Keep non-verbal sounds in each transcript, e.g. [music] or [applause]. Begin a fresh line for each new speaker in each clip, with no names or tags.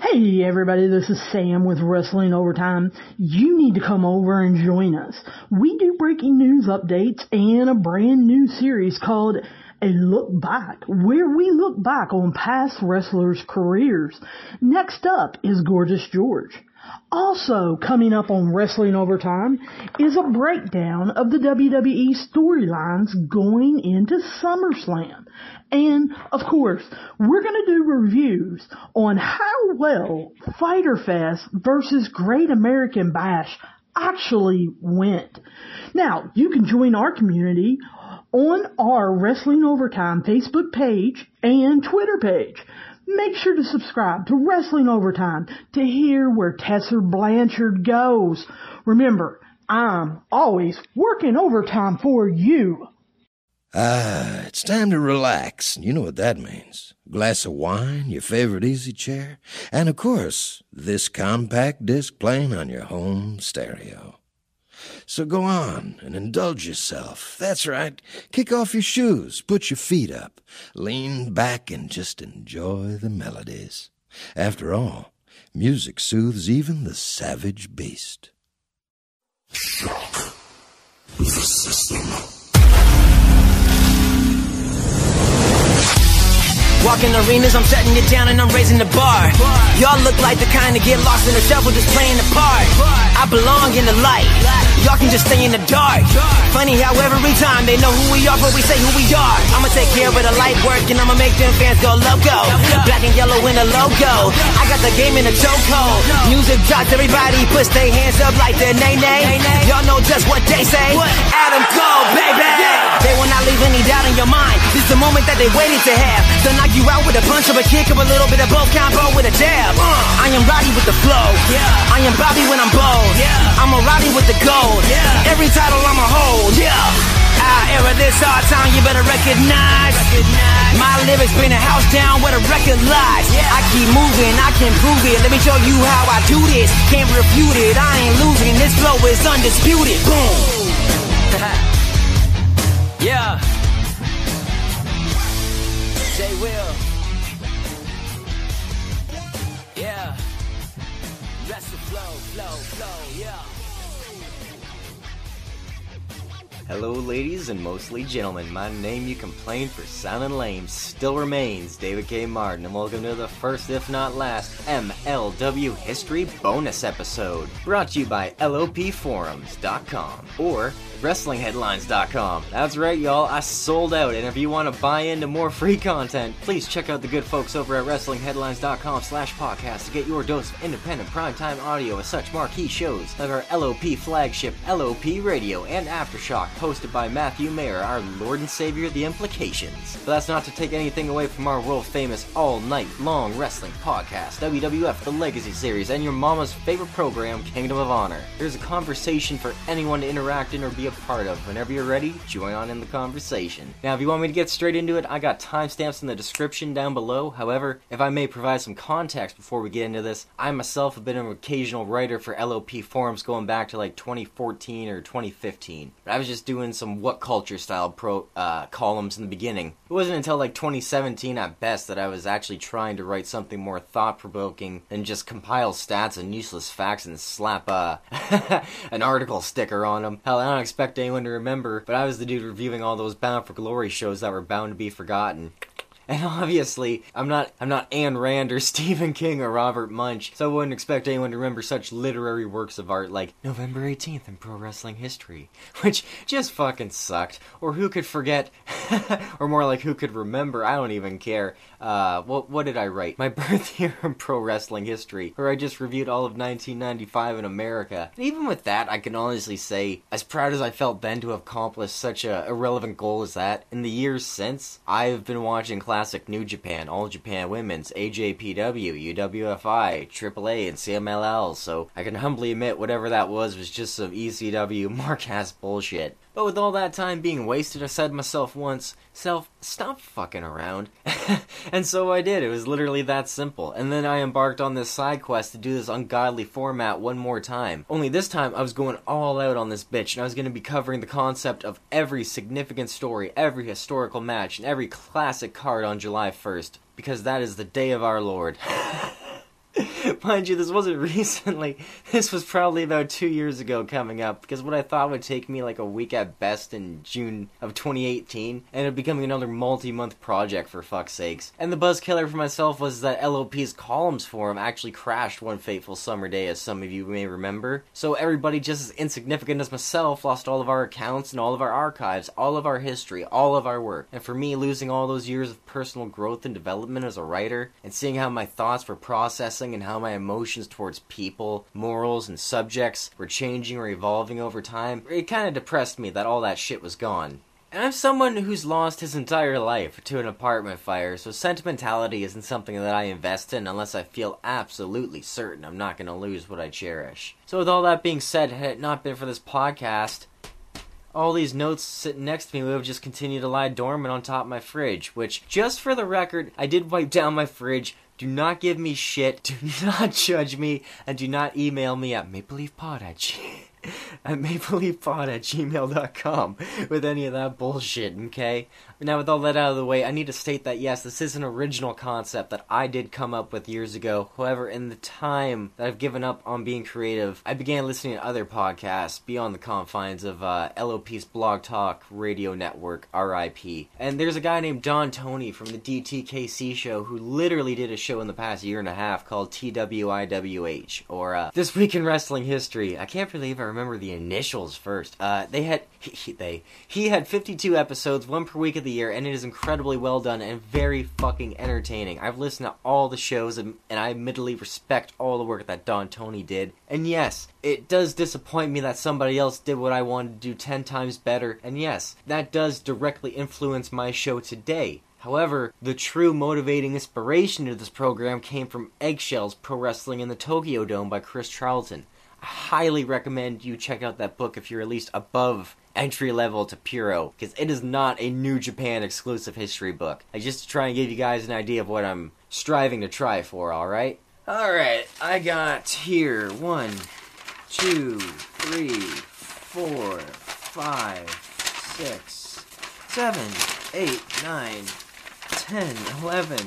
Hey everybody, this is Sam with Wrestling Overtime. You need to come over and join us. We do breaking news updates and a brand new series called A Look Back, where we look back on past wrestlers' careers. Next up is Gorgeous George. Also coming up on Wrestling Overtime is a breakdown of the WWE storylines going into SummerSlam. And of course, we're going to do reviews on how well Fighter Fest versus Great American Bash actually went. Now, you can join our community on our Wrestling Overtime Facebook page and Twitter page. Make sure to subscribe to Wrestling Overtime to hear where Tessa Blanchard goes. Remember, I'm always working overtime for you.
Ah, it's time to relax. You know what that means. A glass of wine, your favorite easy chair, and of course, this compact disc playing on your home stereo. So go on and indulge yourself. That's right. Kick off your shoes, put your feet up, lean back, and just enjoy the melodies. After all, music soothes even the savage beast.
Shock the system.
Walking arenas, I'm shutting it down and I'm raising the bar. Y'all look like the kind to get lost in the shuffle, just playing the part. I belong in the light. Y'all can just stay in the dark. Funny how every time they know who we are, but we say who we are. I'ma take care of the light work and I'ma make them fans go loco. Black and yellow in the logo. I got the game in a chokehold. Music drops, everybody puts their hands up like the nay nay. Y'all know just what they say. Adam Cole, baby. They will not leave any doubt in your mind. This is the moment that they waited to have. So knock you out with a punch or a kick or a little bit of both combo with a jab. Uh, I am Roddy with the flow. Yeah. I am Bobby when I'm bold. Yeah. I'm a Roddy with the gold. Yeah. Every title I'm a hold. Yeah. Ah, era this hard time, you better recognize. My lyrics bring the house down where the record lies. I keep moving, I can prove it. Let me show you how I do this. Can't refute it, I ain't losing. This flow is undisputed. Boom. Yeah. J Will.
Hello, ladies and mostly gentlemen. My name you complained for sounding lame still remains David K. Martin, and welcome to the first, if not last, MLW History bonus episode. Brought to you by LOPForums.com or WrestlingHeadlines.com. That's right, y'all. I sold out, and if you want to buy into more free content, please check out the good folks over at WrestlingHeadlines.com slash podcast to get your dose of independent primetime audio with such marquee shows like our LOP flagship LOP Radio and Aftershock, hosted by Matthew Mayer, our Lord and Savior, The Implications. But that's not to take anything away from our world famous all night long wrestling podcast, WWF The Legacy Series, and your mama's favorite program, Kingdom of Honor. There's a conversation for anyone to interact in or be a part of. Whenever you're ready, join on in the conversation. Now, if you want me to get straight into it, I got timestamps in the description down below. However, if I may provide some context before we get into this, I myself have been an occasional writer for LOP forums going back to like 2014 or 2015. But I was just doing some what culture style pro uh, columns in the beginning. It wasn't until like 2017 at best that I was actually trying to write something more thought provoking than just compile stats and useless facts and slap uh, [laughs] an article sticker on them. Hell, I don't expect anyone to remember, but I was the dude reviewing all those Bound for Glory shows that were bound to be forgotten. And [laughs] obviously, I'm not I'm not Ayn Rand or [laughs] Stephen King or Robert Munsch, so I wouldn't expect anyone to remember such literary works of art like November 18th in pro wrestling history, [laughs] which just fucking sucked. Or who could forget, or more like who could remember? I don't even care. Uh, what what did I write? My birth year in pro wrestling history, where I just reviewed all of 1995 in America. Even with that, I can honestly say, as proud as I felt then to have accomplished such a irrelevant goal as that, in the years since, I've been watching classic New Japan, All Japan Women's, AJPW, UWFI, AAA, and CMLL, so I can humbly admit whatever that was was just some ECW mark ass bullshit. But with all that time being wasted, I said to myself once, Self, stop fucking around. [laughs] and so I did. It was literally that simple. And then I embarked on this side quest to do this ungodly format one more time. Only this time I was going all out on this bitch, and I was going to be covering the concept of every significant story, every historical match, and every classic card on July 1st. Because that is the day of our Lord. [laughs] [laughs] Mind you, this wasn't [laughs] recently. This was probably about two years ago coming up because what I thought would take me like a week at best in June of 2018 ended up becoming another multi month project for fuck's sakes. And the buzz killer for myself was that LOP's columns forum actually crashed one fateful summer day, as some of you may remember. So everybody just as insignificant as myself lost all of our accounts and all of our archives, all of our history, all of our work. And for me, losing all those years of personal growth and development as a writer, and seeing how my thoughts were processing and how my emotions towards people, morals, and subjects were changing or evolving over time, it kind of depressed me that all that shit was gone. And I'm someone who's lost his entire life to an apartment fire, so sentimentality isn't something that I invest in unless I feel absolutely certain I'm not going to lose what I cherish. So, with all that being said, had it not been for this podcast, all these notes sitting next to me would have just continued to lie dormant on top of my fridge, which, just for the record, I did wipe down my fridge. Do not give me shit, [laughs] do not judge me, and do not email me at mapleleafpod at [laughs] gmail at mapleleafpod at gmail.com with any of that bullshit, okay? Now, with all that out of the way, I need to state that yes, this is an original concept that I did come up with years ago. However, in the time that I've given up on being creative, I began listening to other podcasts beyond the confines of uh, LOP's Blog Talk Radio Network, RIP. And there's a guy named Don Tony from the DTKC show who literally did a show in the past year and a half called TWIWH, or uh, This Week in Wrestling History. I can't believe I remember the initials first. Uh, they had [laughs] he, they he had 52 episodes, one per week of the year, and it is incredibly well done and very fucking entertaining. I've listened to all the shows, and, and I admittedly respect all the work that Don Tony did. And yes, it does disappoint me that somebody else did what I wanted to do 10 times better. And yes, that does directly influence my show today. However, the true motivating inspiration to this program came from Eggshells Pro Wrestling in the Tokyo Dome by Chris Charlton. Highly recommend you check out that book if you're at least above entry level to Puro, because it is not a New Japan exclusive history book. I just to try and give you guys an idea of what I'm striving to try for, alright? Alright, I got here one, two, three, four, five, six, seven, eight, nine, ten, eleven,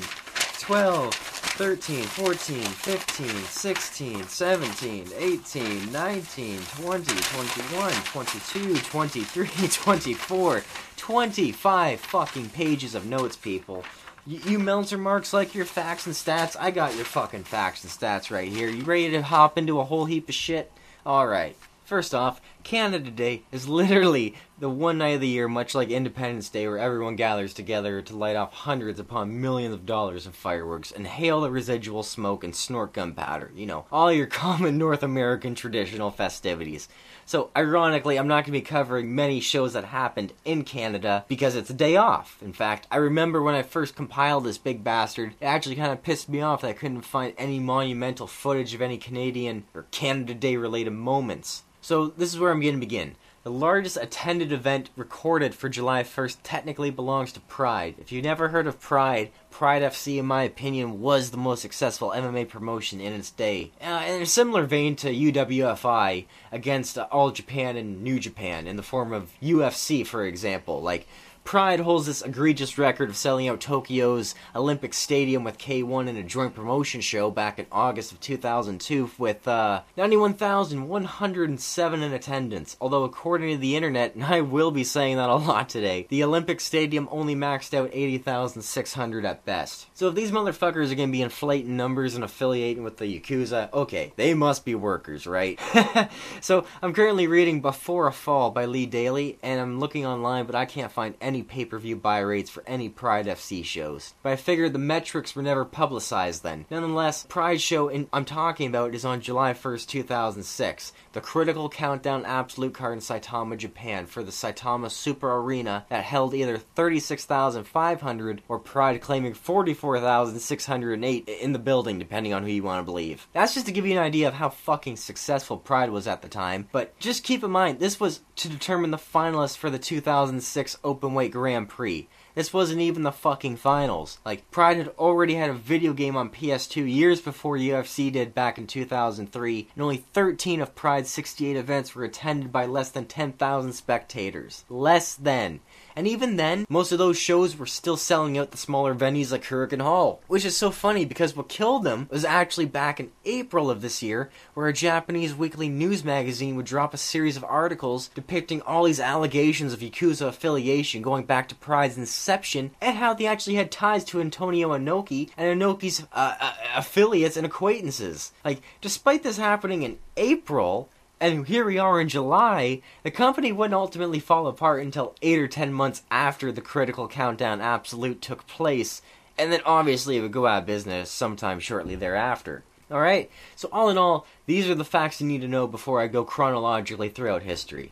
twelve. 13, 14, 15, 16, 17, 18, 19, 20, 21, 22, 23, [laughs] 24, 25 fucking pages of notes, people. You, you Meltzer marks like your facts and stats? I got your fucking facts and stats right here. You ready to hop into a whole heap of shit? Alright. First off, Canada Day is literally the one night of the year, much like Independence Day, where everyone gathers together to light off hundreds upon millions of dollars of fireworks, inhale the residual smoke, and snort gunpowder. You know, all your [laughs] common North American traditional festivities. So, ironically, I'm not going to be covering many shows that happened in Canada because it's a day off. In fact, I remember when I first compiled this big bastard, it actually kind of pissed me off that I couldn't find any monumental footage of any Canadian or Canada Day related moments. So, this is where I'm going to begin. The largest attended event recorded for July 1st technically belongs to Pride. If you've never heard of Pride, Pride FC, in my opinion, was the most successful MMA promotion in its day. Uh, in a similar vein to UWFI against uh, All Japan and New Japan in the form of UFC, for example. Like, Pride holds this egregious record of selling out Tokyo's Olympic Stadium with K1 in a joint promotion show back in August of 2002 with uh, 91,107 in attendance. Although, according to the internet, and I will be saying that a lot today, the Olympic Stadium only maxed out 80,600 at best. So, if these motherfuckers are going to be inflating numbers and affiliating with the Yakuza, okay, they must be workers, right? [laughs] so, I'm currently reading Before a Fall by Lee Daly, and I'm looking online, but I can't find any pay per view buy rates for any Pride FC shows. But I figured the metrics were never publicized then. Nonetheless, Pride show in, I'm talking about is on July 1st, 2006. The Critical Countdown Absolute card in Saitama, Japan for the Saitama Super Arena that held either 36,500 or Pride claiming 44,608 in the building, depending on who you want to believe. That's just to give you an idea of how fucking successful Pride was at the time. But just keep in mind, this was to determine the finalists for the 2006 Open Grand Prix. This wasn't even the fucking finals. Like, Pride had already had a video game on PS2 years before UFC did back in 2003, and only 13 of Pride's 68 events were attended by less than 10,000 spectators. Less than. And even then, most of those shows were still selling out the smaller venues like Hurricane Hall. Which is so funny because what killed them was actually back in April of this year, where a Japanese weekly news magazine would drop a series of articles depicting all these allegations of Yakuza affiliation going back to Pride's inception and how they actually had ties to Antonio Inoki and Inoki's uh, uh, affiliates and acquaintances. Like, despite this happening in April, and here we are in July, the company wouldn't ultimately fall apart until 8 or 10 months after the Critical Countdown Absolute took place, and then obviously it would go out of business sometime shortly thereafter. Alright, so all in all, these are the facts you need to know before I go chronologically throughout history.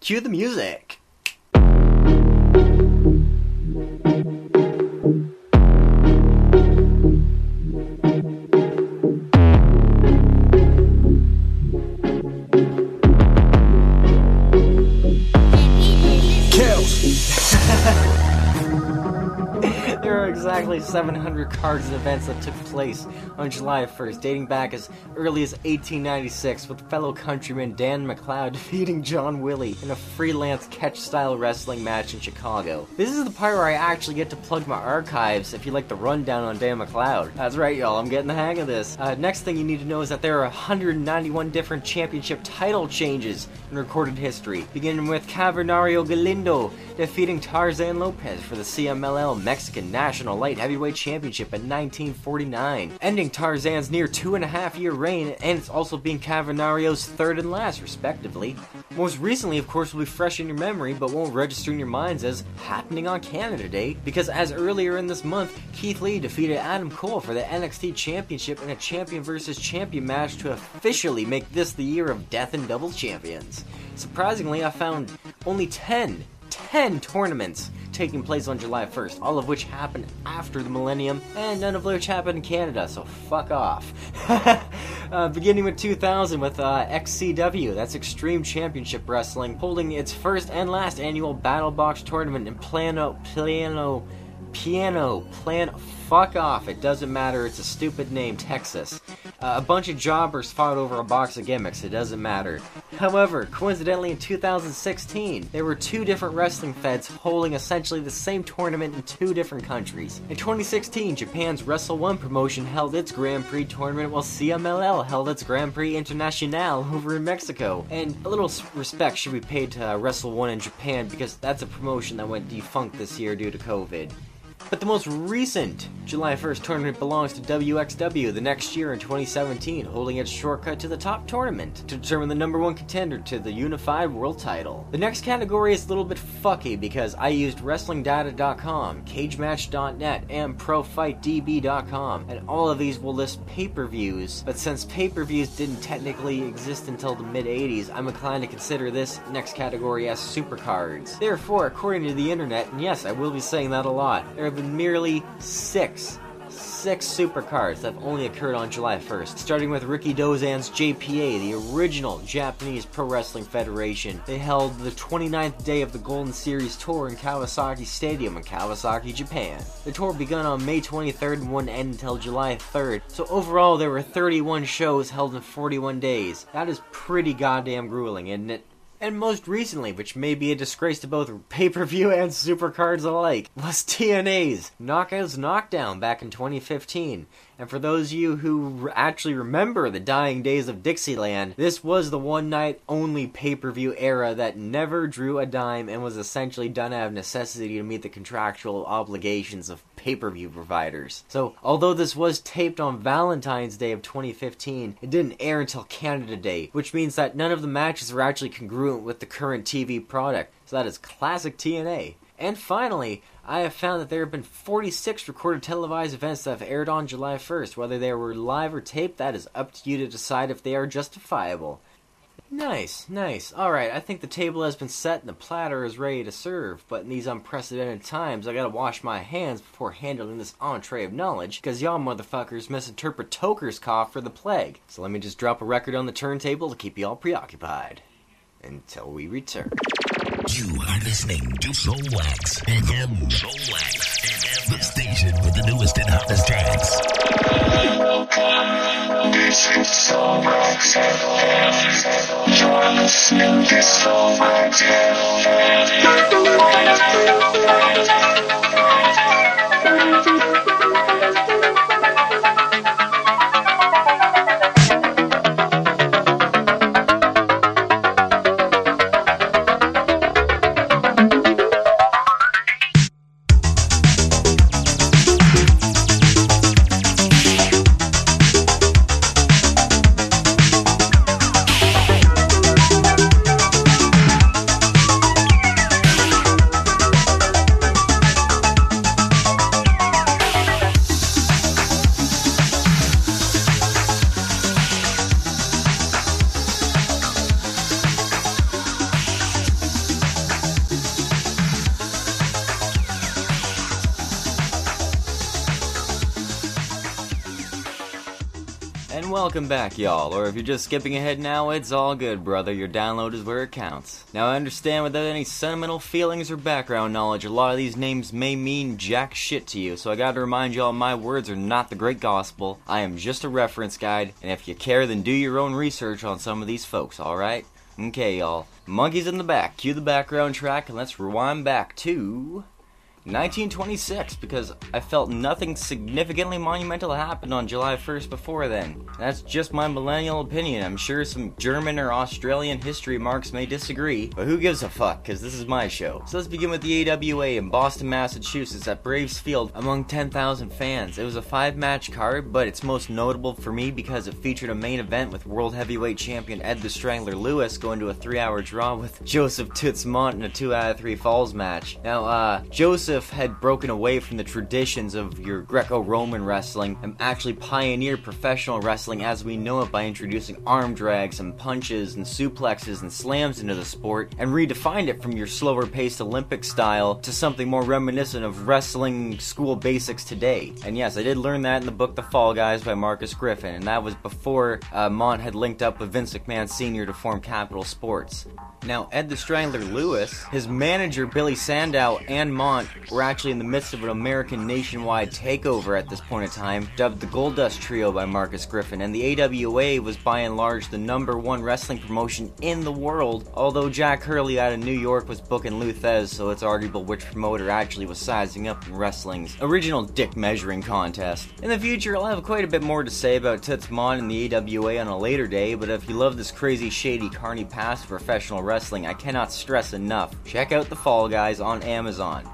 Cue the music! Exactly 700 cards and events that took place on July 1st, dating back as early as 1896, with fellow countryman Dan McLeod [laughs] defeating John Willie in a freelance catch-style wrestling match in Chicago. This is the part where I actually get to plug my archives if you like the rundown on Dan McLeod. That's right, y'all, I'm getting the hang of this. Uh, next thing you need to know is that there are 191 different championship title changes in recorded history, beginning with Cavernario Galindo defeating Tarzan Lopez for the CMLL Mexican National Light Heavyweight Championship in 1949, ending Tarzan's near two and a half year reign, and it's also being Cavernario's third and last, respectively. Most recently, of course, will be fresh in your memory, but won't register in your minds as happening on Canada Day, because as earlier in this month, Keith Lee defeated Adam Cole for the NXT Championship in a champion versus champion match to officially make this the year of Death and Double Champions. Surprisingly, I found only 10 10 tournaments taking place on July 1st, all of which happened after the millennium, and none of which happened in Canada, so fuck off. [laughs] uh, beginning with 2000 with uh, XCW, that's Extreme Championship Wrestling, holding its first and last annual Battle Box tournament in Plano, Plano, Piano, Plan, fuck off, it doesn't matter, it's a stupid name, Texas. Uh, a bunch of jobbers fought over a box of gimmicks, it doesn't matter. However, coincidentally in 2016, there were two different wrestling feds holding essentially the same tournament in two different countries. In 2016, Japan's Wrestle One promotion held its Grand Prix tournament while CMLL held its Grand Prix International over in Mexico. And a little respect should be paid to uh, Wrestle One in Japan because that's a promotion that went defunct this year due to COVID. But the most recent July 1st tournament belongs to WXW the next year in 2017, holding its shortcut to the top tournament to determine the number one contender to the Unified World title. The next category is a little bit fucky because I used WrestlingData.com, CageMatch.net, and ProFightDB.com, and all of these will list pay per views, but since pay per views didn't technically exist until the mid 80s, I'm inclined to consider this next category as supercards. Therefore, according to the internet, and yes, I will be saying that a lot, there have been merely six six supercards that have only occurred on July 1st, starting with Rikidozan's JPA, the original Japanese Pro Wrestling Federation. They held the 29th day of the Golden Series Tour in Kawasaki Stadium in Kawasaki, Japan. The tour began on May 23rd and wouldn't end until July 3rd, so overall there were 31 shows held in 41 days. That is pretty goddamn grueling, isn't it? And most recently, which may be a disgrace to both pay per view and supercards alike, was [laughs] TNA's Knockouts Knockdown back in 2015. And for those of you who actually remember the dying days of Dixieland, this was the one night only pay per view era that never drew a dime and was essentially done out of necessity to meet the contractual obligations of pay per view providers. So, although this was taped on Valentine's Day of 2015, it didn't air until Canada Day, which means that none of the matches were actually congruent with the current TV product. So, that is classic TNA. And finally, I have found that there have been 46 recorded televised events that have aired on July 1st. Whether they were live or taped, that is up to you to decide if they are justifiable. Nice, nice. Alright, I think the table has been set and the platter is ready to serve, but in these unprecedented times, I gotta wash my hands before handling this entree of knowledge, because y'all motherfuckers misinterpret Toker's cough for the plague. So let me just drop a record on the turntable to keep y'all preoccupied. Until we return.
You are listening to Soul Wax FM. Soul Wax FM, the station with the newest and hottest tracks. This is Soulwax FM. You are listening to Soulwax FM.
Welcome back, y'all. Or if you're just skipping ahead now, it's all good, brother. Your download is where it counts. Now, I understand without any sentimental feelings or background knowledge, a lot of these names may mean jack shit to you, so I gotta remind y'all my words are not the great gospel. I am just a reference guide, and if you care, then do your own research on some of these folks, alright? Okay, y'all. Monkeys in the back. Cue the background track, and let's rewind back to 1926 because I felt nothing significantly monumental happened on July 1st before then. That's just my millennial opinion. I'm sure some German or Australian history marks may disagree, but who gives a fuck because this is my show. So let's begin with the AWA in Boston, Massachusetts at Braves Field among 10,000 fans. It was a five match card, but it's most notable for me because it featured a main event with World Heavyweight Champion Ed the Strangler Lewis going to a three hour draw with [laughs] Joseph Toots Mondt in a two out of three falls match. Now, uh, Joseph had broken away from the traditions of your Greco-Roman wrestling and actually pioneered professional wrestling as we know it by introducing arm drags and punches and suplexes and slams into the sport and redefined it from your slower paced Olympic style to something more reminiscent of wrestling school basics today. And yes, I did learn that in the book The Fall Guys by Marcus Griffin, and that was before uh, Mondt had linked up with Vince McMahon Sr. to form Capital Sports. Now, Ed the Strangler Lewis, his manager Billy Sandow, and Mondt were actually in the midst of an American nationwide takeover at this point in time, dubbed the Gold Dust Trio by Marcus Griffin, and the AWA was by and large the number one wrestling promotion in the world, although Jack Curley out of New York was booking Lou Thesz, so it's arguable which promoter actually was sizing up in wrestling's original dick measuring contest. In the future, I'll have quite a bit more to say about Toots Mondt and the AWA on a later day, but if you love this crazy, shady, carny past professional wrestling, I cannot stress enough. Check out The Fall Guys on Amazon.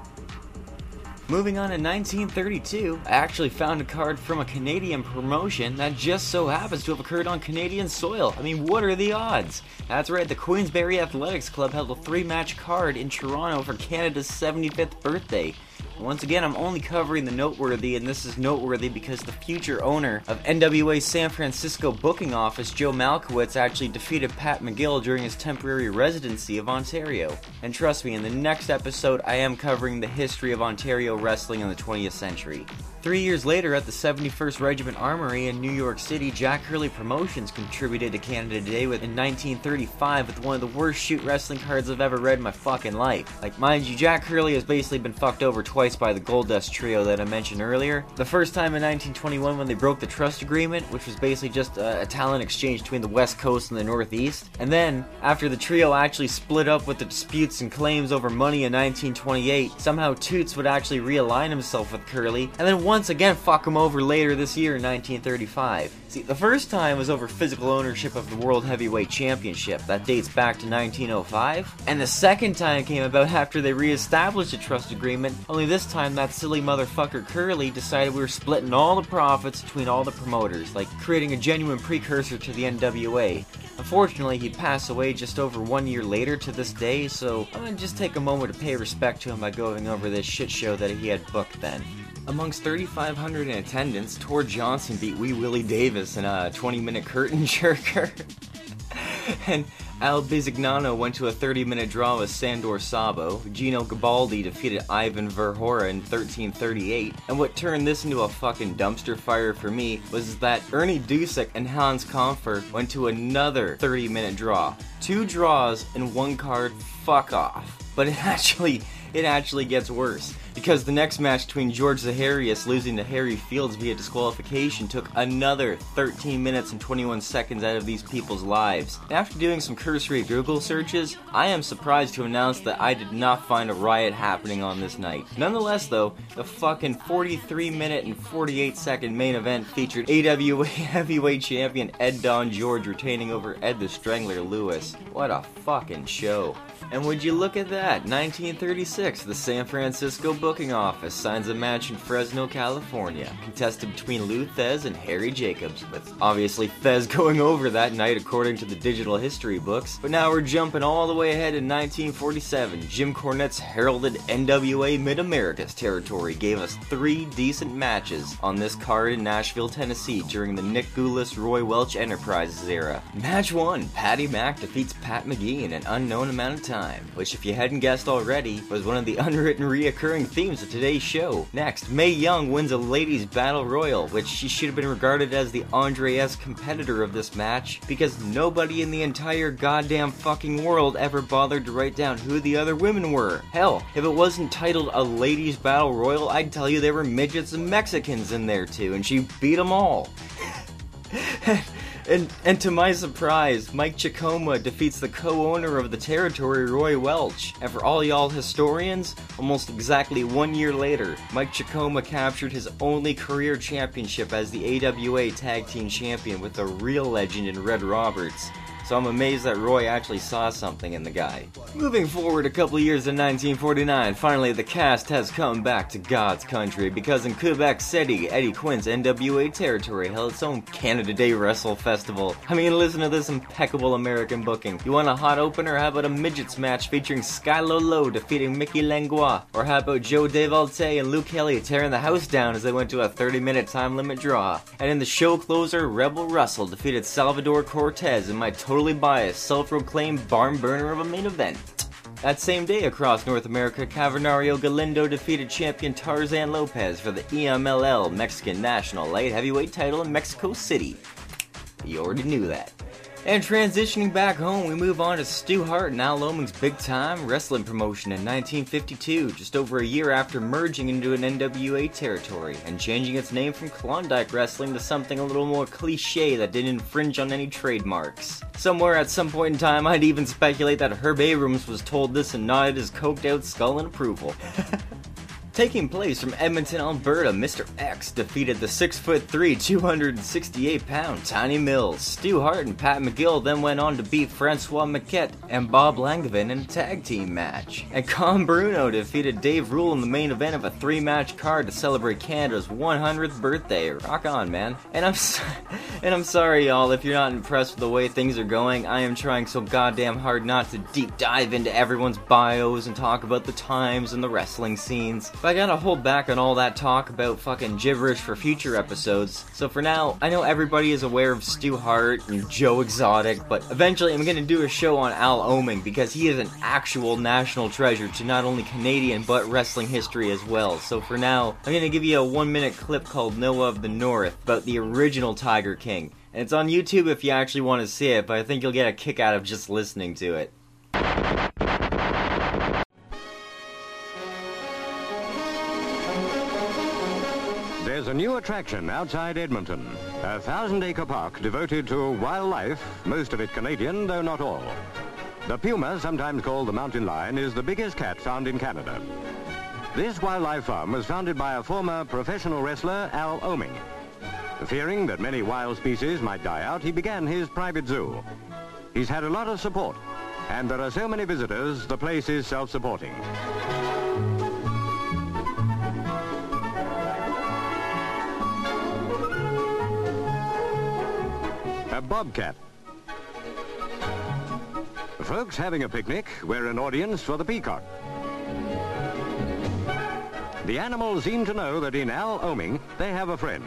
Moving on to 1932, I actually found a card from a Canadian promotion that just so happens to have occurred on Canadian soil. I mean, what are the odds? That's right, the Queensberry Athletics Club held a three match card in Toronto for Canada's 75th birthday. Once again, I'm only covering the noteworthy, and this is noteworthy because the future owner of NWA San Francisco booking office, Joe Malcewicz, actually defeated Pat McGill during his temporary residency of Ontario. And trust me, in the next episode, I am covering the history of Ontario wrestling in the 20th century. Three years later, at the 71st Regiment Armory in New York City, Jack Curley Promotions contributed to Canada Day with in 1935 with one of the worst shoot wrestling cards I've ever read in my fucking life. Like, mind you, Jack Curley has basically been fucked over twice by the Gold Dust Trio that I mentioned earlier. The first time in 1921 when they broke the trust agreement, which was basically just a, a talent exchange between the West Coast and the Northeast. And then, after the trio actually split up with the disputes and claims over money in 1928, somehow Toots would actually realign himself with Curley, and then once again fuck him over later this year in 1935. See, the first time was over physical ownership of the World Heavyweight Championship. That dates back to 1905. And the second time came about after they re-established a trust agreement, only this time that silly motherfucker Curley decided we were splitting all the profits between all the promoters, like creating a genuine precursor to the NWA. Unfortunately, he passed away just over one year later to this day, so I'm gonna just take a moment to pay respect to him by going over this shit show that he had booked then. Amongst 3,500 in attendance, Tor Johnson beat Wee Willie Davis in a 20 minute curtain [laughs] jerker. and Al Bisignano went to a 30 minute draw with Sandor Szabo. Gino Gabaldi defeated Ivan Verhora in 1338. And what turned this into a fucking dumpster fire for me was that Ernie Dusek and Hans Kampfer went to another 30 minute draw. Two draws in one card, fuck off. But it [laughs] actually, it actually gets worse because the next match between George Zaharias losing to Harry Fields via disqualification took another 13 minutes and 21 seconds out of these people's lives. After doing some cursory Google searches, I am surprised to announce that I did not find a riot happening on this night. Nonetheless, though, the fucking 43 minute and 48 second main event featured AWA [laughs] heavyweight champion Ed Don George retaining over Ed the Strangler Lewis. What a fucking show. And would you look at that? 1936, the San Francisco booking office signs a match in Fresno, California, contested between Lou Thesz and Harry Jacobs, with obviously Thesz [laughs] going over that night according to the digital history books. But now we're jumping all the way ahead in 1947. Jim Cornette's heralded NWA Mid Americas territory gave us three decent matches on this card in Nashville, Tennessee during the Nick Gulas Roy Welch Enterprises era. Match 1 Patty Mack defeats Pat McGee in an unknown amount of time, which, if you hadn't guessed already, was one of the [laughs] unwritten reoccurring themes of today's show. Next, Mae Young wins a ladies' battle royal, which she should have been regarded as the Andre S competitor of this match because nobody in the entire goddamn fucking world ever bothered to write down who the other women were. Hell, if it wasn't titled a ladies' battle royal, I'd tell you there were midgets and Mexicans in there too, and she beat them all. [laughs] And, and to my surprise, Mike Chikoma defeats the co-owner of the territory, Roy Welch. And for all y'all historians, almost exactly one year later, Mike Chikoma captured his only career championship as the AWA Tag Team Champion with a real legend in Red Roberts so I'm amazed that Roy actually saw something in the guy. Moving forward a couple years in 1949, finally the cast has come back to God's country because in Quebec City, Eddie Quinn's NWA territory held its own Canada Day Wrestle Festival. I mean, listen to this impeccable American booking. You want a hot opener? How about a midgets match featuring Skylo Low defeating Mickey Langlois? Or how about Joe Devalte and Luke Kelly tearing the house down as they went to a 30 minute time limit draw? And in the show closer, Rebel Russell defeated Salvador Cortez in my total totally biased, self-proclaimed barn burner of a main event. That same day across North America, Cavernario Galindo defeated champion Tarzan Lopez for the EMLL Mexican National Light Heavyweight title in Mexico City. You already knew that. And transitioning back home, we move on to Stu Hart and Al Oeming's big time wrestling promotion in 1952, just over a year after merging into an NWA territory and changing its name from Klondike Wrestling to something a little more cliche that didn't infringe on any trademarks. Somewhere at some point in time, I'd even speculate that Herb Abrams was told this and nodded his coked out skull in approval. [laughs] Taking place from Edmonton, Alberta, Mr. X defeated the 6'3, 268 pound Tiny Mills. Stu Hart and Pat McGill then went on to beat Francois Maquette and Bob Langevin in a tag team match. And Con Bruno defeated Dave Rule in the main event of a three match card to celebrate Canada's 100th birthday. Rock on, man. And I'm, so- [laughs] and I'm sorry, y'all, if you're not impressed with the way things are going. I am trying so goddamn hard not to deep dive into everyone's bios and talk about the times and the wrestling scenes. But I gotta hold back on all that talk about fucking gibberish for future episodes. So for now, I know everybody is aware of Stu Hart and Joe Exotic, but eventually I'm gonna do a show on Al Oeming because he is an actual national treasure to not only Canadian but wrestling history as well. So for now, I'm gonna give you a one minute clip called Noah of the North about the original Tiger King. And it's on YouTube if you actually want to see it, but I think you'll get a kick out of just listening to it.
New attraction outside Edmonton, a thousand acre park devoted to wildlife, most of it Canadian, though not all. The puma, sometimes called the mountain lion, is the biggest cat found in Canada. This wildlife farm was founded by a former professional wrestler, Al Oeming. Fearing that many wild species might die out, he began his private zoo. He's had a lot of support, and there are so many visitors, the place is self-supporting. A bobcat. Folks having a picnic, we're an audience for the peacock. The animals seem to know that in Al Oeming, they have a friend.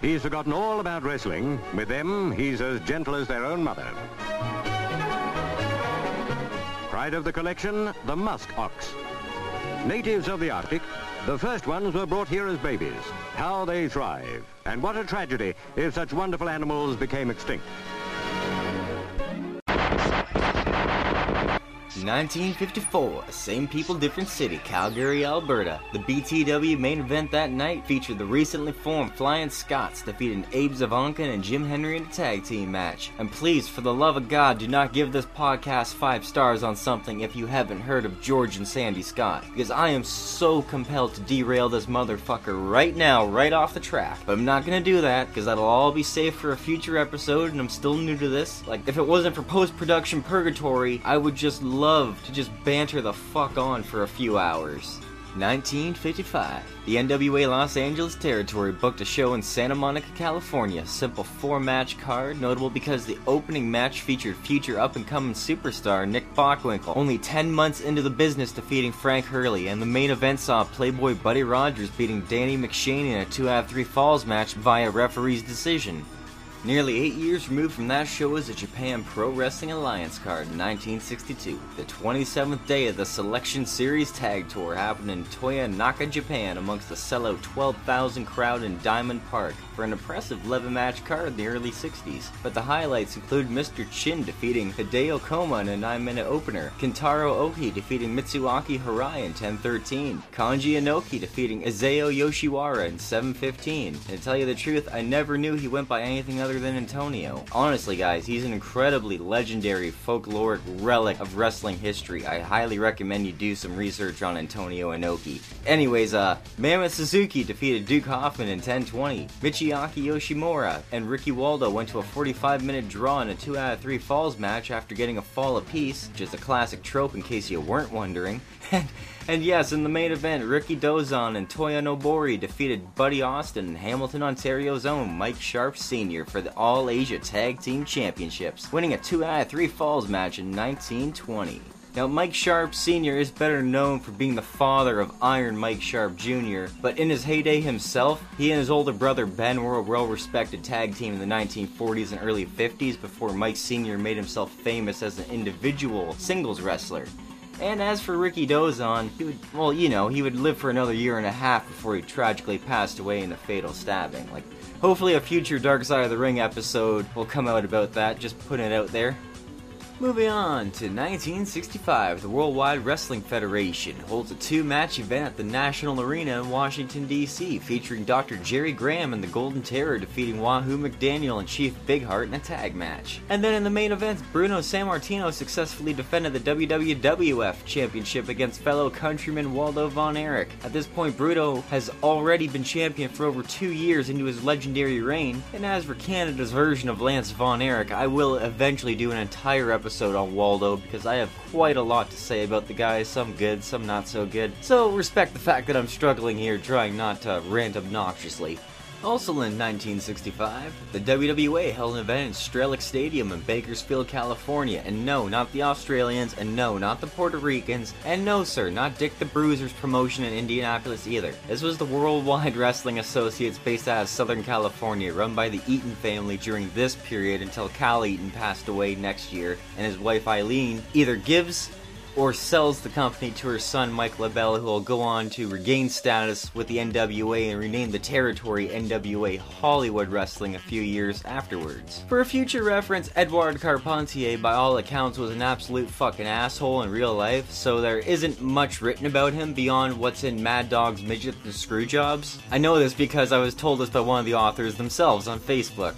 He's forgotten all about wrestling. With them, he's as gentle as their own mother. Pride of the collection, the musk ox. Natives of the Arctic, the first ones were brought here as babies. How they thrive. And what a tragedy if such wonderful animals became extinct.
1954, same people, different city, Calgary, Alberta. The BTW main event that night featured the recently formed Flying Scots defeating Abe Zavonkin and Jim Henry in a tag team match. And please, for the love of God, do not give this podcast five stars on something if you haven't heard of George and Sandy Scott, because I am so compelled to derail this motherfucker right now, right off the track. But I'm not gonna do that, because that'll all be saved for a future episode, and I'm still new to this. Like, if it wasn't for post production purgatory, I would just love to just banter the fuck on for a few hours. 1955. The NWA Los Angeles territory booked a show in Santa Monica, California. Simple four match card, notable because the opening match featured future up and coming superstar Nick Bockwinkel, only 10 months into the business defeating Frank Hurley, and the main event saw Playboy Buddy Rogers beating Danny McShane in a 2 out of 3 falls match via referee's decision. Nearly eight years removed from that show is the Japan Pro Wrestling Alliance card in 1962. The 27th day of the Selection Series Tag Tour happened in Toyonaka, Japan, amongst the sellout 12,000 crowd in Diamond Park for an impressive 11 match card in the early 60s. But the highlights include Mr. Chin defeating Hideo Koma in a 9 minute opener, Kintaro Oki defeating Mitsuaki Harai in 10:13, Kanji Inoki defeating Izeo Yoshiwara in 7:15. And to tell you the truth, I never knew he went by anything other than Antonio. Honestly, guys, he's an incredibly legendary folkloric relic of wrestling history. I highly recommend you do some research on Antonio Inoki. Anyways, uh, Mammoth Suzuki defeated Duke Hoffman in 10:20. Michiaki Yoshimura and Ricky Waldo went to a 45-minute draw in a 2 out of 3 falls match after getting a fall apiece, which is a classic trope in case you weren't wondering. [laughs] and yes, in the main event, Rikidozan and Toyonobori defeated Buddy Austin and Hamilton, Ontario's own Mike Sharpe Sr. for the All Asia Tag Team Championships, winning a 2 out of 3 falls match in 1920. Now, Mike Sharpe Sr. is better known for being the father of Iron Mike Sharpe Jr., but in his heyday himself, he and his older brother Ben were a well respected tag team in the 1940s and early 50s before Mike Sr. made himself famous as an individual singles wrestler. And as for Rikidozan, he would, well, you know, he would live for another year and a half before he tragically passed away in a fatal stabbing. Like, hopefully a future Dark Side of the Ring episode will come out about that, just putting it out there. Moving on to 1965, the Worldwide Wrestling Federation holds a two match event at the National Arena in Washington, D.C., featuring Dr. Jerry Graham and the Golden Terror defeating Wahoo McDaniel and Chief Big Heart in a tag match. And then in the main event, Bruno Sammartino successfully defended the WWF Championship against fellow countryman Waldo Von Erich. At this point, Bruno has already been champion for over two years into his legendary reign, and as for Canada's version of Lance Von Erich, I will eventually do an entire episode episode on Waldo because I have quite a lot to say about the guy, some good, some not so good. So respect the fact that I'm struggling here trying not to rant obnoxiously. Also in 1965, the WWA held an event in Strelich Stadium in Bakersfield, California, and no, not the Australians, and no, not the Puerto Ricans, and no, sir, not Dick the Bruiser's promotion in Indianapolis either. This was the Worldwide Wrestling Associates based out of Southern California, run by the Eaton family during this period until Cal Eaton passed away next year, and his wife Aileen either gives or sells the company to her son Mike LeBell, who will go on to regain status with the NWA and rename the territory NWA Hollywood Wrestling a few years afterwards. For a future reference, Edouard Carpentier, by all accounts, was an absolute fucking asshole in real life, so there isn't much written about him beyond what's in Mad Dog's Midget and Screwjobs. I know this because I was told this by one of the authors themselves on Facebook.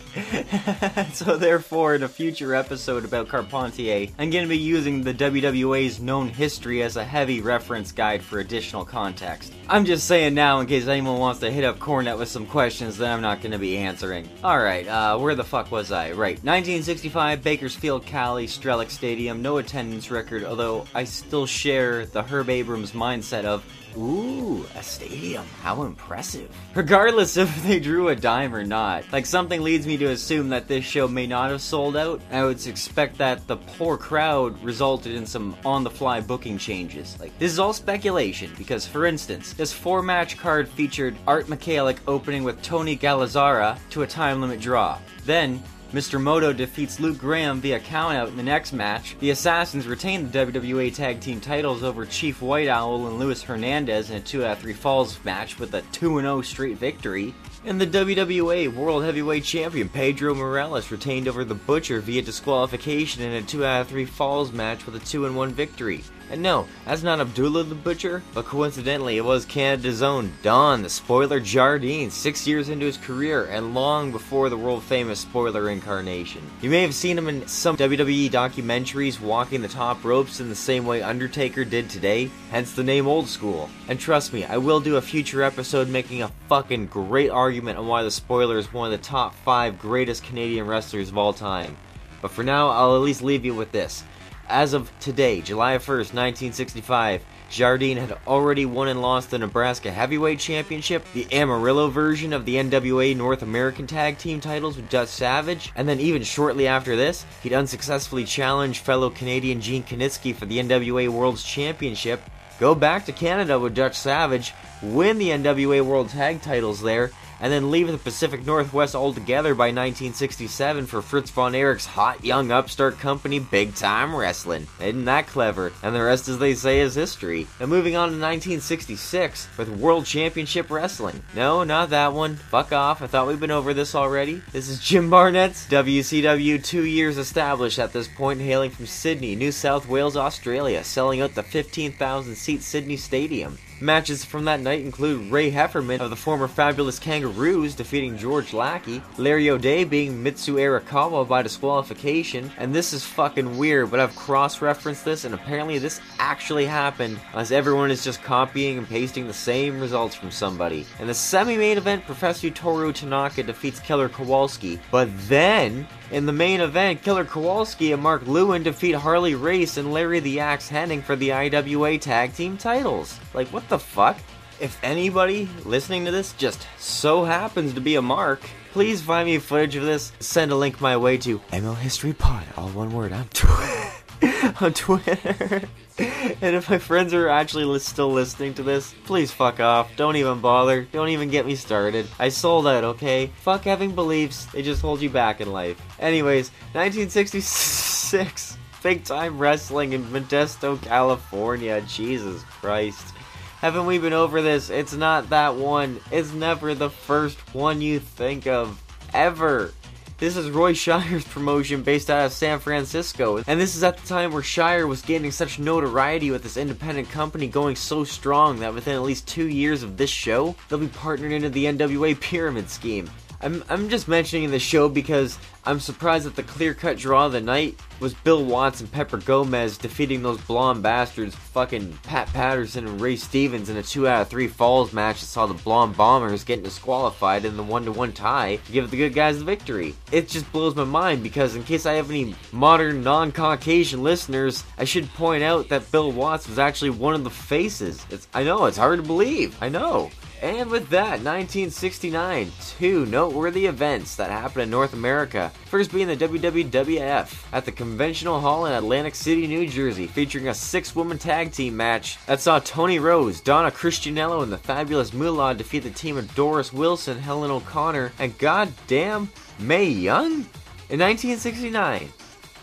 [laughs] so therefore, in a future episode about Carpentier, I'm going to be using the WWA's known history as a heavy reference guide for additional context. I'm just saying now in case anyone wants to hit up Cornet with some questions that I'm not going to be answering. Alright, uh, where the fuck was I? Right, 1965, Bakersfield, Cali, Strelich Stadium, no attendance record, although I still share the Herb Abrams mindset of Ooh, a stadium. How impressive. Regardless if they drew a dime or not, like something leads me to assume that this show may not have sold out. I would expect that the poor crowd resulted in some on the fly booking changes. Like, this is all speculation because, for instance, this four match card featured Art Michalik opening with Tony Galazzara to a time limit draw. Then, Mr. Moto defeats Luke Graham via countout in the next match. The Assassins retain the WWA Tag Team titles over Chief White Owl and Luis Hernandez in a 2 out of 3 falls match with a 2 0 straight victory. And the WWA World Heavyweight Champion Pedro Morales retained over the Butcher via disqualification in a 2 out of 3 falls match with a 2 1 victory. And no, that's not Abdullah the Butcher, but coincidentally it was Canada's own Don the Spoiler Jardine, six years into his career and long before the world famous Spoiler incarnation. You may have seen him in some WWE documentaries walking the top ropes in the same way Undertaker did today, hence the name Old School. And trust me, I will do a future episode making a fucking great argument on why the Spoiler is one of the top five greatest Canadian wrestlers of all time. But for now, I'll at least leave you with this. As of today, July 1st, 1965, Jardine had already won and lost the Nebraska Heavyweight Championship, the Amarillo version of the NWA North American Tag Team titles with Dutch Savage, and then even shortly after this, he'd unsuccessfully challenged fellow Canadian Gene Kiniski for the NWA World's Championship, go back to Canada with Dutch Savage, win the NWA World Tag titles there, and then leaving the Pacific Northwest altogether by 1967 for Fritz von Erich's hot young upstart company Big Time Wrestling. Isn't that clever? And the rest, as they say, is history. And moving on to 1966 with World Championship Wrestling. No, not that one. Fuck off. I thought we'd been over this already. This is Jim Barnett's WCW, two years established at this point, hailing from Sydney, New South Wales, Australia, selling out the 15,000 seat Sydney Stadium. Matches from that night include Ray Heffernan of the former Fabulous Kangaroos defeating George Lackey, Larry O'Dea being Mitsu Arakawa by disqualification, and this is fucking weird, but I've cross-referenced this and apparently this actually happened, as everyone is just copying and pasting the same results from somebody. In the semi-main event, Professor Toru Tanaka defeats Killer Kowalski, but then in the main event, Killer Kowalski and Mark Lewin defeat Harley Race and Larry the Axe Hennig for the IWA Tag Team titles. Like, what the fuck? If anybody listening to this just so happens to be a Mark, please find me footage of this. Send a link my way to ML History Pod, all one word, on Twitter. [laughs] on Twitter. and if my friends are actually li- still listening to this, please fuck off. Don't even bother. Don't even get me started. I sold out, okay? Fuck having beliefs. They just hold you back in life. Anyways, 1966. [laughs] Big time wrestling in Modesto, California. Jesus Christ. Haven't we been over this? It's not that one. It's never the first one you think of. Ever. This is Roy Shire's [laughs] promotion based out of San Francisco, and this is at the time where Shire was gaining such notoriety with this independent company going so strong that within at least two years of this show, they'll be partnered into the NWA Pyramid Scheme. I'm, I'm just mentioning the show because I'm surprised that the clear cut draw of the night was Bill Watts and Pepper Gomez defeating those blonde bastards, fucking Pat Patterson and Ray Stevens in a 2 out of 3 falls match that saw the blonde bombers getting disqualified in the 1 to 1 tie to give the good guys the victory. It just blows my mind because, in case I have any modern non Caucasian listeners, I should point out that Bill Watts was actually one of the faces. It's, I know, it's hard to believe. I know. And with that, 1969, two noteworthy events that happened in North America. First being the WWF at the Conventional Hall in Atlantic City, New Jersey, featuring a six woman tag team match that saw Toni Rose, Donna Christanello, and the Fabulous Moolah defeat the team of Doris Wilson, Helen O'Connor, and goddamn Mae Young? In 1969.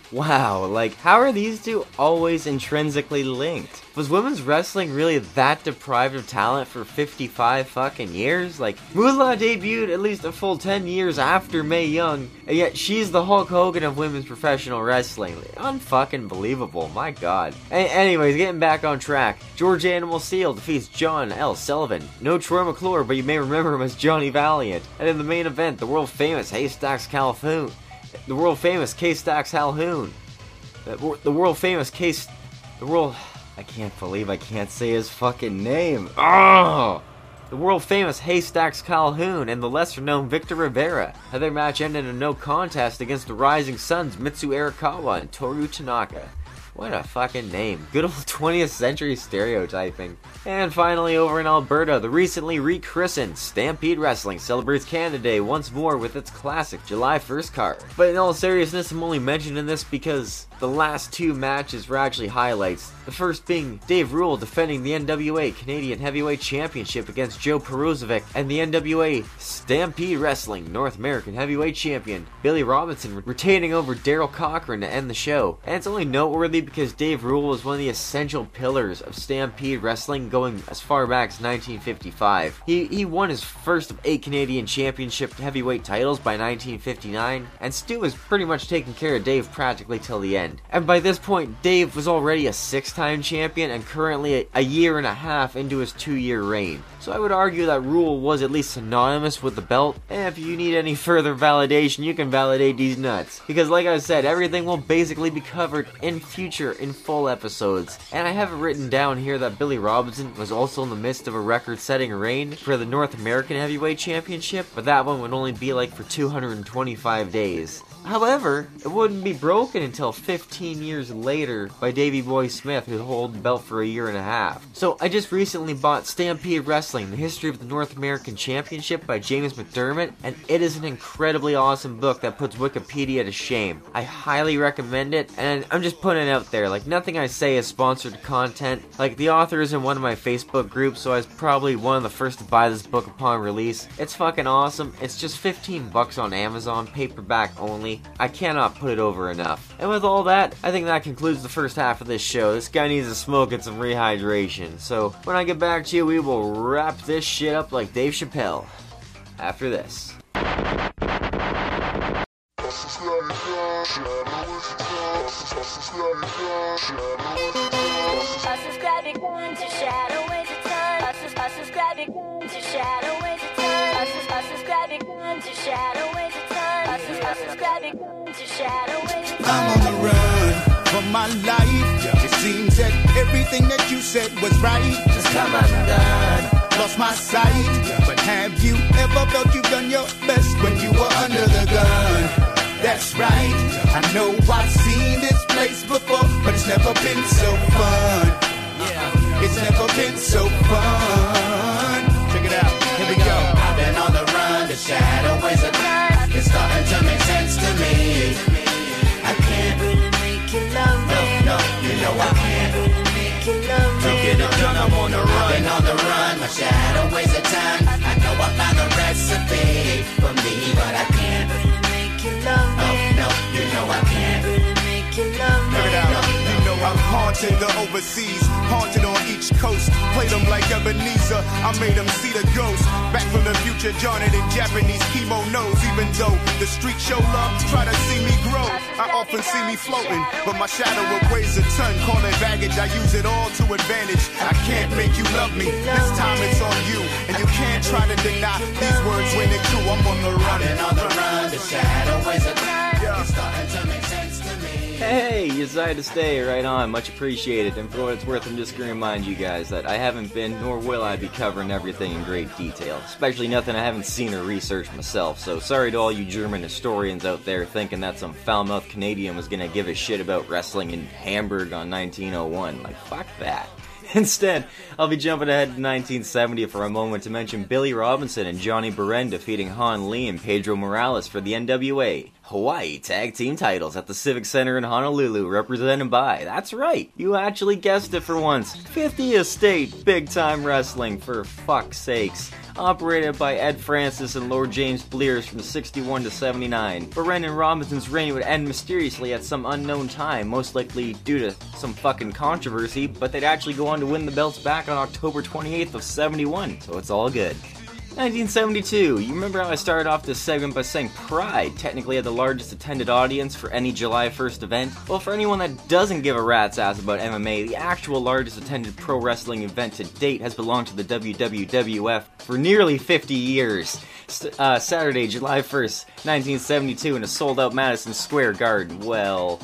Wow, like, how are these two always intrinsically linked? Was women's wrestling really that deprived of talent for 55 fucking years? Like, Moolah debuted at least a full 10 years after Mae Young, and yet she's the Hulk Hogan of women's professional wrestling. Unfucking believable, my god. A- anyways, getting back on track. George Animal Steele defeats John L. Sullivan. No Troy McClure, but you may remember him as Johnny Valiant. And in the main event, the world famous Haystacks Calhoun the world famous K Stacks Calhoun, the, world famous Case, the world. I can't believe I can't say his fucking name. Oh! The world famous Haystacks Calhoun and the lesser known Victor Rivera had their match ended in no contest against the Rising Suns Mitsu Arakawa and Toru Tanaka. What a fucking name. Good old [laughs] 20th century stereotyping. And finally, over in Alberta, the recently rechristened Stampede Wrestling celebrates Canada Day once more with its classic July 1st card. But in all seriousness, I'm only mentioning this because the last two matches were actually highlights. The first being Dave Ruhl defending the NWA Canadian Heavyweight Championship against Joe Peruzovic and the NWA Stampede Wrestling North American Heavyweight Champion Billy Robinson retaining over Daryl Cochran to end the show. And it's only noteworthy because Dave Ruhl was one of the essential pillars of Stampede Wrestling going as far back as 1955. He, he won his first of eight Canadian Championship heavyweight titles by 1959, and Stu was pretty much taking care of Dave practically till the end. And by this point, Dave was already a six time champion and currently a, a year and a half into his two year reign. So I would argue that Ruhl was at least synonymous with the belt. And if you need any [laughs] further validation, you can validate these nuts. Because like I said, everything will basically be covered in future in full episodes. And I have it written down here that Billy Robinson was also in the midst of a record setting reign for the North American Heavyweight Championship, but that one would only be like for 225 days. However, it wouldn't be broken until 15 years later by Davey Boy Smith, who held the belt for a year and a half. So I just recently bought Stampede Wrestling, the history of the North American Championship by James McDermott, and it is an incredibly awesome book that puts Wikipedia to shame. I highly recommend it, and I'm just putting it out there. Like, nothing I say is sponsored content. Like, the author is in one of my Facebook groups, so I was probably one of the first to buy this book upon release. It's fucking awesome. It's just 15 bucks on Amazon, paperback only. I cannot put it over enough. And with all that, I think that concludes the first half of this show. This guy needs a smoke and some rehydration. So, when I get back to you, we will wrap this shit up like Dave Chappelle. After this.
My life. Yeah. It seems that everything that you said was right. Just come undone. Lost my sight. But have you ever felt you've done your best when you were under the gun? That's right. I know I've seen this place before, but it's never been so fun. Yeah, it's never been so fun. Check it out. Here we go.
I've been on the run, the shadow ways of time. It's starting to make sense to me. No, I can't.
Me.
To get it done, I'm on the
I've
run.
been on the run, my shadow ways of time. I know I found the recipe for me, but I can't.
Make you love
Oh, no, you know I can't.
I'm haunted the overseas, haunted on each coast. Played them like Ebenezer, I made them see the ghost. Back from the future, John it in Japanese kimonos. Even though the street show love, try to see me grow. I often see me floating, but my shadow will weighs a ton. Call it baggage, I use it all to advantage. I can't make you love me, this time it's on you. And you can't try to deny these words when they're true. I'm on the run.
Been on the run, the shadow ways of time. It's starting to make.
Hey, you decided to stay right on. Much appreciated. And for what it's worth, I'm just going to remind you guys that I haven't been, nor will I be covering everything in great detail. Especially nothing I haven't seen or researched myself. So sorry to all you German historians out there thinking that some foul-mouthed Canadian was going to give a shit about wrestling in Hamburg on 1901. Like, fuck that. [laughs] Instead, I'll be jumping ahead to 1970 for a moment to mention Billy Robinson and Johnny Barend defeating Han Lee and Pedro Morales for the NWA Hawaii Tag Team titles at the Civic Center in Honolulu, represented by, that's right, you actually guessed it for once, 50th State Big Time Wrestling, for fuck's sakes. Operated by Ed Francis and Lord James Blears from 61 to 79. Barend and Robinson's reign would end mysteriously at some unknown time, most likely due to some fucking controversy, but they'd actually go on to win the belts back on October 28th of 71, so it's all good. 1972. You remember how I started off this segment by saying Pride technically had the largest attended audience for any July 1st event? Well, for anyone that doesn't give a rat's ass about MMA, the actual largest attended pro wrestling event to date has belonged to the WWWF for nearly 50 years. Uh, Saturday, July 1st, 1972, in a sold out Madison Square Garden. Well,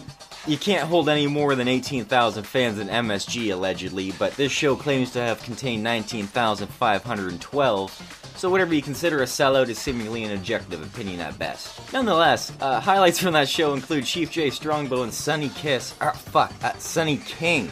you can't hold any more than 18,000 fans in MSG, allegedly, but this show claims to have contained 19,512. So whatever you consider a sellout is seemingly an objective opinion at best. Nonetheless, uh, highlights from that show include Chief Jay Strongbow and Sunny Kiss. Uh, fuck, uh, Sonny King.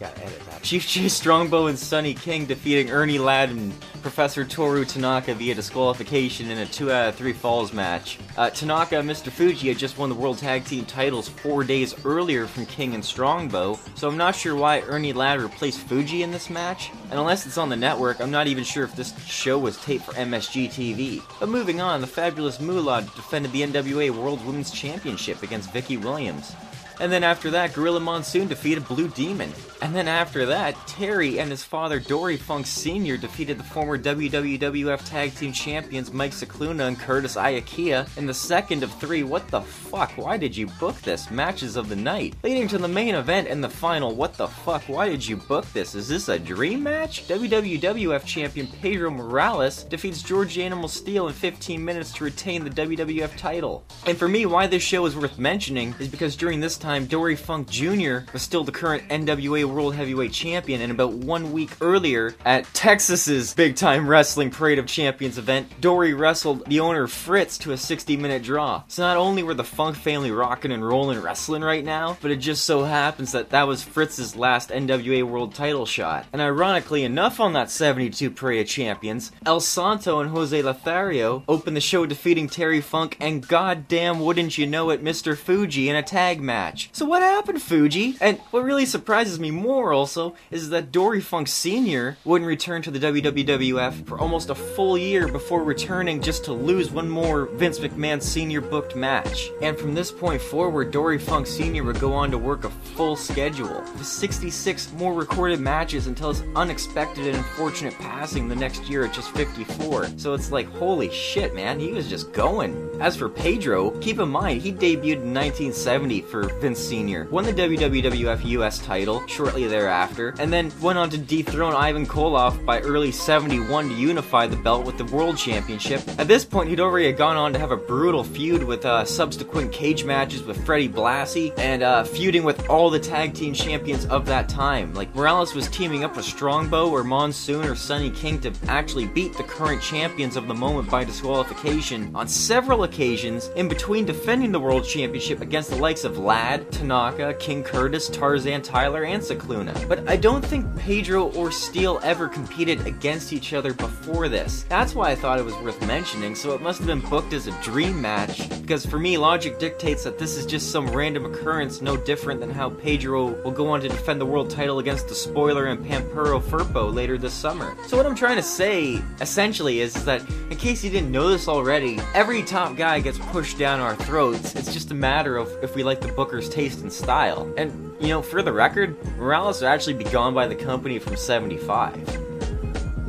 Gotta edit that. Chief Jay Strongbow and Sonny King defeating Ernie Ladd and Professor Toru Tanaka via disqualification in a 2 out of 3 falls match. Uh, Tanaka and Mr. Fuji had just won the World Tag Team titles four days earlier from King and Strongbow, so I'm not sure why Ernie Ladd replaced Fuji in this match. And unless it's on the network, I'm not even sure if this show was taped for MSG TV. But moving on, the fabulous Moolah defended the NWA World Women's Championship against Vicky Williams. And then after that, Gorilla Monsoon defeated Blue Demon. And then after that, Terry and his father Dory Funk Sr. defeated the former WWF Tag Team Champions Mike Scicluna and Curtis Iaukea in the second of three What the fuck, why did you book this? Matches of the night. Leading to the main event and the final What the fuck, why did you book this? Is this a dream match? WWF Champion Pedro Morales defeats George Animal Steele in 15 minutes to retain the WWF title. And for me, why this show is worth mentioning is because during this time, Dory Funk Jr. was still the current NWA World Heavyweight Champion, and about one week earlier, at Texas's Big Time Wrestling Parade of Champions event, Dory wrestled the owner Fritz to a 60 minute draw. So not only were the Funk family rocking and rolling wrestling right now, but it just so happens that that was Fritz's last NWA World title shot. And ironically enough, on that 72 Parade of Champions, El Santo and Jose Lothario opened the show defeating Terry Funk and goddamn wouldn't you know it, Mr. Fuji in a tag match. Match. So what happened, Fuji? And what really surprises me more also is that Dory Funk Sr. wouldn't return to the WWF for almost a full year before returning just to lose one more Vince McMahon Sr. booked match. And from this point forward, Dory Funk Sr. would go on to work a full schedule, with 66 more recorded matches until his unexpected and unfortunate passing the next year at just 54. So it's like, holy shit, man, he was just going. As for Pedro, keep in mind, he debuted in 1970 for Vince Sr., won the WWF US title shortly thereafter, and then went on to dethrone Ivan Koloff by early 71 to unify the belt with the World Championship. At this point, he'd already gone on to have a brutal feud with uh, subsequent cage matches with Freddie Blassie and uh, feuding with all the tag team champions of that time. Like Morales was teaming up with Strongbow or Monsoon or Sonny King to actually beat the current champions of the moment by disqualification on several occasions in between defending the World Championship against the likes of Ladd, Tanaka, King Curtis, Tarzan Tyler, and Scicluna. But I don't think Pedro or Steele ever competed against each other before this. That's why I thought it was worth mentioning, so it must have been booked as a dream match, because for me, logic dictates that this is just some random occurrence no different than how Pedro will go on to defend the world title against the spoiler and Pampero Firpo later this summer. So what I'm trying to say, essentially, is that in case you didn't know this already, every top guy gets pushed down our throats. It's just a matter of if we like the taste and style. And, you know, for the record, Morales would actually be gone by the company from 75.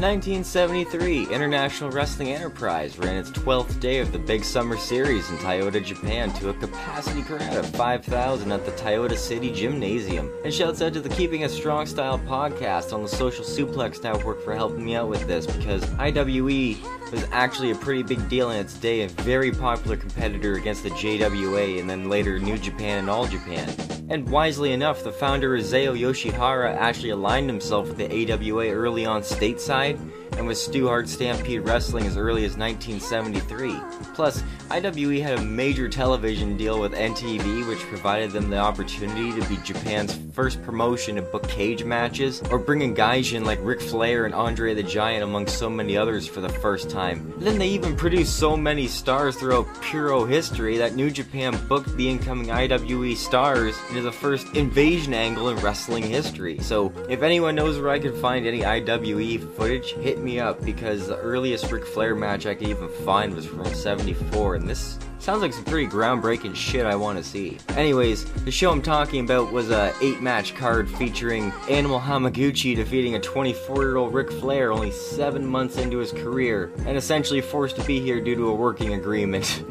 1973, International Wrestling Enterprise ran its 12th day of the Big Summer Series in Toyota, Japan to a capacity crowd of 5,000 at the Toyota City Gymnasium. And shouts out to the Keeping a Strong Style podcast on the Social Suplex Network for helping me out with this because IWE was actually a pretty big deal in its day, a very popular competitor against the JWA and then later New Japan and All Japan. And wisely enough, the founder Isao Yoshihara actually aligned himself with the AWA early on stateside side and with Stu Hart Stampede Wrestling as early as 1973. Plus, IWE had a major television deal with NTV, which provided them the opportunity to be Japan's first promotion to book cage matches, or bring in gaijin like Ric Flair and Andre the Giant among so many others for the first time. And then they even produced so many stars throughout Puro history that New Japan booked the incoming IWE stars into the first invasion angle in wrestling history. So, if anyone knows where I can find any IWE footage, hit me up because the earliest Ric Flair match I could even find was from 74, and this sounds like some pretty groundbreaking shit I want to see. Anyways, the show I'm talking about was a 8 match card featuring Animal Hamaguchi defeating a 24 year old Ric Flair only 7 months into his career, and essentially forced to be here due to a working agreement. [laughs]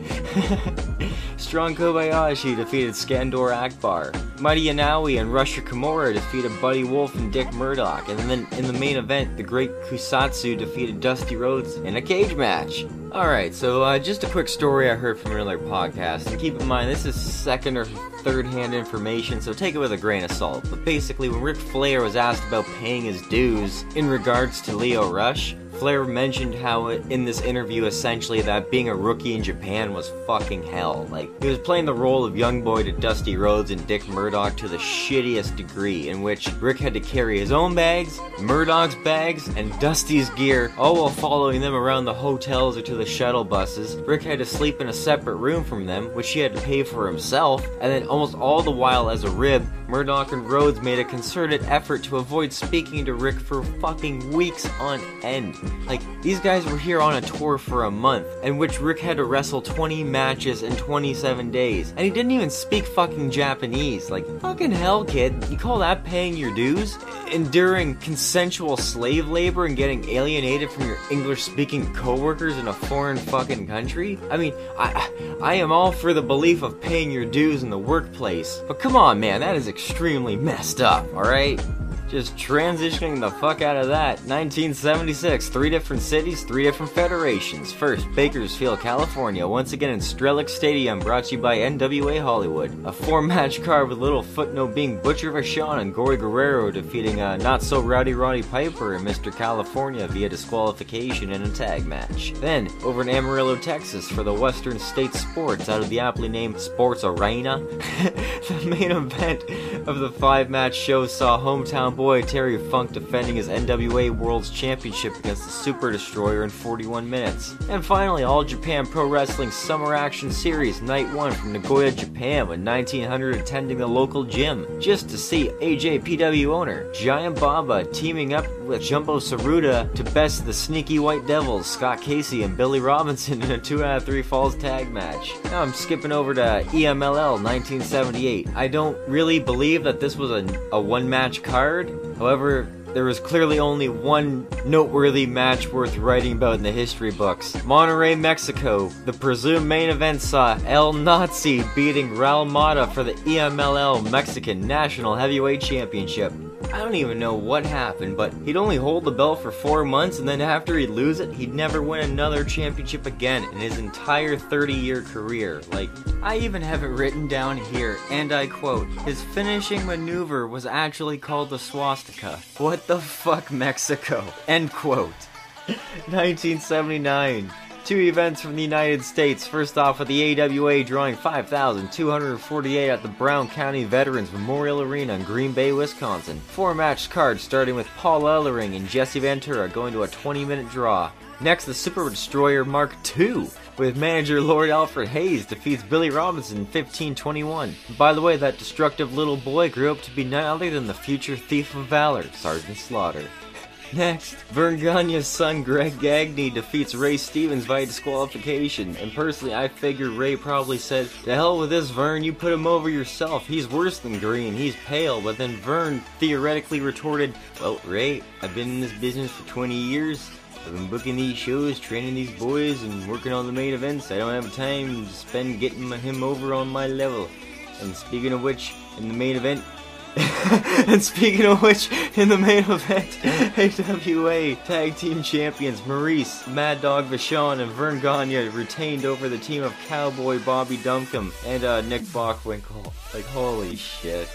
Strong Kobayashi defeated Skandor Akbar. Mighty Inoue and Rusher Kimura defeated Buddy Wolfe and Dick Murdoch, and then in the main event, the Great Kusatsu defeated Dusty Rhodes in a cage match. Alright, so uh, just a quick story I heard from another podcast, and keep in mind this is second or third hand information, so take it with a grain of salt. But basically, when Ric Flair was asked about paying his dues in regards to Leo Rush, Flair mentioned how in this interview essentially that being a rookie in Japan was fucking hell. Like he was playing the role of young boy to Dusty Rhodes and Dick Murdoch to the shittiest degree, in which Ric had to carry his own bags, Murdoch's bags, and Dusty's gear, all while following them around the hotels or to the shuttle buses. Ric had to sleep in a separate room from them, which he had to pay for himself, and then almost all the while as a rib, Murdoch and Rhodes made a concerted effort to avoid speaking to Ric for fucking weeks on end. Like, these guys were here on a tour for a month, in which Ric had to wrestle 20 matches in 27 days, and he didn't even speak fucking Japanese. Like, fucking hell, kid, you call that paying your dues? Enduring consensual slave labor and getting alienated from your English speaking coworkers in a foreign fucking country? I mean, I, I am all for the belief of paying your dues in the workplace, but come on, man, that is extremely messed up, alright? Just transitioning the fuck out of that. 1976, three different cities, three different federations. First, Bakersfield, California, once again in Strelich Stadium, brought to you by NWA Hollywood. A four match [laughs] card with little footnote being Butcher Vachon and Gory Guerrero defeating uh, not so rowdy Roddy Piper and Mr. California via disqualification in a tag match. Then, over in Amarillo, Texas, for the Western State Sports out of the aptly named Sports Arena, [laughs] the main event of the five match show saw hometown Boy Terry Funk defending his NWA World's Championship against the Super Destroyer in 41 minutes. And finally, All Japan Pro Wrestling Summer Action Series Night 1 from Nagoya, Japan with 1900 attending the local gym just to see AJPW owner Giant Baba teaming up with Jumbo Tsuruta to best the Sneaky White Devils, Scott Casey and Billy Robinson in a 2 out of 3 falls tag match. Now I'm skipping over to EMLL 1978. I don't really believe that this was a, a one match card. However, there was clearly only one noteworthy match worth writing about in the history books. Monterrey, Mexico. The presumed main event saw El Nazi beating Raul Mata for the EMLL Mexican National Heavyweight Championship. I don't even know what happened, but he'd only hold the belt for four months, and then after he'd lose it, he'd never win another championship again in his entire 30 year career. Like, I even have it written down here, and I quote His finishing maneuver was actually called the swastika. What the fuck, Mexico? End quote. [laughs] 1979. Two events from the United States. First off, with the AWA drawing 5,248 at the Brown County Veterans Memorial Arena in Green Bay, Wisconsin. Four match card starting with Paul Ellering and Jesse Ventura going to a 20 minute draw. Next, the Super Destroyer Mark II, with manager Lord Alfred Hayes defeats Billy Robinson in 1521. By the way, that destructive little boy grew up to be none other than the future thief of valor, Sergeant Slaughter. Next, Verne Gagne's son Greg Gagne defeats Ray Stevens by disqualification. And personally, I figure Ray probably said, To hell with this, Verne, you put him over yourself. He's worse than green, he's pale. But then Verne theoretically retorted, Well, Ray, I've been in this business for 20 years. I've been booking these shows, training these boys, and working on the main events. I don't have time to spend getting him over on my level. And speaking of which, in the main event, [laughs] and speaking of which, in the main event, [laughs] AWA Tag Team Champions Maurice, Mad Dog Vachon, and Verne Gagne retained over the team of Cowboy Bobby Duncum and uh, Nick Bockwinkel. Like, holy shit.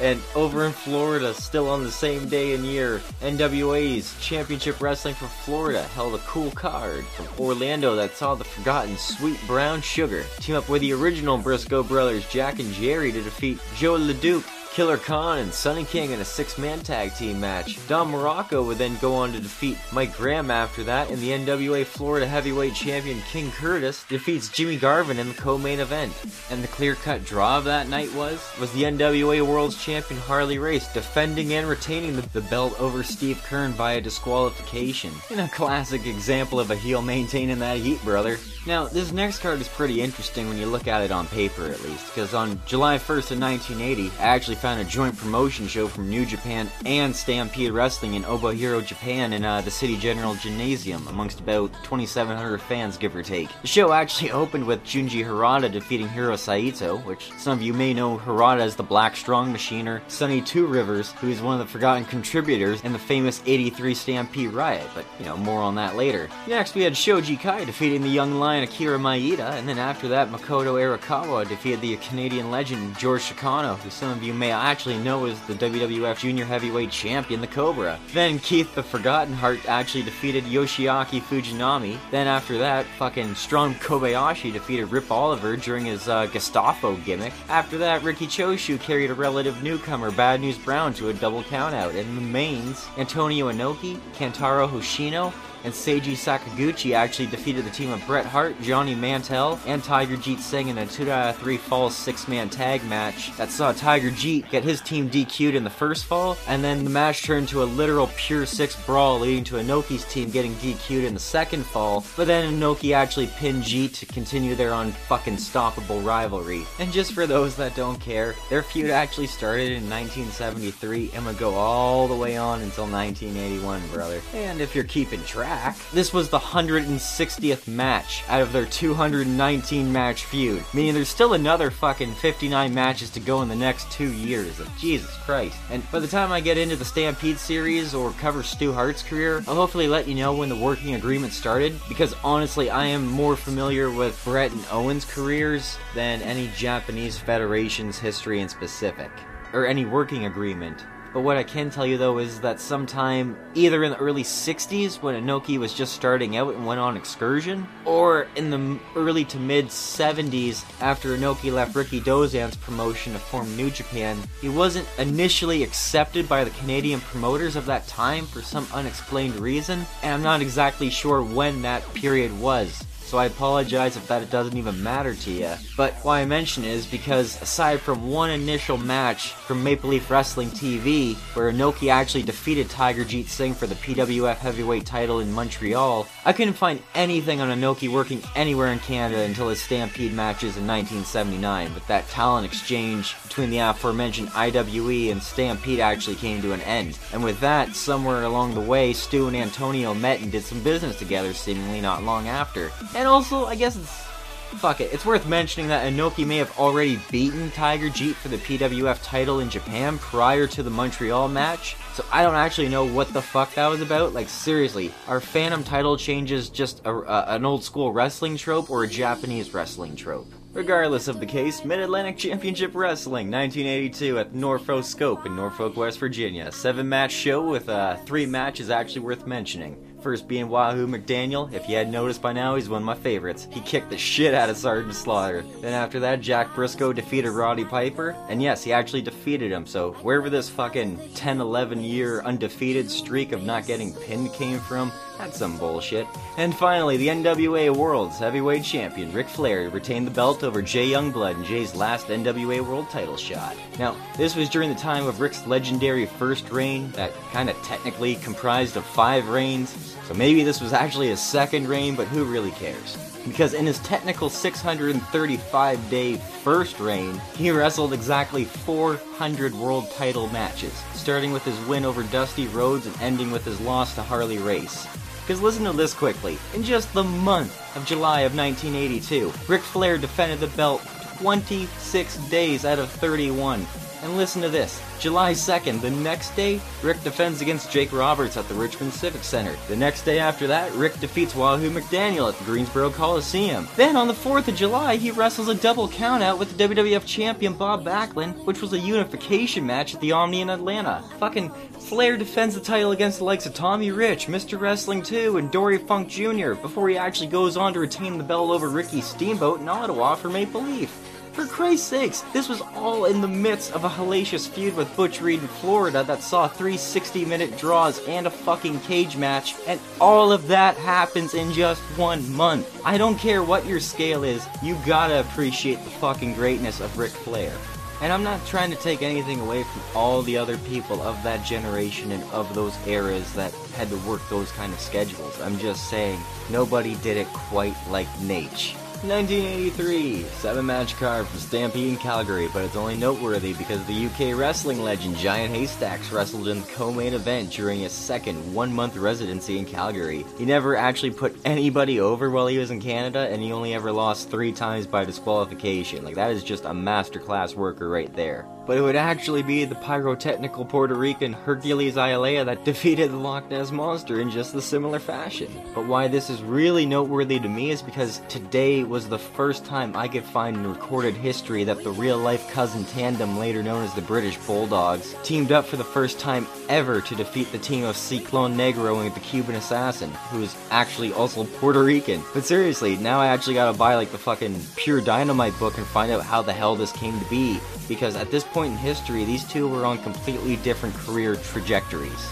And over in Florida, still on the same day and year, NWA's Championship Wrestling for Florida held a cool card from Orlando that saw the forgotten Sweet Brown Sugar team up with the original Briscoe brothers Jack and Jerry to defeat Joe LeDuc Killer Khan and Sonny King in a six-man tag team match. Don Muraco would then go on to defeat Mike Graham after that, and the NWA Florida Heavyweight Champion King Curtis defeats Jimmy Garvin in the co-main event. And the clear-cut draw of that night was was the NWA World's Champion Harley Race defending and retaining the, the belt over Steve Keirn via disqualification. In a classic example of a heel maintaining that heat, brother. Now, this next card is pretty interesting when you look at it on paper, at least, because on July 1st of 1980, I actually found a joint promotion show from New Japan and Stampede Wrestling in Obihiro, Japan, in uh, the City General Gymnasium, amongst about 2,700 fans, give or take. The show actually [laughs] opened with Junji Hirata defeating Hiro Saito, which some of you may know Hirata as the Black Strong Machine, or Sonny Two Rivers, who is one of the forgotten contributors in the famous 83 Stampede Riot, but, you know, more on that later. Next, we had Shoji Kai defeating the young lion Akira Maeda, and then after that, Makoto Arakawa defeated the Canadian legend George Shikano, who some of you may actually know as the WWF Junior Heavyweight Champion, the Cobra. Then Keith the Forgotten Heart actually defeated Yoshiaki Fujinami. Then after that, fucking Strong Kobayashi defeated Rip Oliver during his uh, Gestapo gimmick. After that, Riki Choshu carried a relative newcomer, Bad News Brown, to a double countout. In the mains, Antonio Inoki, Kantaro Hoshino, and Seiji Sakaguchi actually defeated the team of Bret Hart, Johnny Mantell, and Tiger Jeet Singh in a 2 out of 3 falls 6 man tag match that saw Tiger Jeet get his team DQ'd in the first fall, and then the match turned to a literal pure 6 brawl, leading to Inoki's team getting DQ'd in the second fall, but then Inoki actually pinned Jeet to continue their unfucking stoppable rivalry. And just for those that don't care, their feud actually started in 1973 and would go all the way on until 1981, brother. And if you're keeping track, this was the 160th match out of their 219 match feud, meaning there's still another fucking 59 matches to go in the next two years. Like, Jesus Christ. And by the time I get into the Stampede series or cover Stu Hart's career, I'll hopefully let you know when the working agreement started, because honestly, I am more familiar with Bret and Owen's careers than any Japanese federation's history in specific. Or any working agreement But what I can tell you though is that sometime either in the early 60s when Inoki was just starting out and went on excursion, or in the early to mid 70s after Inoki left Rikidozan's promotion to form New Japan, he wasn't initially accepted by the Canadian promoters of that time for some unexplained reason, and I'm not exactly sure when that period was so I apologize if that doesn't even matter to you. But why I mention is because aside from one initial match from Maple Leaf Wrestling TV, where Inoki actually defeated Tiger Jeet Singh for the PWF heavyweight title in Montreal, I couldn't find anything on Inoki working anywhere in Canada until his Stampede matches in 1979, but that talent exchange between the aforementioned IWE and Stampede actually came to an end. And with that, somewhere along the way, Stu and Antonio met and did some business together seemingly not long after. Also, I guess it's Fuck it, it's worth mentioning that Inoki may have already beaten Tiger Jeet for the PWF title in Japan prior to the Montreal match, so I don't actually know what the fuck that was about. Like, seriously, are Phantom title changes just a, a, an old school wrestling trope or a Japanese wrestling trope? Regardless of the case, Mid Atlantic Championship Wrestling 1982 at Norfolk Scope in Norfolk, West Virginia. Seven match show with uh, three matches actually worth mentioning. First being Wahoo McDaniel. If you hadn't noticed by now, he's one of my favorites. He kicked the shit out of Sergeant Slaughter. Then after that, Jack Briscoe defeated Roddy Piper. And yes, he actually defeated him. So wherever this fucking 10, 11 year undefeated streak of not getting pinned came from, that's some bullshit. And finally, the NWA World's Heavyweight Champion, Ric Flair, retained the belt over Jay Youngblood in Jay's last NWA World title shot. Now, this was during the time of Ric's legendary first reign, that kind of technically comprised of five reigns. So maybe this was actually his second reign, but who really cares? Because in his technical 635 day first reign, he wrestled exactly 400 world title matches, starting with his win over Dusty Rhodes and ending with his loss to Harley Race. Because listen to this quickly. In just the month of July of 1982, Ric Flair defended the belt 26 days out of 31. And listen to this. July 2nd, the next day, Ric defends against Jake Roberts at the Richmond Civic Center. The next day after that, Ric defeats Wahoo McDaniel at the Greensboro Coliseum. Then on the 4th of July, he wrestles a double countout with the WWF champion Bob Backlund, which was a unification match at the Omni in Atlanta. Fucking Flair defends the title against the likes of Tommy Rich, Mr. Wrestling 2, and Dory Funk Jr. before he actually goes on to retain the belt over Ricky Steamboat in Ottawa for Maple Leaf. For Christ's sakes, this was all in the midst of a hellacious feud with Butch Reed in Florida that saw three 60 minute draws and a fucking cage match, and all of that happens in just one month. I don't care what your scale is, you gotta appreciate the fucking greatness of Ric Flair. And I'm not trying to take anything away from all the other people of that generation and of those eras that had to work those kind of schedules. I'm just saying, nobody did it quite like Nate. 1983, seven match card from Stampede in Calgary, but it's only noteworthy because the UK wrestling legend Giant Haystacks wrestled in the co-main event during his second one-month residency in Calgary. He never actually put anybody over while he was in Canada, and he only ever lost three times by disqualification. Like that is just a masterclass worker right there. But it would actually be the pyrotechnical Puerto Rican Hercules Ayala that [laughs] defeated the Loch Ness Monster in just a similar fashion. But why this is really noteworthy to me is because today was the first time I could find in recorded history that the real life cousin tandem, later known as the British Bulldogs, teamed up for the first time ever to defeat the team of Ciclone Negro and the Cuban Assassin, who is actually also Puerto Rican. But seriously, now I actually gotta buy like the fucking Pure Dynamite book and find out how the hell this came to be. Because at this point in history, these two were on completely different career trajectories.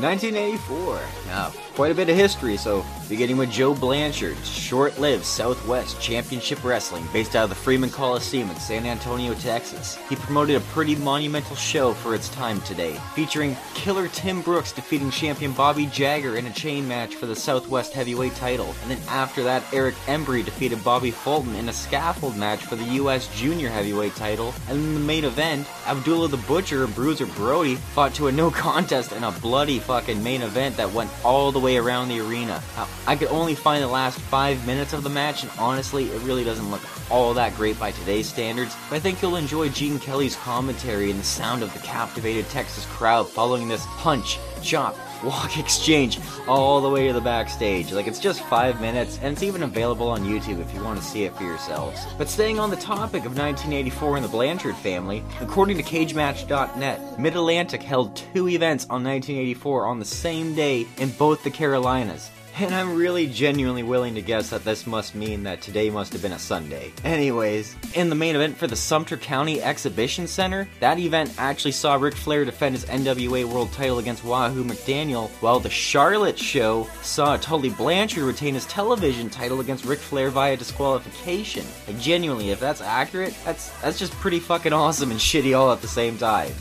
1984. Now, quite a bit of history, so beginning with Joe Blanchard's short-lived Southwest Championship Wrestling based out of the Freeman Coliseum in San Antonio, Texas. He promoted a pretty monumental show for its time today, featuring Killer Tim Brooks defeating champion Bobby Jagger in a chain match for the Southwest Heavyweight title. And then after that, Eric Embry defeated Bobby Fulton in a scaffold match for the US Junior Heavyweight title. And in the main event, Abdullah the Butcher and Bruiser Brody fought to a no [laughs] contest in a bloody fucking main event that went all the way around the arena. I could only find the last five minutes of the match, and honestly, it really doesn't look all that great by today's standards. But I think you'll enjoy Gene Kelly's commentary and the sound of the captivated Texas crowd following this punch, chop, walk [laughs] exchange all the way to the backstage. Like, it's just five minutes, and it's even available on YouTube if you want to see it for yourselves. But staying on the topic of 1984 and the Blanchard family, according to CageMatch.net, Mid Atlantic held two events on 1984 on the same day in both the Carolinas. And I'm really genuinely willing to guess that this must mean that today must have been a Sunday. Anyways, in the main event for the Sumter County Exhibition Center, that event actually saw Ric Flair defend his NWA World title against Wahoo McDaniel, while the Charlotte show saw Tully Blanchard retain his television title against Ric Flair via disqualification. Like genuinely, if that's accurate, that's that's just pretty fucking awesome and shitty all at the same time.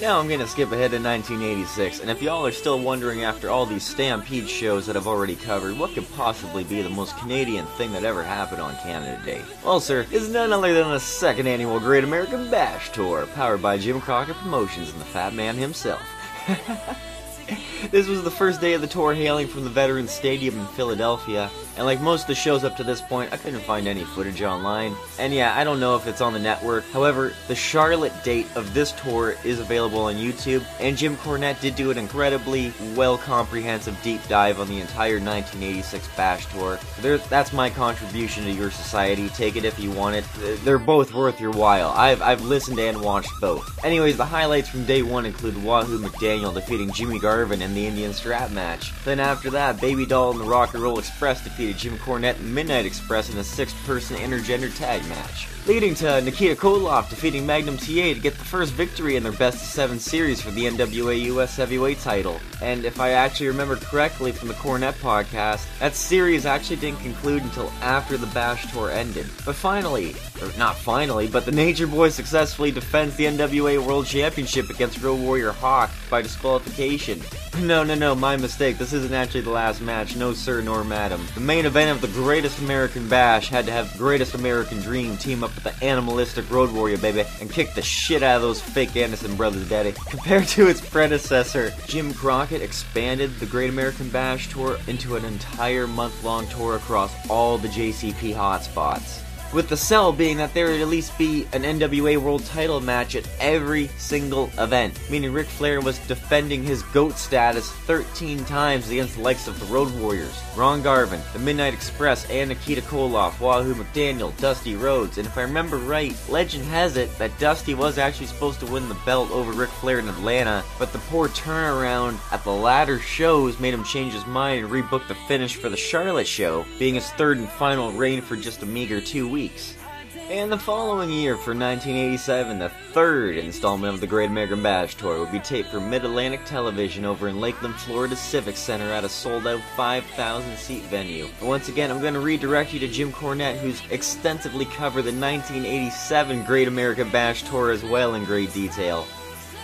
Now I'm gonna skip ahead to 1986, and if y'all are still wondering after all these Stampede shows that I've already covered, what could possibly be the most Canadian thing that ever happened on Canada Day? Well, sir, it's none other than the second annual Great American Bash Tour, powered by Jim Crockett Promotions and the Fat Man himself. [laughs] This was the first day of the tour hailing from the Veterans Stadium in Philadelphia, and like most of the shows up to this point, I couldn't find any footage online. And yeah, I don't know if it's on the network. However, the Charlotte date of this tour is available on YouTube, and Jim Cornette did do an incredibly well comprehensive deep dive on the entire 1986 Bash Tour. There, that's my contribution to your society. Take it if you want it. They're both worth your while. I've, I've listened and watched both. Anyways, the highlights from day one include Wahoo McDaniel defeating Jimmy Garvin in the Indian strap match. Then after that, Baby Doll and the Rock and Roll Express defeated Jim Cornette Midnight Express in a six-person intergender tag match. Leading to Nikita Koloff defeating Magnum TA to get the first victory in their best of seven series for the NWA US Heavyweight title. And if I actually remember correctly from the Cornette podcast, that series actually didn't conclude until after the Bash Tour ended. But finally, or not finally, but the Nature Boy successfully defends the NWA World Championship against Real Warrior Hawk by disqualification. [clears throat] No, no, no, my mistake. This isn't actually the last match. No, sir, nor madam. The main event of the Greatest American Bash had to have Greatest American Dream team up the Animalistic Road Warrior, baby, and kick the shit out of those fake Anderson brothers, daddy. [laughs] Compared to its predecessor, Jim Crockett expanded the Great American Bash tour into an entire month long tour across all the JCP hotspots with the sell being that there would at least be an NWA World title match at every single event, meaning Ric Flair was defending his GOAT status 13 times against the likes of the Road Warriors, Ron Garvin, the Midnight Express, and Nikita Koloff, Wahoo McDaniel, Dusty Rhodes, and if I remember right, legend has it that Dusty was actually supposed to win the belt over Ric Flair in Atlanta, but the poor turnaround at the latter shows made him change his mind and rebook the finish for the Charlotte show, being his third and final reign for just a meager two weeks. And the following year, for 1987, the third installment of the Great American Bash Tour would be taped for Mid Atlantic Television over in Lakeland, Florida Civic Center at a sold out 5,000 seat venue. Once again, I'm going to redirect you to Jim Cornette, who's extensively covered the 1987 Great American Bash Tour as well in great detail.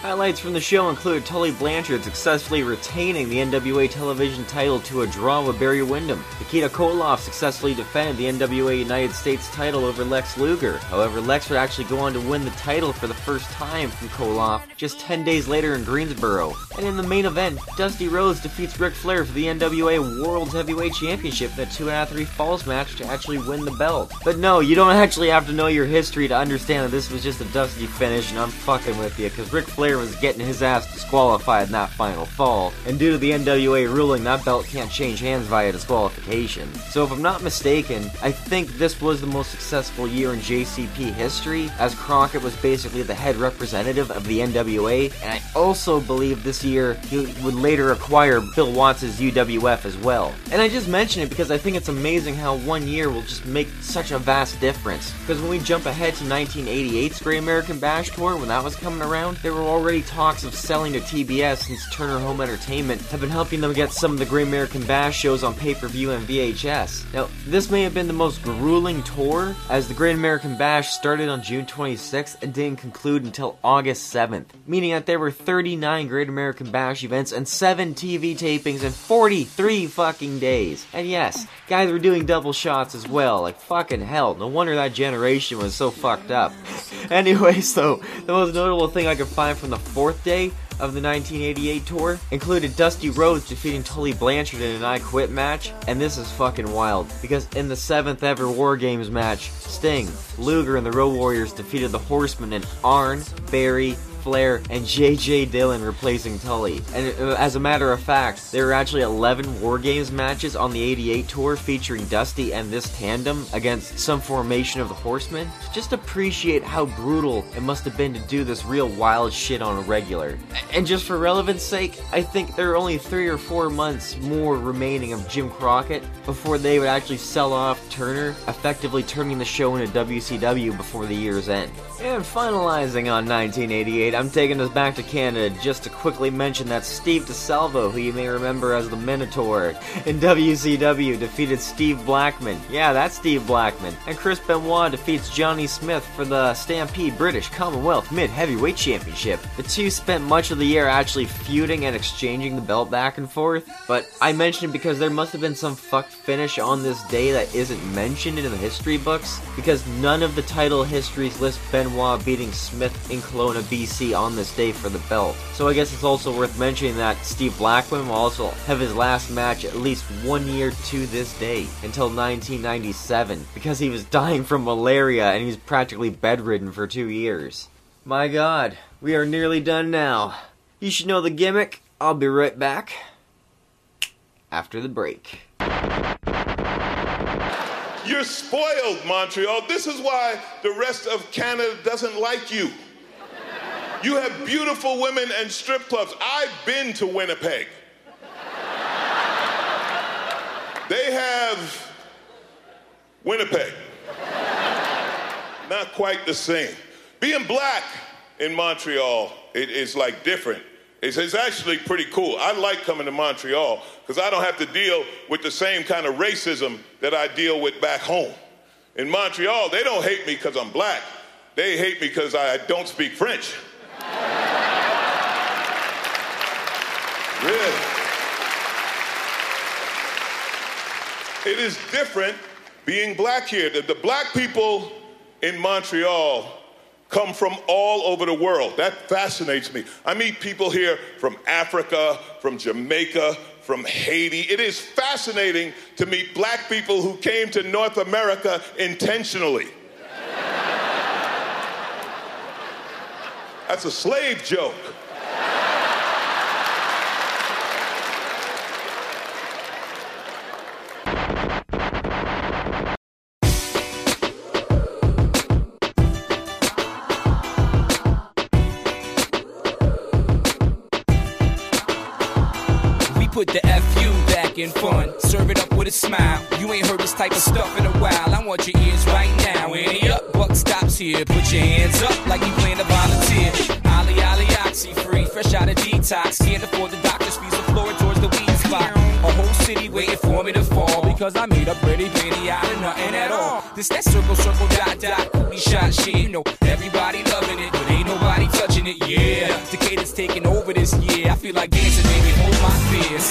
Highlights from the show include Tully Blanchard successfully retaining the NWA television title to a draw with Barry Windham. Nikita Koloff successfully defended the NWA United States title over Lex Luger. However, Lex would actually go on to win the title for the first time from Koloff just 10 days later in Greensboro. And in the main event, Dusty Rhodes defeats Ric Flair for the NWA World Heavyweight Championship in a 2 out of 3 falls match to actually win the belt. But no, you don't [laughs] actually have to know your history to understand that this was just a Dusty finish and I'm fucking with you, because Ric Flair was getting his ass disqualified in that final fall, and due to the NWA ruling, that belt can't change hands via disqualification. So if I'm not mistaken, I think this was the most successful year in JCP history, as Crockett was basically the head representative of the NWA, and I also believe this year he would later acquire Bill Watts' UWF as well. And I just mention it because I think it's amazing how one year will just make such a vast difference. Because when we jump ahead to 1988's Great American Bash Tour, when that was coming around, there were already talks of selling to TBS since Turner Home Entertainment have been helping them get some of the Great American Bash shows on pay-per-view and VHS. Now, this may have been the most grueling tour, as the Great American Bash started on June 26th and didn't conclude until August 7th, meaning that there were 39 Great American Bash events and 7 TV tapings in 43 fucking days. And yes, guys were doing double shots as well, like fucking hell, no wonder that generation was so fucked up. [laughs] anyway, so, the most notable thing I could find from the fourth day of the 1988 tour included Dusty Rhodes defeating Tully Blanchard in an I Quit match, and this is fucking wild because in the seventh ever War Games match, Sting, Luger, and the Road Warriors defeated the Horsemen in Arn, Barry, Flair, and J.J. Dillon replacing Tully. And uh, as a matter of fact, there were actually 11 War Games matches on the 88 tour featuring Dusty and this tandem against some formation of the Horsemen. Just appreciate how brutal it must have been to do this real wild shit on a regular. And just for relevance sake, I think there are only three or four months more remaining of Jim Crockett before they would actually sell off Turner, effectively turning the show into WCW before the year's end. And finalizing on 1988, I'm taking us back to Canada just to quickly mention that Steve DeSalvo, who you may remember as the Minotaur, in WCW defeated Steve Blackman. Yeah, that's Steve Blackman. And Chris Benoit defeats Johnny Smith for the Stampede British Commonwealth Mid Heavyweight Championship. The two spent much of the year actually feuding and exchanging the belt back and forth, but I mention it because there must have been some fucked finish on this day that isn't mentioned in the history books, because none of the title histories list Benoit beating Smith in Kelowna, BC on this day for the belt. So I guess it's also worth mentioning that Steve Blackman will also have his last match at least one year to this day, until 1997, because he was [laughs] dying from malaria and he was practically bedridden for two years. My god, we are nearly done now. You should know the gimmick. I'll be right back after the break.
You're spoiled, Montreal. This is why the rest of Canada doesn't like you. You have beautiful women and strip clubs. I've been to Winnipeg. They have Winnipeg. Not quite the same. Being black in Montreal it is like different. It's, it's actually pretty cool. I like coming to Montreal because I don't have to deal with the same kind of racism that I deal with back home. In Montreal, they don't hate me because I'm black. They hate me because I don't speak French. Really. It is different being black here. The, the black people in Montreal come from all over the world. That fascinates me. I meet people here from Africa, from Jamaica, from Haiti. It is fascinating to meet black people who came to North America intentionally. That's a slave joke.
We put the FU back in fun. Serve it up with a smile. You ain't heard this type of stuff in a while. I want your ears right now. Any up, buck here. Put your hands up like you plan to volunteer. Ali Ali Oxy free, fresh out of detox. Can't afford the doctor's fees. The floor towards the weed spot. A whole city waiting for me to fall because I made a pretty penny out of nothing at all. This that circle, circle, dot, dot, we shot shit. You know, everybody loving it, but ain't nobody touching it. Yeah, Decatur's taking over this year. I feel like dancing, baby. Hold my fears.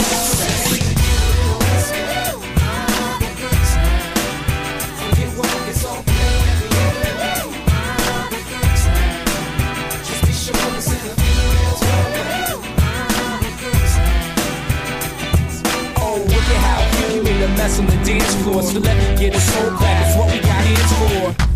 A mess on the dance floor. So let me get a soul back. It's what we got hands for.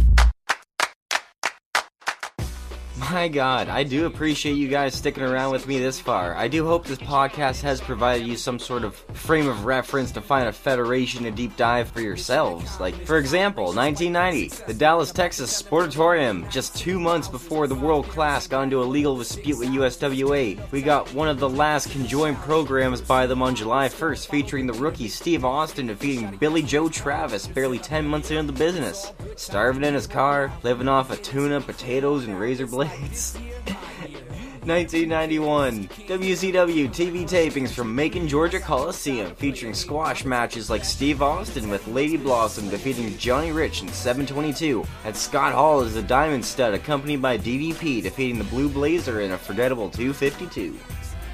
My god, I do appreciate you guys sticking around with me this far. I do hope this podcast has provided you some sort of frame of reference to find a federation to deep dive for yourselves. Like, for example, 1990, the Dallas, Texas Sportatorium. Just two months before the world class got into a legal dispute with USWA, we got one of the last conjoined programs by them on July 1st, featuring the rookie Steve Austin defeating Billy Joe Travis barely 10 months into the business. Starving in his car, living off of tuna, potatoes, and razor blades. 1991 WCW TV tapings from Macon, Georgia Coliseum featuring squash matches like Steve Austin with Lady Blossom defeating Johnny Rich in 722, and Scott Hall as the Diamond Stud accompanied by DDP defeating the Blue Blazer in a forgettable 252.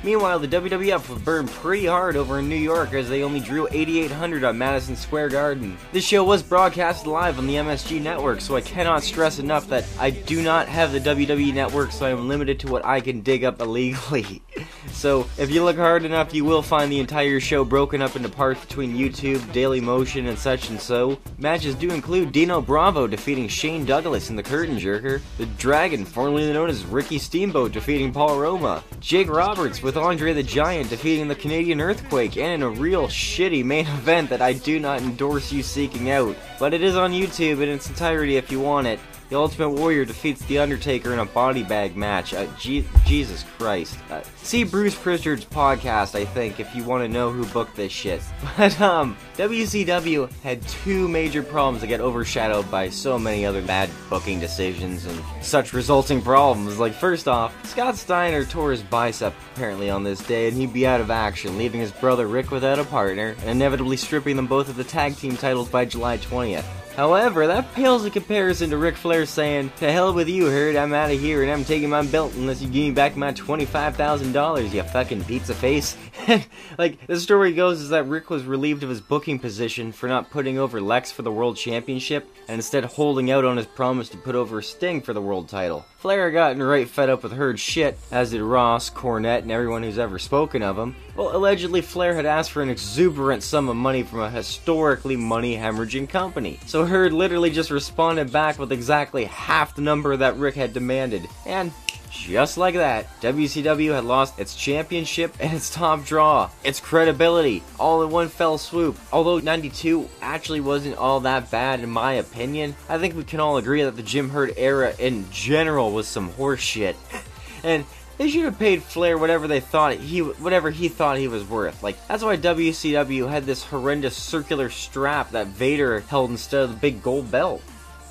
Meanwhile, the WWF would burn pretty hard over in New York as they only drew 8,800 on Madison Square Garden. This show was broadcast live on the MSG network, so I cannot stress enough that I do not have the WWE network, so I am limited to what I can dig up illegally. [laughs] So, if you look hard enough, you will find the entire show broken up into parts between YouTube, Daily Motion, and such and so. Matches do include Dino Bravo defeating Shane Douglas in the Curtain Jerker, The Dragon, formerly known as Ricky Steamboat, defeating Paul Roma, Jake Roberts with Andre the Giant defeating the Canadian Earthquake, and in a real shitty main [laughs] event that I do not endorse you seeking out. But it is on YouTube in its entirety if you want it. The Ultimate Warrior defeats The Undertaker in a body bag match. Uh, Je- Jesus Christ. Uh, see Bruce Prichard's podcast, I think, if you want to know who booked this shit. [laughs] But, um, WCW had two major problems that get overshadowed by so many other bad booking decisions and such resulting problems. Like, first off, Scott Steiner tore his bicep apparently on this day and he'd be out of action, leaving his brother Rick without a partner, and inevitably stripping them both of the tag team titles by July 20th. However, that pales in comparison to Ric Flair saying, To hell with you, Herd, I'm out of here and I'm taking my belt unless you give me back my $25,000, you fucking pizza face. [laughs] like, the story goes is that Rick was relieved of his booking position for not putting over Lex for the World Championship and instead holding out on his promise to put over Sting for the World title. Flair got right fed up with Herd's shit, as did Ross, Cornette, and everyone who's ever spoken of him. Well, allegedly, Flair had asked for an exuberant sum of money from a historically money hemorrhaging company. So Herd literally just responded back with exactly half the number that Rick had demanded. And just like that, WCW had lost its championship and its top draw, its credibility, all in one fell swoop. Although 92 actually wasn't all that bad in my opinion, I think we can all agree that the Jim Herd era in general was some horseshit. [laughs] and they should have paid Flair whatever they thought he whatever he thought he was worth. Like that's why WCW had this horrendous circular strap that Vader held instead of the big gold belt.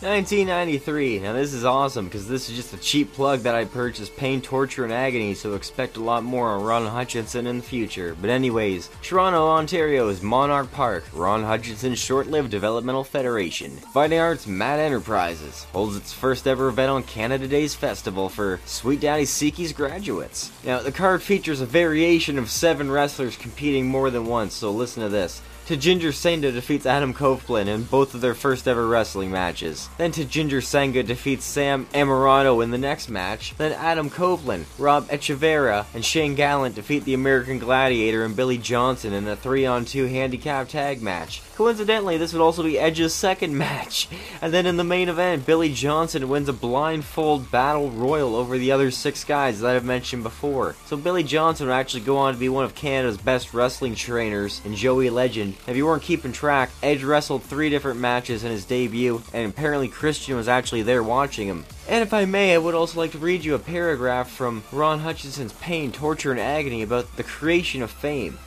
1993. Now this is awesome because this is just a cheap plug that I purchased Pain, Torture, and Agony, so expect a lot more on Ron Hutchinson in the future. But anyways, Toronto, Ontario is Monarch Park, Ron Hutchinson's short-lived developmental federation. Fighting Arts Mad Enterprises holds its first ever event on Canada Days Festival for Sweet Daddy Siki's graduates. Now the card features a variation of seven wrestlers competing more than once, so listen to this. Tajinger Senda defeats Adam Copeland in both of their first ever wrestling matches. Then Tajinger Senga defeats Sam Amarato in the next match. Then Adam Copeland, Rob Echeverria, and Shane Gallant defeat the American Gladiator and Billy Johnson in a 3 on 2 handicap tag match. Coincidentally, this would also be Edge's second [laughs] match. And then in the main event, Billy Johnson wins a blindfold battle royal over the other six guys that I've mentioned before. So Billy Johnson would actually go on to be one of Canada's best wrestling trainers and Joey Legend. If you weren't keeping track, Edge wrestled three different matches in his debut, and apparently Christian was actually there watching him. And if I may, I would also like to read you a paragraph from Ron Hutchinson's Pain, Torture, and Agony about the creation of fame.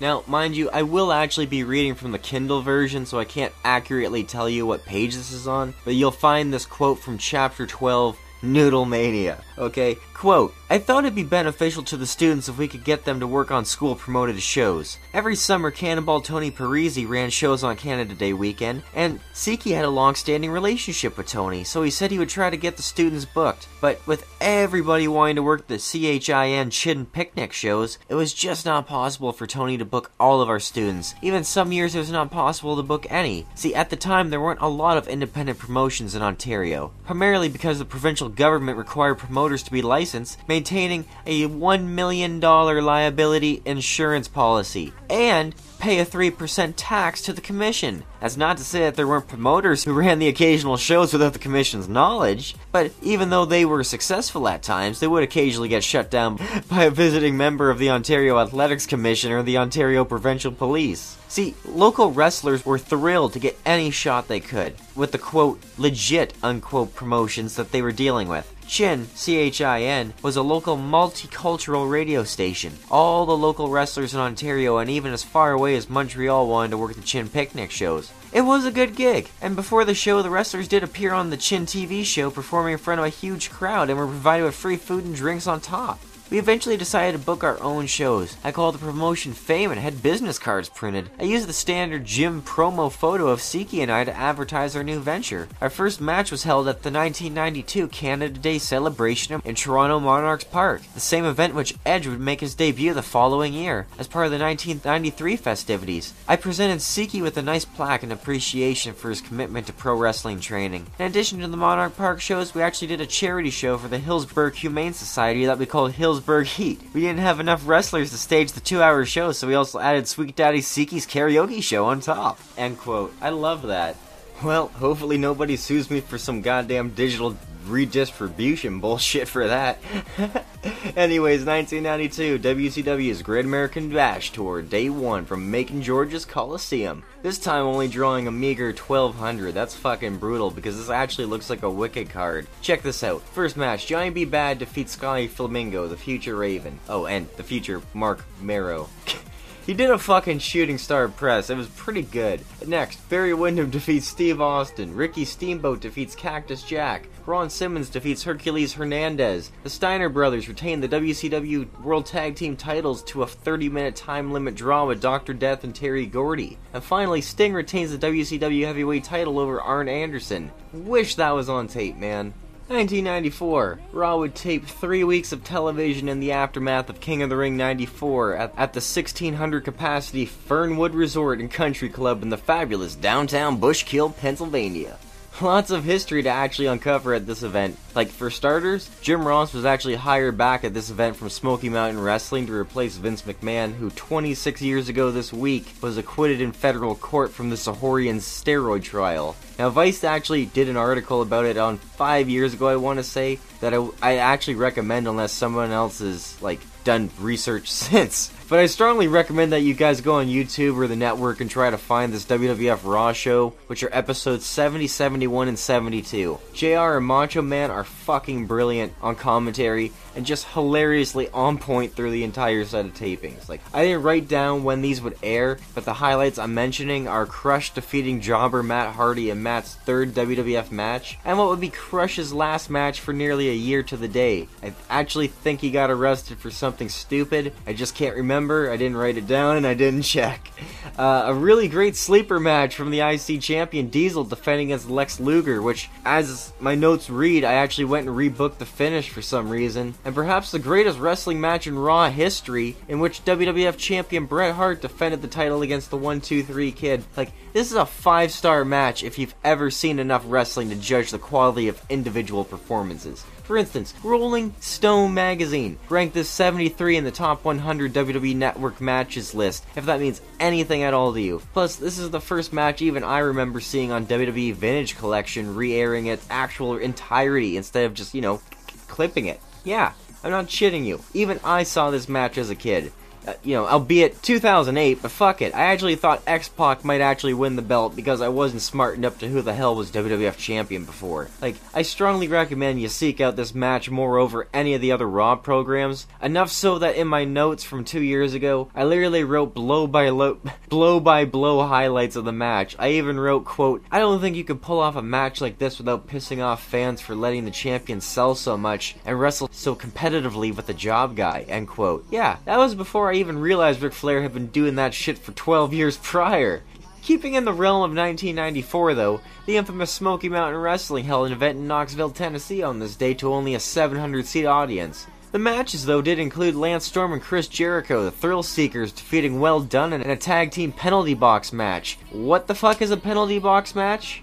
Now, mind you, I will actually be reading from the Kindle version, so I can't accurately tell you what page this is on, but you'll find this quote from chapter 12, Noodle Mania. Okay, quote, I thought it'd be beneficial to the students if we could get them to work on school promoted shows. Every summer, Cannonball Tony Parisi ran shows on Canada Day weekend, and Siki had a long standing relationship with Tony, so he said he would try to get the students booked. But with everybody wanting to work the CHIN Chin Picnic shows, it was just not possible for Tony to book all of our students. Even some years it was not possible to book any. See, at the time there weren't a lot of independent promotions in Ontario, primarily because the provincial government required promoters to be licensed, maintaining a $1 million liability insurance policy, and pay a 3% tax to the commission. That's not to say that there weren't promoters who ran the occasional shows without the commission's knowledge, but even though they were successful at times, they would occasionally get shut down [laughs] by a visiting member of the Ontario Athletics Commission or the Ontario Provincial Police. See, local wrestlers were thrilled to get any shot they could with the quote, legit unquote promotions that they were dealing with. Chin, C-H-I-N, was a local multicultural radio station. All the local wrestlers in Ontario and even as far away as Montreal wanted to work the Chin picnic shows. It was a good gig, and before the show, the wrestlers did appear on the Chin TV show performing in front of a huge crowd and were provided with free food and drinks on top. We eventually decided to book our own shows. I called the promotion Fame and had business cards printed. I used the standard gym promo photo of Siki and I to advertise our new venture. Our first match was held at the 1992 Canada Day celebration in Toronto Monarchs Park, the same event which Edge would make his debut the following year, as part of the 1993 festivities. I presented Siki with a nice plaque in appreciation for his commitment to pro wrestling training. In addition to the Monarch Park shows, we actually did a charity show for the Hillsburgh Humane Society that we called Hillsburgh Heat. We didn't have enough wrestlers to stage the two-hour show, so we also added Sweet Daddy Siki's karaoke show on top. End quote. I love that. Well, hopefully nobody sues me for some goddamn digital redistribution bullshit for that. [laughs] Anyways, 1992, WCW's Great American Bash Tour, day one from Macon, Georgia's Coliseum. This time only drawing a meager 1200. That's fucking brutal because this actually looks like a Wicked card. Check this out. First match, Johnny B. Bad defeats Scotty Flamingo, the future Raven. Oh, and the future Marc Mero. [laughs] He did a fucking shooting star press. It was pretty good. Next, Barry Windham [laughs] defeats Steve Austin. Ricky Steamboat defeats Cactus Jack. Ron Simmons defeats Hercules Hernandez. The Steiner brothers retain the WCW World Tag Team titles to a 30 minute time limit draw with Dr. Death and Terry Gordy. And finally, Sting retains the WCW Heavyweight title over Arn Anderson. Wish that was on tape, man. 1994, Raw would tape three weeks of television in the aftermath of King of the Ring 94 at, at the 1600 capacity Fernwood Resort and Country Club in the fabulous downtown Bushkill, Pennsylvania. Lots of history to actually uncover at this event. Like, for starters, Jim Ross was actually hired back at this event from Smoky Mountain Wrestling to replace Vince McMahon, who 26 years ago this week was acquitted in federal court from the Zahorian steroid trial. Now, Vice actually did an article about it on five years ago, I want to say, that I, I actually recommend unless someone else has, like, done research [laughs] since. But I strongly recommend that you guys go on YouTube or the network and try to find this WWF Raw show, which are episodes 70, 71, and 72. JR and Macho Man are fucking brilliant on commentary and just hilariously on point through the entire set of tapings. Like, I didn't write down when these would air, but the highlights I'm mentioning are Crush defeating jobber Matt Hardy in Matt's third WWF match, and what would be Crush's last match for nearly a year to the day. I actually think he got arrested for something stupid. I just can't remember. I didn't write it down and I didn't check. Uh, a really great sleeper match from the IC champion Diesel defending against Lex Luger, which, as my notes read, I actually went and rebooked the finish for some reason. And perhaps the greatest wrestling match in Raw history, in which WWF champion Bret Hart defended the title against the 1 2 3 kid. Like, this is a five star match if you've ever seen enough wrestling to judge the quality of individual performances. For instance, Rolling Stone magazine ranked this 73 in the top 100 WWE Network matches list, if that means anything at all to you. Plus, this is the first match even I remember seeing on WWE Vintage Collection re airing its actual entirety instead of just, you know, clipping it. Yeah, I'm not shitting you. Even I saw this match as a kid. Uh, you know, albeit 2008, but fuck it. I actually thought X Pac might actually win the belt because I wasn't smart enough to who the hell was WWF champion before. Like, I strongly recommend you seek out this match more over any of the other Raw programs. Enough so that in my notes from two years ago, I literally wrote blow by lo- [laughs] blow by blow highlights of the match. I even wrote, quote, I don't think you could pull off a match like this without pissing off fans for letting the champion sell so much and wrestle so competitively with the job guy, end quote. Yeah, that was before I even realized Ric Flair had been doing that shit for 12 years prior. Keeping in the realm of 1994, though, the infamous Smoky Mountain Wrestling held an event in Knoxville, Tennessee on this day to only a 700 seat audience. The matches, though, did include Lance Storm and Chris Jericho, the Thrill Seekers, defeating Well Dunn in a tag team penalty box match. What the fuck is a penalty box match?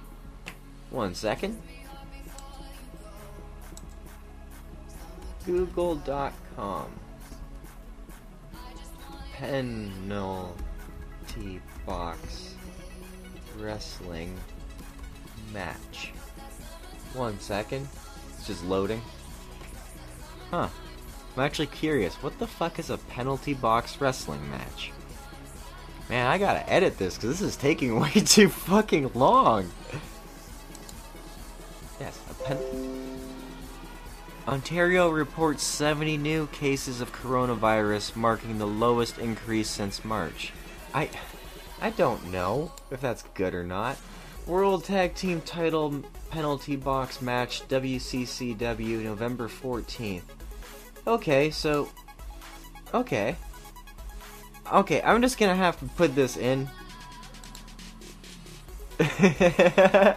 One second. Google.com. Penalty box wrestling match. One second. It's just loading. Huh. I'm actually curious. What the fuck is a penalty box wrestling match? Man, I gotta edit this because this is taking [laughs] way too fucking long. Yes, a pen. Ontario reports 70 new cases of coronavirus, marking the lowest increase since March. I I don't know if that's good or not. World Tag Team Title Penalty Box Match WCCW November 14th. Okay, so okay. Okay, I'm just going to have to put this in. [laughs]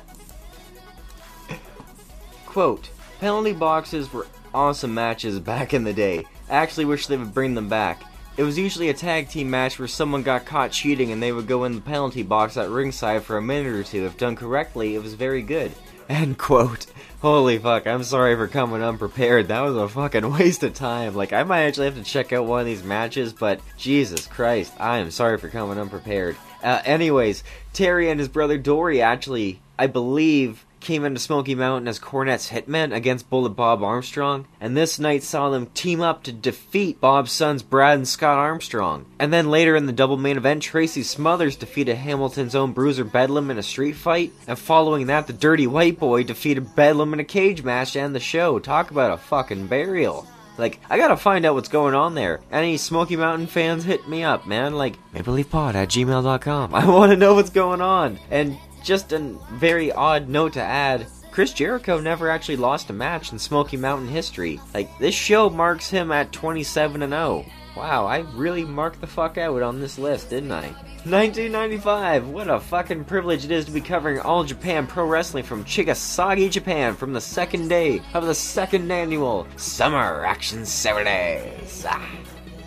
Quote, penalty boxes were awesome matches back in the day. I actually wish they would bring them back. It was usually a tag team match where someone got caught cheating and they would go in the penalty box at ringside for a minute or two. If done correctly, it was very good. [laughs] End quote. Holy fuck, I'm sorry for coming unprepared. That was a fucking [laughs] waste of time. Like, I might actually have to check out one of these matches, but Jesus Christ, I am sorry for coming unprepared. Uh, anyways, Terry and his brother Dory actually, I believe, came into Smoky Mountain as Cornette's hitmen against Bullet Bob Armstrong, and this night saw them team up to defeat Bob's sons Brad and Scott Armstrong. And then later in the double main event, Tracy Smothers defeated Hamilton's own Bruiser Bedlam in a street fight, and following that, the Dirty White Boy defeated Bedlam in a cage match end the show. Talk about a fucking burial. Like, I gotta find out what's going on there. Any Smoky Mountain fans, hit me up, man. Like, MapleLeafPod at gmail.com. [laughs] I wanna know what's going on. And just a very odd note to add Chris Jericho never actually lost a match in Smoky Mountain history. Like, this show marks him at 27 and 0. Wow, I really marked the fuck out on this list, didn't I? 1995! What a fucking privilege it is to be covering All Japan Pro Wrestling from Chigasaki, Japan, from the second day of the second annual Summer Action Saturdays. Ah.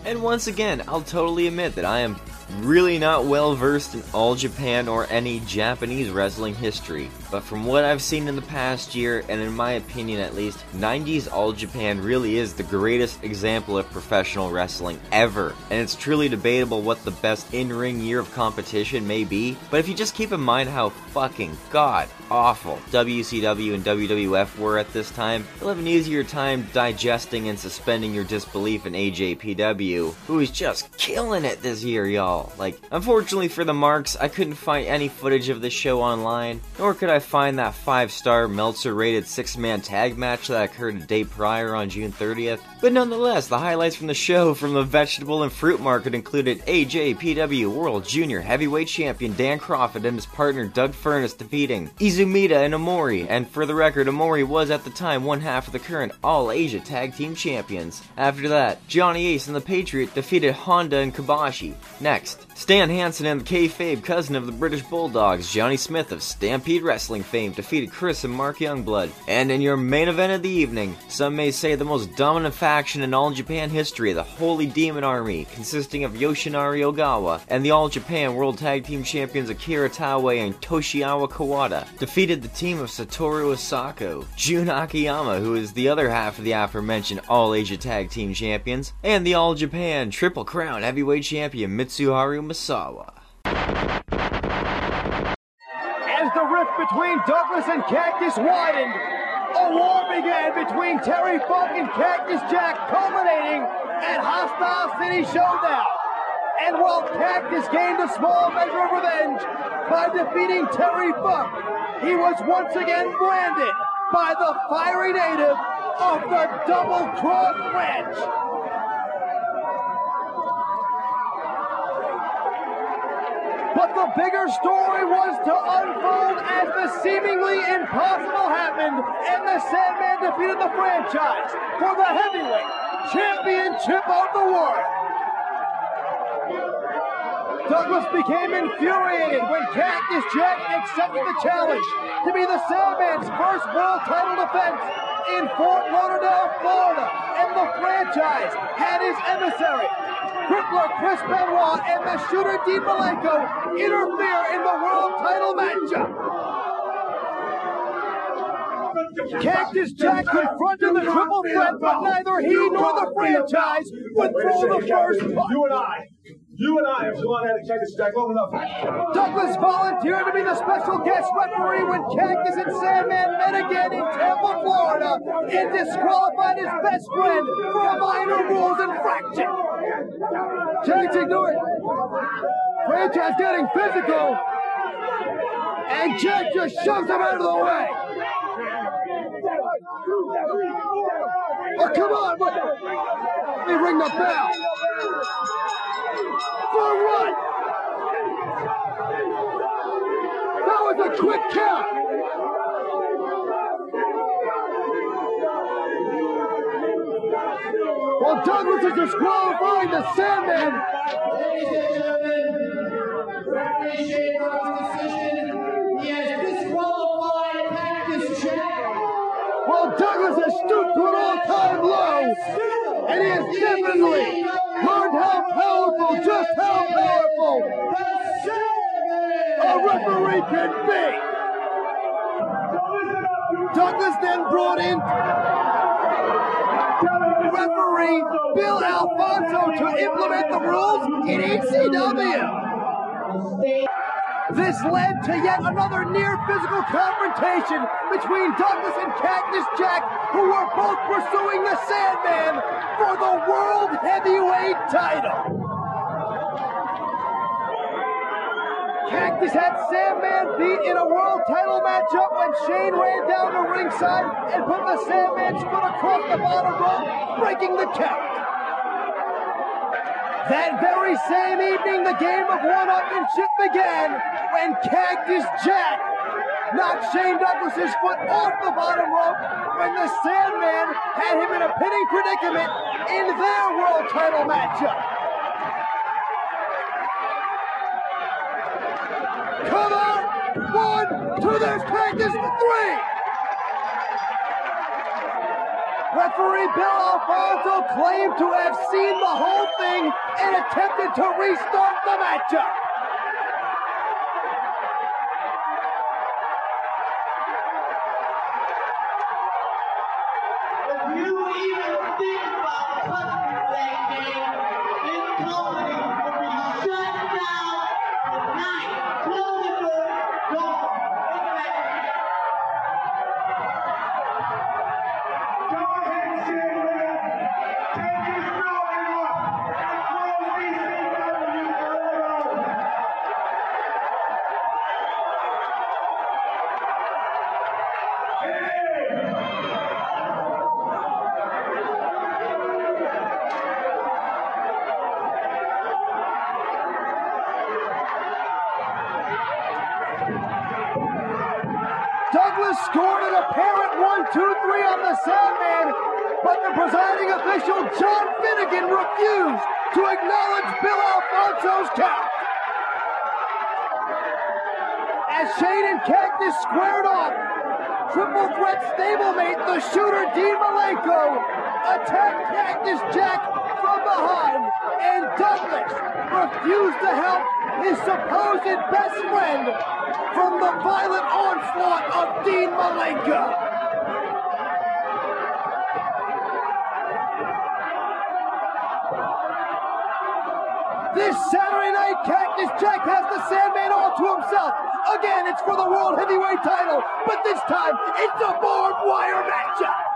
And once again, I'll totally admit that I am really not well versed in All Japan or any Japanese wrestling history, but from what I've seen in the past year, and in my opinion at least, 90s All Japan really is the greatest example of professional wrestling ever, and it's truly debatable what the best in ring year of competition may be, but if you just keep in mind how fucking god awful WCW and WWF were at this time, you'll have an easier time digesting and suspending your disbelief in AJPW, who is just killing it this year, y'all. Like, unfortunately for the marks, I couldn't find any footage of the show online, nor could I find that 5 star Meltzer rated 6 man tag match that occurred a day prior on June 30th. But nonetheless, the highlights from the show from the vegetable and fruit market included AJPW World Junior Heavyweight Champion Dan Kroffat and his partner Doug Furnas defeating Izumida and Omori, and for the record, Omori was at the time one half of the current All Asia Tag Team Champions. After that, Johnny Ace and the Patriot defeated Honda and Kobashi. Next, next. Stan Hansen and the kayfabe cousin of the British Bulldogs, Johnny Smith of Stampede Wrestling fame, defeated Chris and Mark Youngblood. And in your main event of the evening, some may say the most dominant faction in all Japan history, the Holy Demon Army, consisting of Yoshinari Ogawa and the All Japan World Tag Team Champions Akira Taue and Toshiaki Kawada, defeated the team of Satoru Asako, Jun Akiyama, who is the other half of the aforementioned All Asia Tag Team Champions, and the All Japan Triple Crown Heavyweight Champion Mitsuharu
As the rift between Douglas and Cactus widened, a war began between Terry Funk and Cactus Jack, culminating at Hostile City Showdown. And while Cactus gained a small measure of revenge by defeating Terry Funk, he was once again branded by the fiery native of the Double Cross Ranch. But the bigger story was to unfold as the seemingly impossible happened, and the Sandman defeated the franchise for the heavyweight championship of the world. Douglas became infuriated when Cactus Jack accepted the challenge to be the Sandman's first world title defense in Fort Lauderdale, Florida, and the franchise had his emissary, crippler Chris Benoit and the shooter Dean Malenko interfere in the world title matchup. Cactus Jack confronted the triple threat, but neither he nor the franchise would throw the first punch.
You and I. You and I have gone at it, Cactus Jack, long enough.
Douglas volunteered to be the special guest referee when Cactus and Sandman met again in Tampa, Florida, and disqualified his best friend for a minor rules infraction. Jack's ignored. Franchise getting physical, and Jack just shoves him out of the way. Oh, come on! Let me ring the bell. For what? That was a quick count. Well, Douglas is disqualifying the Sandman. We appreciate Roman's decision.
He has disqualified Cactus Jack.
Well, Douglas has stooped to an all-time low, and he has definitely learned how powerful, just how powerful a referee can be. Douglas then brought in referee Bill Alfonso to implement the rules in ECW. This led to yet another near physical confrontation between Douglas and Cactus Jack, who were both pursuing the Sandman for the World Heavyweight title. Cactus had Sandman beat in a world title matchup when Shane ran down the ringside and put the Sandman's foot across the bottom rope, breaking the count. That very same evening, the game of one-upmanship began when Cactus Jack knocked Shane Douglas's foot off the bottom rope when the Sandman had him in a pinning predicament in their world title matchup. Come on! One, two, there's Cactus, three! Referee Bill Alfonso claimed to have seen the whole thing and attempted to restart the matchup. Again, it's for the World Heavyweight title, but this time it's a barbed wire matchup.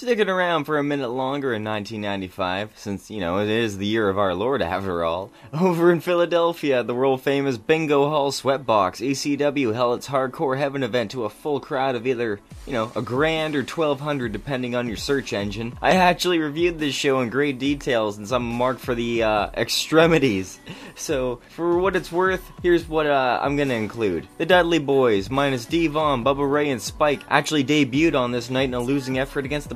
Sticking around for a minute longer in 1995, since, you know, it is the year of our Lord after all. Over in Philadelphia, the world famous Bingo Hall Sweatbox, ECW held its Hardcore Heaven event to a full crowd of either, you know, a grand or 1200 depending on your search engine. I actually reviewed this show in great details and some marked for the uh, extremities. So, for what it's worth, here's what uh, I'm gonna include. The Dudley Boys, minus D-Von, Bubba Ray, and Spike, actually debuted on this night in a losing effort against the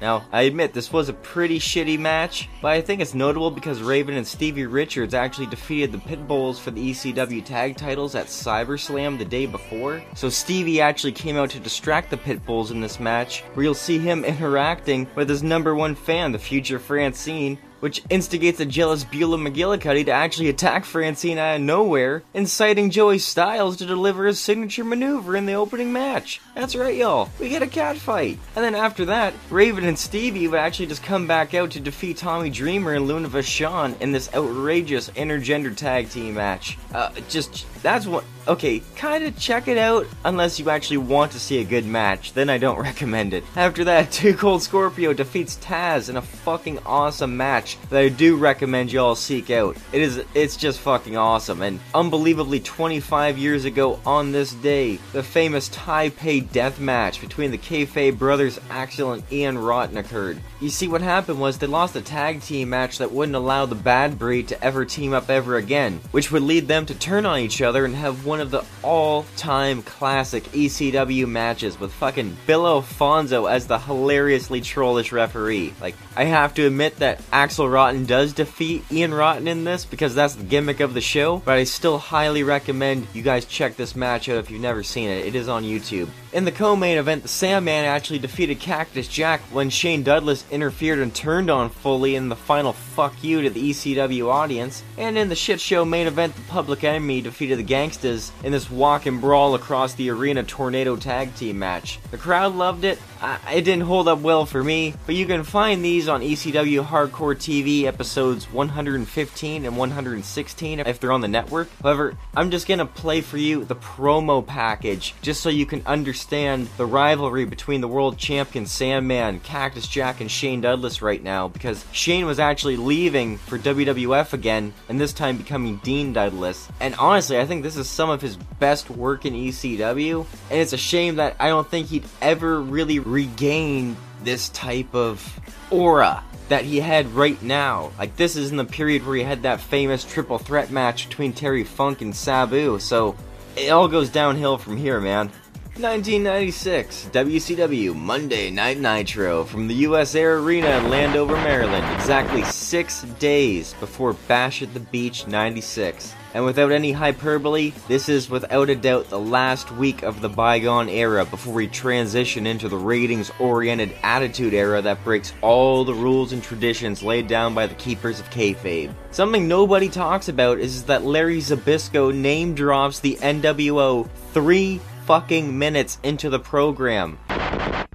Now, I admit this was a pretty shitty match, but I think it's notable because Raven and Stevie Richards actually defeated the Pitbulls for the ECW tag titles at CyberSlam the day before. So Stevie actually came out to distract the Pitbulls in this match, where you'll see him [laughs] interacting with his number one fan, the future Francine, which instigates a jealous Beulah McGillicuddy to actually attack Francine out of nowhere, inciting Joey Styles to deliver his signature maneuver in the opening match. That's right, y'all. We get a cat fight. And then after that, Raven and Stevie would actually just come back out to defeat Tommy Dreamer and Luna Vachon in this outrageous intergender tag team match. Uh, just, that's what. Okay, kinda check it out unless you actually want to see a good match, then I don't [laughs] recommend it. After that, [laughs] Two Cold Scorpio defeats Taz in a fucking awesome match that I do recommend y'all seek out. It is, it's just fucking awesome, and unbelievably 25 years ago on this day, the famous Taipei death match between the Kayfabe brothers Axel and Ian Rotten occurred. You see, what happened was they lost a tag team match that wouldn't allow the Bad Breed to ever team up ever again, which would lead them to turn on each other and have one of the all-time classic ECW matches with fucking Bill Alfonso as the hilariously trollish referee. Like, I have to admit that Axel Rotten does defeat Ian Rotten in this because that's the gimmick of the show, but I still highly recommend you guys check this match out if you've never seen it. It is on YouTube. In the co-main event, the Sandman actually defeated Cactus Jack when Shane Douglas interfered and turned on Foley in the final fuck you to the ECW audience. And in the shit show main event, the Public Enemy defeated the Gangstas Miz in this walk and brawl across the arena tornado tag team match. The crowd loved it. I, it didn't hold up well for me, but you can find these on ECW Hardcore TV episodes 115 and 116 if they're on the network. However, I'm just gonna play for you the promo package just so you can understand the rivalry between the world champion Sandman, Cactus Jack, and Shane Douglas right now because Shane was actually leaving for WWF again and this time becoming Dean Douglas. And honestly, I think this is some of his best work in ECW, and it's a shame that I don't think he'd ever really regain this type of aura that he had right now. Like this is in the period where he had that famous triple threat match between Terry Funk and Sabu. So it all goes downhill from here, man. 1996, WCW Monday Night Nitro from the US Air Arena in Landover, Maryland, exactly six days before Bash at the Beach 96. And without any hyperbole, this is without a doubt the last week of the bygone era before we transition into the ratings oriented attitude era that breaks all the rules and traditions laid down by the keepers of kayfabe. Something nobody talks about is that Larry Zbyszko name drops the NWO three fucking minutes into the program.
The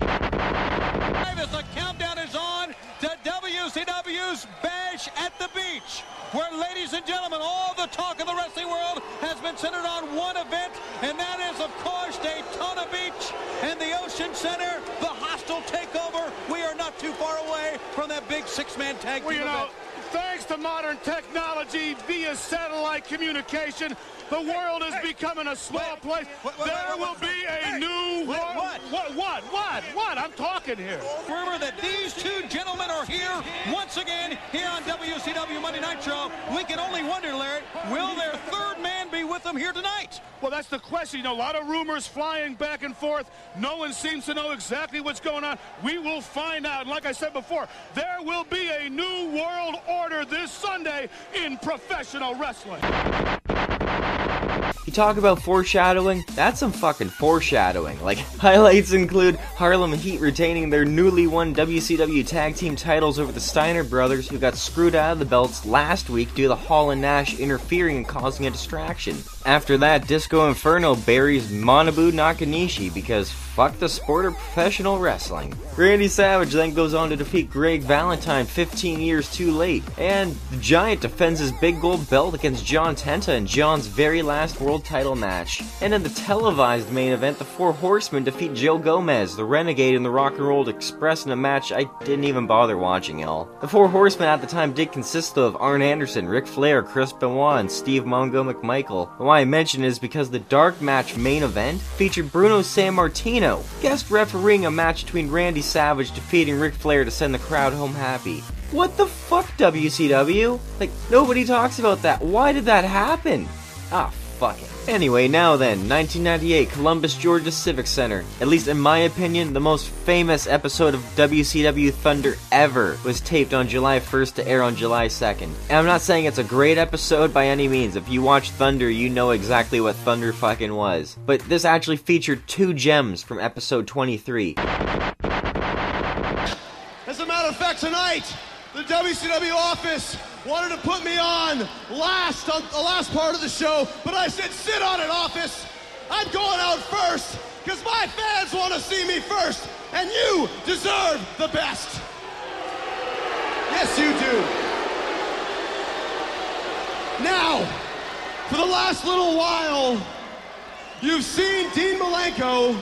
countdown is on to WCW's Bash at the Beach, where, ladies and gentlemen, all the talk of the wrestling world has been centered on one event, and that is, of course, Daytona Beach and the Ocean Center, the hostile takeover. We are not too far away from that big six-man tag
Well,
team
you know,
event.
thanks to modern technology via satellite communication, the world is becoming a small place. there will be a new world.
what?
What? What? What? What? I'm talking here.
Remember that these two gentlemen are here once again here on WCW Monday Nitro. We can only wonder, Larry, will their third man be with them here tonight?
Well, that's the question. You know, a lot of rumors flying back and forth. No one seems to know exactly what's going on. We will find out. And like I said before, there will be a new world order this Sunday in professional wrestling.
You talk about foreshadowing? That's some fucking foreshadowing. Like, [laughs] highlights include Harlem Heat retaining their newly won WCW tag team titles over the Steiner brothers, who got screwed out of the belts last week due to Hall and Nash interfering and causing a distraction. After that, Disco Inferno buries Manabu Nakanishi because fuck the sport of professional wrestling. Randy Savage then goes on to defeat Greg Valentine 15 years too late, and the Giant defends his big gold belt against John Tenta in John's very last world title match. And in the televised main event, the Four Horsemen defeat Joe Gomez, the Renegade, and the Rock and Roll Express in a match I didn't even bother watching, y'all. The Four Horsemen at the time did consist of Arn Anderson, Ric Flair, Chris Benoit, and Steve Mongo McMichael. And why I mention is because the dark match main event featured Bruno Sammartino, guest refereeing a match between Randy Savage defeating Ric Flair to send the crowd home happy. What the fuck, WCW? Like, nobody talks about that. Why did that happen? Ah, fuck it. Anyway, now then, 1998, Columbus, Georgia Civic Center. At least in my opinion, the most famous episode of WCW Thunder ever was taped on July 1st to air on July 2nd. And I'm not saying it's a great episode by any means. If you watch Thunder, you know exactly what Thunder fucking was. But this actually featured two gems from episode 23.
As a matter of fact, tonight, the WCW office wanted to put me on last on the last part of the show, but I said, sit on it, office. I'm going out first because my fans want to see me first, and you deserve the best. Yes, you do. Now, for the last little while, you've seen Dean Malenko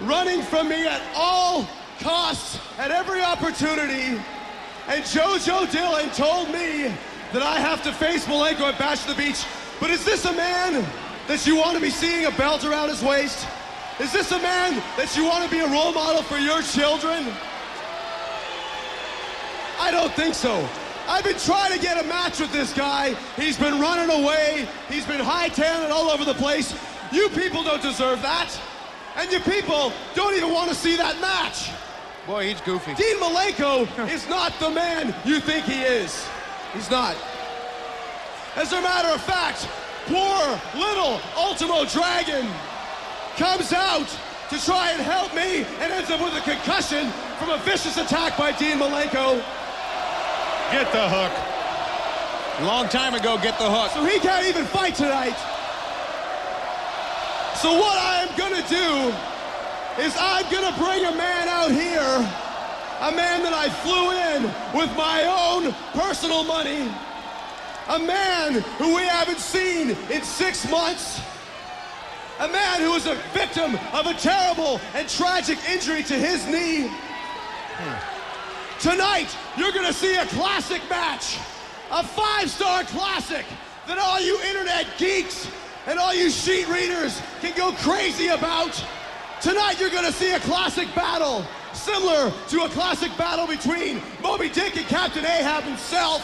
running from me at all costs, at every opportunity. And JoJo Dillon told me that I have to face Malenko at Bash the Beach. But is this a man that you want to be seeing a belt around his waist? Is this a man that you want to be a role model for your children? I don't think so. I've been trying to get a match with this guy. He's been running away. He's been hightailing all over the place. You people don't deserve that. And you people don't even want to see that match.
Boy, he's goofy.
Dean Malenko is not the man you think he is. He's not. As a matter of fact, poor little Ultimo Dragon comes out to try and help me and ends up with a concussion from a vicious attack by Dean Malenko.
Get the hook. Long time ago, get the hook.
So he can't even fight tonight. So what I am gonna do is I'm gonna bring a man out here, a man that I flew in with my own personal money, a man who we haven't seen in six months, a man who is a victim of a terrible and tragic injury to his knee. Tonight, you're gonna see a classic match, a five-star classic that all you internet geeks and all you sheet readers can go crazy about. Tonight, you're gonna see a classic battle, similar to a classic battle between Moby Dick and Captain Ahab himself.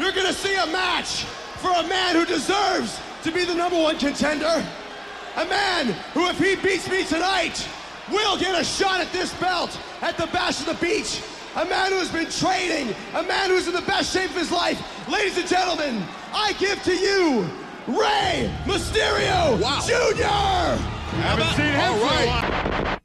You're gonna see a match for a man who deserves to be the number one contender. A man who, if he beats me tonight, will get a shot at this belt at the Bash of the Beach. A man who has been training, a man who's in the best shape of his life. Ladies and gentlemen, I give to you Rey Mysterio Jr.
Haven't seen him for a while.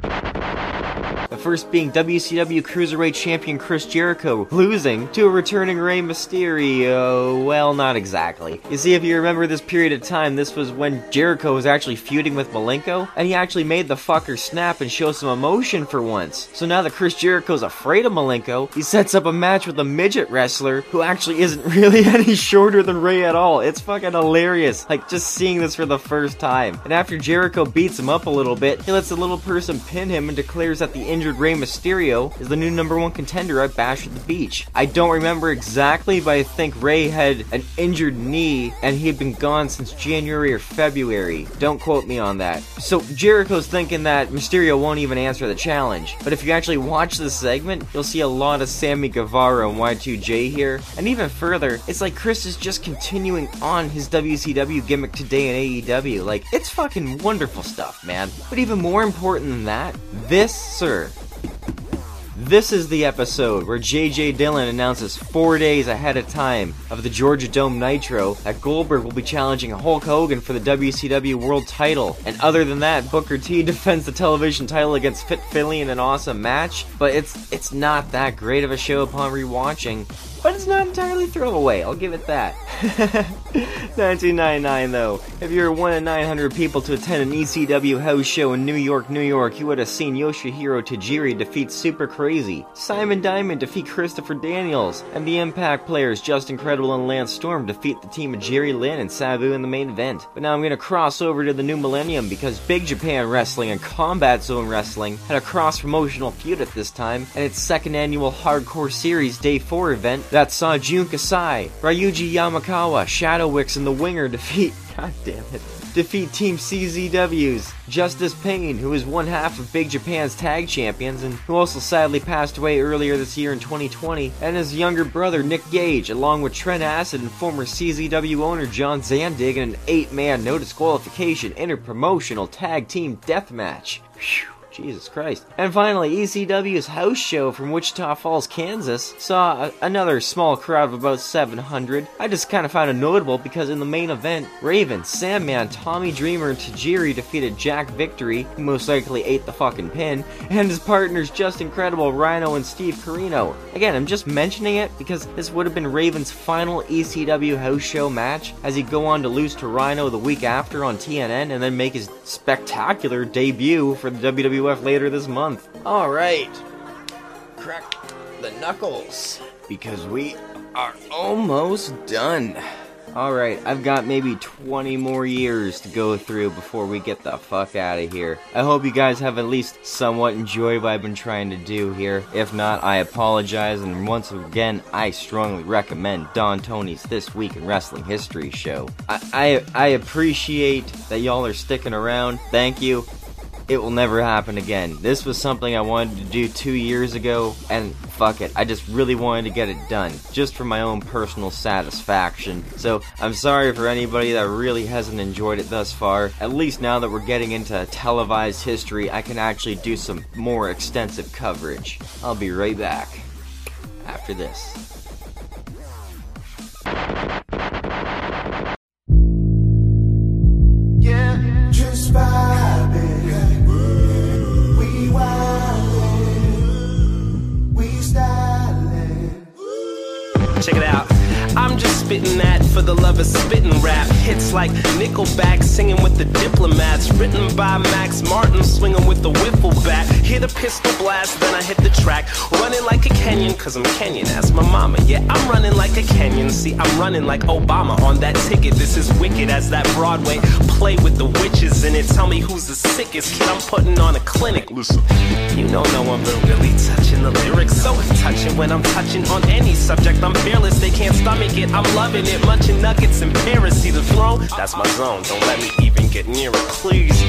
The first being WCW Cruiserweight Champion Chris Jericho losing to a returning Rey Mysterio. Well, not exactly. You see, if you remember this period of time, this was when Jericho was actually feuding with Malenko, and he actually made the fucker snap and show some emotion for once. So now that Chris Jericho's afraid of Malenko, he sets up a match with a midget wrestler who actually isn't [laughs] really any shorter than Rey at all. It's fucking hilarious. Like, just seeing this for the first time. And after Jericho beats him up a little bit, he lets the little person pin him and declares that the injured Rey Mysterio is the new number one contender at Bash at the Beach. I don't remember exactly, but I think Rey had an injured knee and he had been gone since January or February. Don't quote me on that. So Jericho's thinking that Mysterio won't even answer the challenge. But if you actually watch this segment, you'll see a lot of Sammy Guevara and Y2J here. And even further, it's like Chris is just continuing on his WCW gimmick today in AEW. Like, it's fucking wonderful stuff, man. But even more important than that, this, sir, this is the episode where JJ Dillon announces four days ahead of time of the Georgia Dome Nitro that Goldberg will be challenging Hulk Hogan for the WCW World title. And other than that, Booker T [laughs] defends the television title against Fit Finlay in an awesome match, but it's it's not that great of a show upon rewatching. But it's not entirely throwaway, I'll give it that. [laughs] 1999 though, if you were one of 900 people to attend an ECW house show in New York, New York, you would have seen Yoshihiro Tajiri defeat Super Crazy, Simon Diamond defeat Christopher Daniels, and the Impact players Justin Credible and Lance Storm defeat the team of Jerry Lynn and Sabu in the main event. But now I'm gonna cross over to the new millennium because Big Japan Wrestling and Combat Zone Wrestling had a cross promotional feud at this time, and its second annual Hardcore Series Day 4 event that saw Jun Kasai, Ryuji Yamakawa, Shadow Wicks, and the Winger defeat. [laughs] God damn it. Defeat Team CZW's Justice Pain, who is one half of Big Japan's tag champions and who also sadly passed away earlier this year in 2020, and his younger brother Nick Gage, along with Trent Acid and former CZW owner John Zandig in an eight man no disqualification interpromotional tag team death match. Jesus Christ. And finally, ECW's house show from Wichita Falls, Kansas saw a- another small crowd of about 700. I just kind of found it notable because in the main event, Raven, Sandman, Tommy Dreamer, and Tajiri defeated Jack Victory, who most likely ate the fucking pin, and his partners Justin Credible, Rhino, and Steve Corino. Again, I'm just mentioning it because this would have been Raven's final ECW house show match, as he'd go on to lose to Rhino the week after on TNN and then make his spectacular debut for the Later this month. Alright. Crack the knuckles. Because we are almost done. Alright, I've got maybe 20 more years to go through before we get the fuck out of here. I hope you guys have at least somewhat enjoyed what I've been trying to do here. If not, I apologize, and once again, I strongly recommend Don Tony's This Week in Wrestling History show. I, I, I appreciate that y'all are sticking around. Thank you it will never happen again. This was something I wanted to do two years ago, and fuck it, I just really wanted to get it done, just for my own personal satisfaction. So, I'm sorry for anybody that really hasn't enjoyed it thus far. At least now that we're getting into televised history, I can actually do some more extensive coverage. I'll be right back after this.
Spitting rap. Hits like Nickelback singing with the diplomats. Written by Max Martin, swinging with the wiffle bat. Hear the pistol blast, then I hit the track. Running like a Kenyan, cause I'm Kenyan. Ask my mama. Yeah, I'm running like a Kenyan. See, I'm running like Obama on that ticket. This is wicked as that Broadway play with the witches in it. Tell me who's the sickest kid I'm putting on a clinic. Listen, you know no one but really touching the lyrics. So touching when I'm touching on any subject. I'm fearless, they can't stomach it. I'm loving it. Munching nuggets See the throne? That's my zone. Don't let me even get near it, please.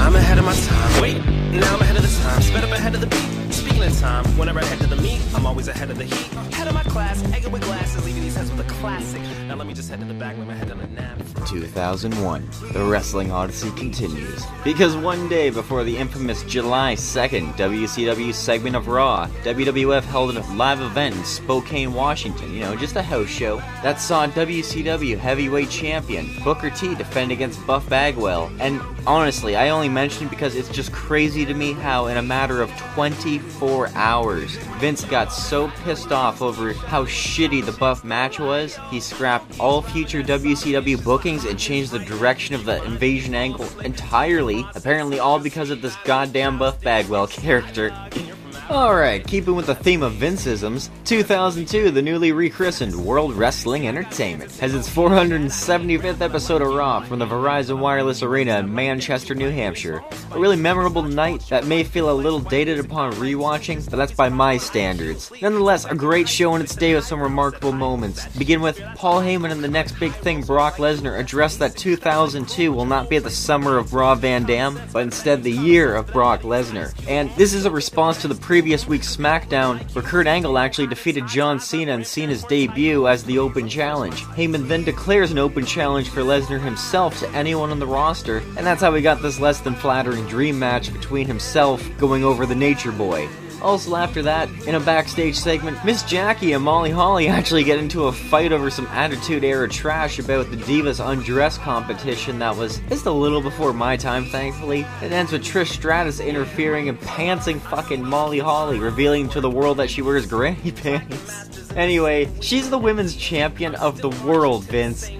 I'm ahead of my time. Wait, now I'm ahead of the time. Sped up ahead of the beat. Of time, whenever I head to the meet, I'm always ahead of the heat. Head of my class, egging with glasses, leaving these heads with a classic. Now let me just head to the back, my head on a nap.
2001. The Wrestling Odyssey continues. Because one day before the infamous July 2nd WCW segment of Raw, WWF held a live event in Spokane, Washington. You know, just a house show that saw WCW heavyweight champion Booker T defend against Buff Bagwell. And honestly, I only mention because it's just crazy to me how, in a matter of 24 hours, Vince got so pissed off over how shitty the Buff match was, he scrapped all future WCW bookings and changed the direction of the invasion angle entirely. Apparently, all because of this goddamn Buff Bagwell character. [laughs] Alright, keeping with the theme of Vinceisms, 2002, the newly rechristened World Wrestling Entertainment has its 475th episode of Raw from the Verizon Wireless Arena in Manchester, New Hampshire. A really memorable night that may feel a little dated upon rewatching, but that's by my standards. Nonetheless, a great show in its day with some remarkable moments. Begin with Paul Heyman and the next big thing, Brock Lesnar, addressed that 2002 will not be the summer of Rob Van Dam, but instead the year of Brock Lesnar. And this is a response to the previous week's SmackDown, where Kurt Angle actually defeated John Cena in Cena's debut as the Open Challenge. Heyman then declares an open challenge for Lesnar himself to anyone on the roster, and that's how we got this less than flattering dream match between himself going over the Nature Boy. Also, after that, in a backstage segment, Miss Jackie and Molly Holly actually get into a fight over some Attitude Era trash about the Divas Undress competition that was just a little before my time, thankfully. It ends with Trish Stratus interfering and pantsing fucking Molly Holly, revealing to the world that she wears granny [laughs] pants. Anyway, she's the women's champion of the world, Vince.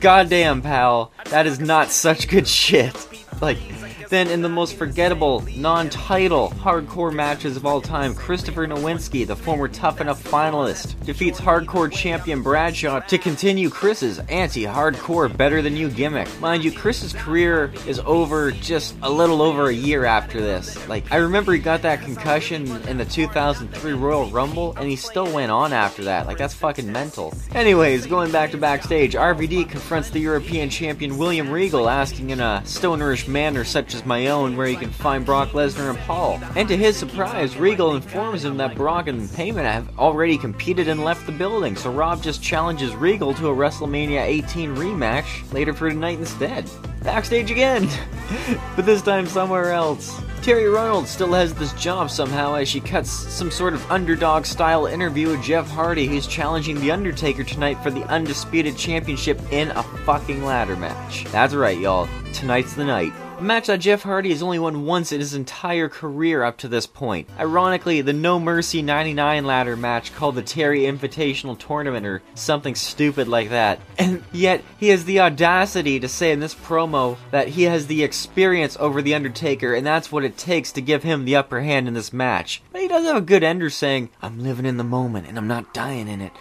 Goddamn, pal, that is not such good shit. Like, then, in the most forgettable, non title hardcore matches of all time, Christopher Nowinski, the former Tough Enough finalist, defeats hardcore champion Bradshaw to continue Chris's anti hardcore better than you gimmick. Mind you, Chris's career is over just a little over a year after this. Like, I remember he got that concussion in the 2003 Royal Rumble, and he still went on after that. Like, that's fucking mental. Anyways, going back to backstage, RVD confronts the European champion William Regal, asking in a stonerish manner such as my own where you can find Brock Lesnar and Paul. And to his surprise, Regal informs him that Brock and Heyman have already competed and left the building, so Rob just challenges Regal to a WrestleMania 18 rematch later for tonight instead. Backstage again! [laughs] but this time somewhere else. Terri Runnels still has this job somehow as she cuts some sort of underdog style interview with Jeff Hardy, who's challenging The Undertaker tonight for the Undisputed Championship in a fucking ladder match. That's right, y'all. Tonight's the night. Match uh, that Jeff Hardy has only won once in his entire career up to this point. Ironically, the No Mercy 99 ladder match called the Terri Invitational Tournament or something stupid like that. [laughs] And yet, he has the audacity to say in this promo that he has the experience over The Undertaker and that's what it takes to give him the upper hand in this match. But he does have a good ender saying, I'm living in the moment and I'm not dying in it.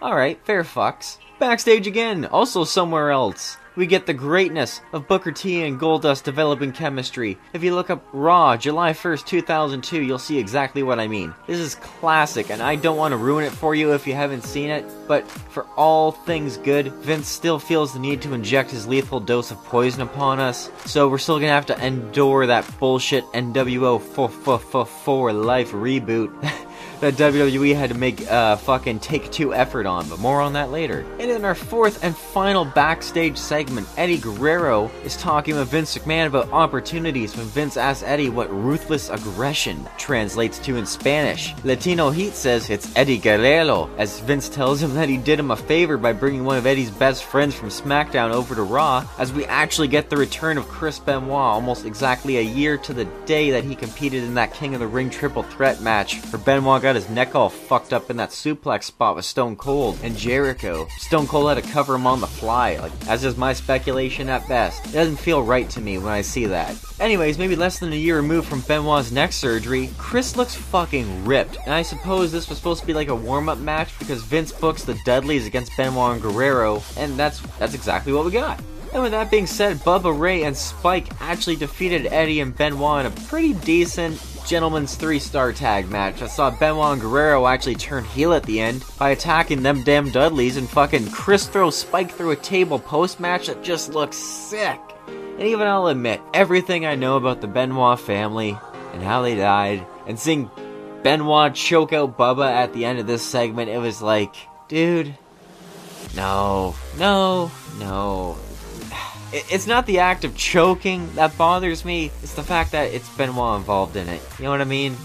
Alright, fair fucks. Backstage again, also somewhere else we get the greatness of Booker T and Goldust developing chemistry. If you look up Raw, July 1st, 2002, you'll see exactly what I mean. This is classic, and I don't want to ruin it for you if you haven't seen it, but for all things good, Vince still feels the need to inject his lethal dose of poison upon us, so we're still gonna have to endure that bullshit NWO 4 life reboot. [laughs] that WWE had to make a uh, fucking take two effort on, but more on that later. And in our fourth and final backstage segment, Eddie Guerrero is talking with Vince McMahon about opportunities when Vince asks Eddie what ruthless aggression translates to in Spanish. Latino Heat says it's Eddie Guerrero, as Vince tells him that he did him a favor by bringing one of Eddie's best friends from SmackDown over to Raw, as we actually get the return of Chris Benoit almost exactly a year to the day that he competed in that King of the Ring triple threat match, where Benoit got got his neck all fucked up in that suplex spot with Stone Cold and Jericho. Stone Cold had to cover him on the fly. Like, that's just my speculation at best. It doesn't feel right to me when I see that. Anyways, maybe less than a year removed from Benoit's neck surgery, Chris looks fucking ripped. And I suppose this was supposed to be like a warm-up match because Vince books the Dudleys against Benoit and Guerrero, and that's that's exactly what we got. And with that being said, Bubba Ray and Spike actually defeated Eddie and Benoit in a pretty decent gentleman's three star tag match. I saw Benoit and Guerrero actually turn heel at the end by attacking them damn Dudleys and fucking Chris throw Spike through a table post match that just looks sick. And even I'll admit, everything I know about the Benoit family and how they died, and seeing Benoit choke out Bubba at the end of this segment, it was like, dude, no, no, no. It- It's not the act of choking that bothers me, it's the fact that it's Benoit involved in it. You know what I mean?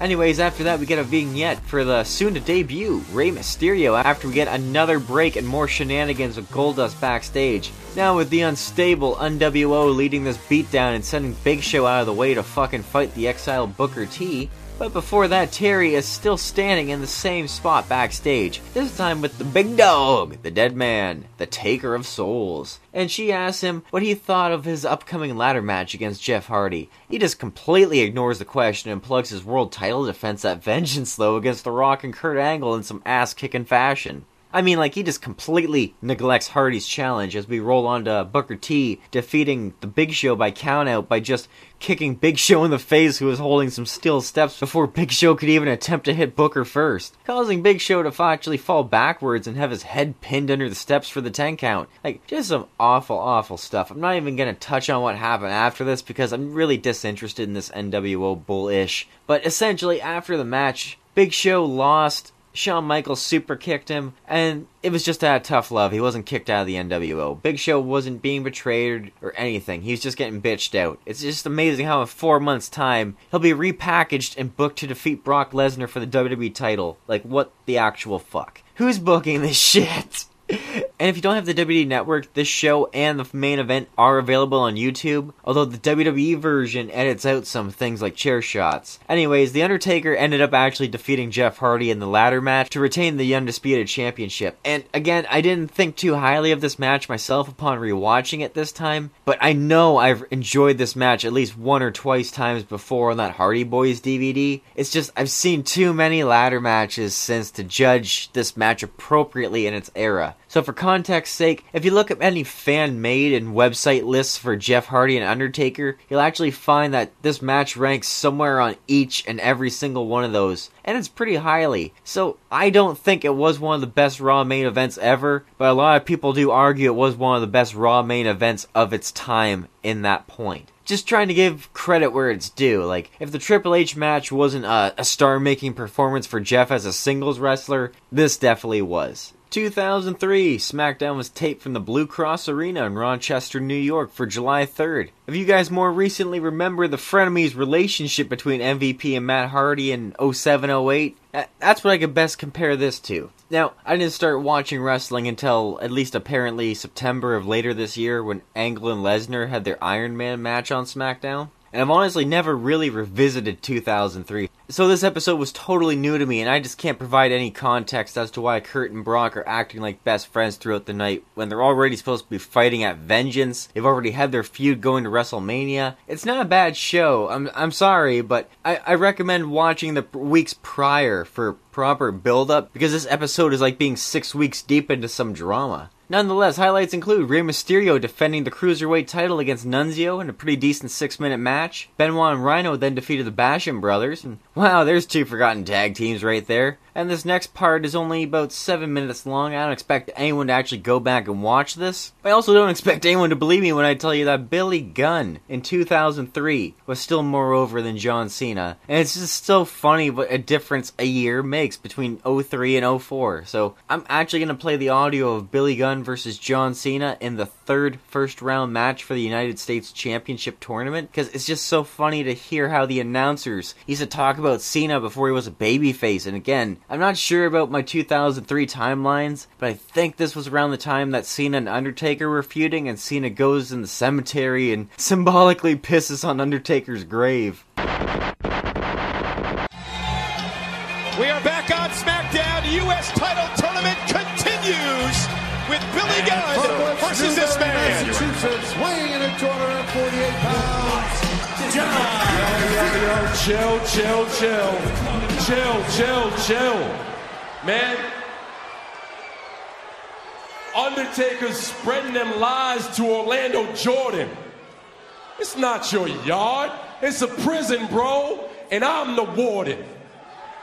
Anyways, after that, we get a vignette for the soon to debut Rey Mysterio after we get another break and more shenanigans with Goldust backstage. Now, with the unstable NWO leading this beatdown and sending Big Show out of the way to fucking fight the exiled Booker T. But before that, Terri is still standing in the same spot backstage, this time with the big dog, the dead man, the taker of souls. And she asks him what he thought of his upcoming ladder match against Jeff Hardy. He just completely ignores the question and plugs his world title defense at Vengeance, though, against The Rock and Kurt Angle in some ass kicking fashion. I mean, like, he just completely neglects Hardy's challenge as we roll on to Booker T defeating the Big Show by countout by just kicking Big Show in the face, who was holding some steel steps before Big Show could even attempt to hit Booker first, causing Big Show to actually fall backwards and have his head pinned under the steps for the 10 count. Like, just some awful, awful stuff. I'm not even gonna touch on what happened after this because I'm really disinterested in this NWO bullish. But essentially, after the match, Big Show lost. Shawn Michaels super kicked him, and it was just out of tough love. He wasn't kicked out of the NWO. Big Show wasn't being betrayed or anything. He was just getting bitched out. It's just amazing how in four months' time he'll be repackaged and booked to defeat Brock Lesnar for the WWE title. Like what the actual fuck? Who's booking this [laughs] shit? And if you don't have the WWE Network, this show and the main event are available on YouTube, although the WWE version edits out some things like chair shots. Anyways, The Undertaker ended up actually defeating Jeff Hardy in the ladder match to retain the Undisputed Championship. And again, I didn't think too highly of this match myself upon rewatching it this time, but I know I've enjoyed this match at least one or twice times before on that Hardy Boys DVD. It's just, I've seen too many ladder matches since to judge this match appropriately in its era. So, for context's sake, if you look at any fan made and website lists for Jeff Hardy and Undertaker, you'll actually find that this match ranks somewhere on each and every single one of those, and it's pretty highly. So, I don't think it was one of the best Raw main events ever, but a lot of people do argue it was one of the best Raw main events of its time in that point just trying to give credit where it's due. Like, if the Triple H match wasn't a, a star making performance for Jeff as a singles wrestler, this definitely was. 2003, SmackDown was taped from the Blue Cross Arena in Rochester, New York for July 3rd. If you guys more recently remember the frenemies relationship between MVP and Matt Hardy in 0708, that- that's what I could best compare this to. Now, I didn't start watching wrestling until at least apparently September of later this year when Angle and Lesnar had their Iron Man match on SmackDown. And I've honestly never really revisited 2003. So this episode was totally new to me, and I just can't provide any context as to why Kurt and Brock are acting like best friends throughout the night when they're already supposed to be fighting at Vengeance. They've already had their feud going to WrestleMania. It's not a bad show. I'm I'm sorry, but I, I recommend watching the weeks prior for proper build up because this episode is like being six weeks deep into some drama. Nonetheless, highlights include Rey Mysterio defending the Cruiserweight title against Nunzio in a pretty decent six minute match. Benoit and Rhino then defeated the Basham brothers. And wow, there's two forgotten tag teams right there. And this next part is only about seven minutes long. I don't expect anyone to actually go back and watch this. I also don't expect anyone to believe me when I tell you that Billy Gunn in 2003 was still more over than John Cena. And it's just so funny what a difference a year makes between 03 and 04. So I'm actually going to play the audio of Billy Gunn versus John Cena in the third first round match for the United States Championship tournament because it's just so funny to hear how the announcers used to talk about Cena before he was a babyface. And again, I'm not sure about my 2003 timelines, but I think this was around the time that Cena and Undertaker were feuding, and Cena goes in the cemetery and [laughs] symbolically pisses on Undertaker's grave.
With Billy Gunn versus this man.
Massachusetts, weighing in at 248 pounds.
Chill, chill, chill. Chill, chill, chill. Man, Undertaker's spreading them lies to Orlando Jordan. It's not your yard. It's a prison, bro. And I'm the warden.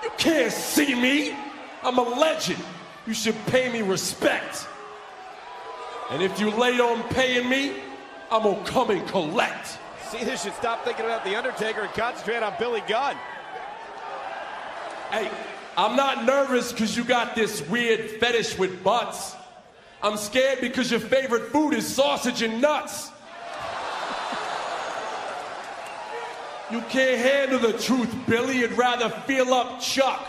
You can't see me. I'm a legend. You should pay me respect. And if you late on paying me, I'm gonna come and collect.
Cena should stop thinking about The Undertaker and concentrate on Billy Gunn.
Hey, I'm not nervous because you got this weird fetish with butts. I'm scared because your favorite food is sausage and nuts. You can't handle the truth, Billy. You'd rather feel up Chuck.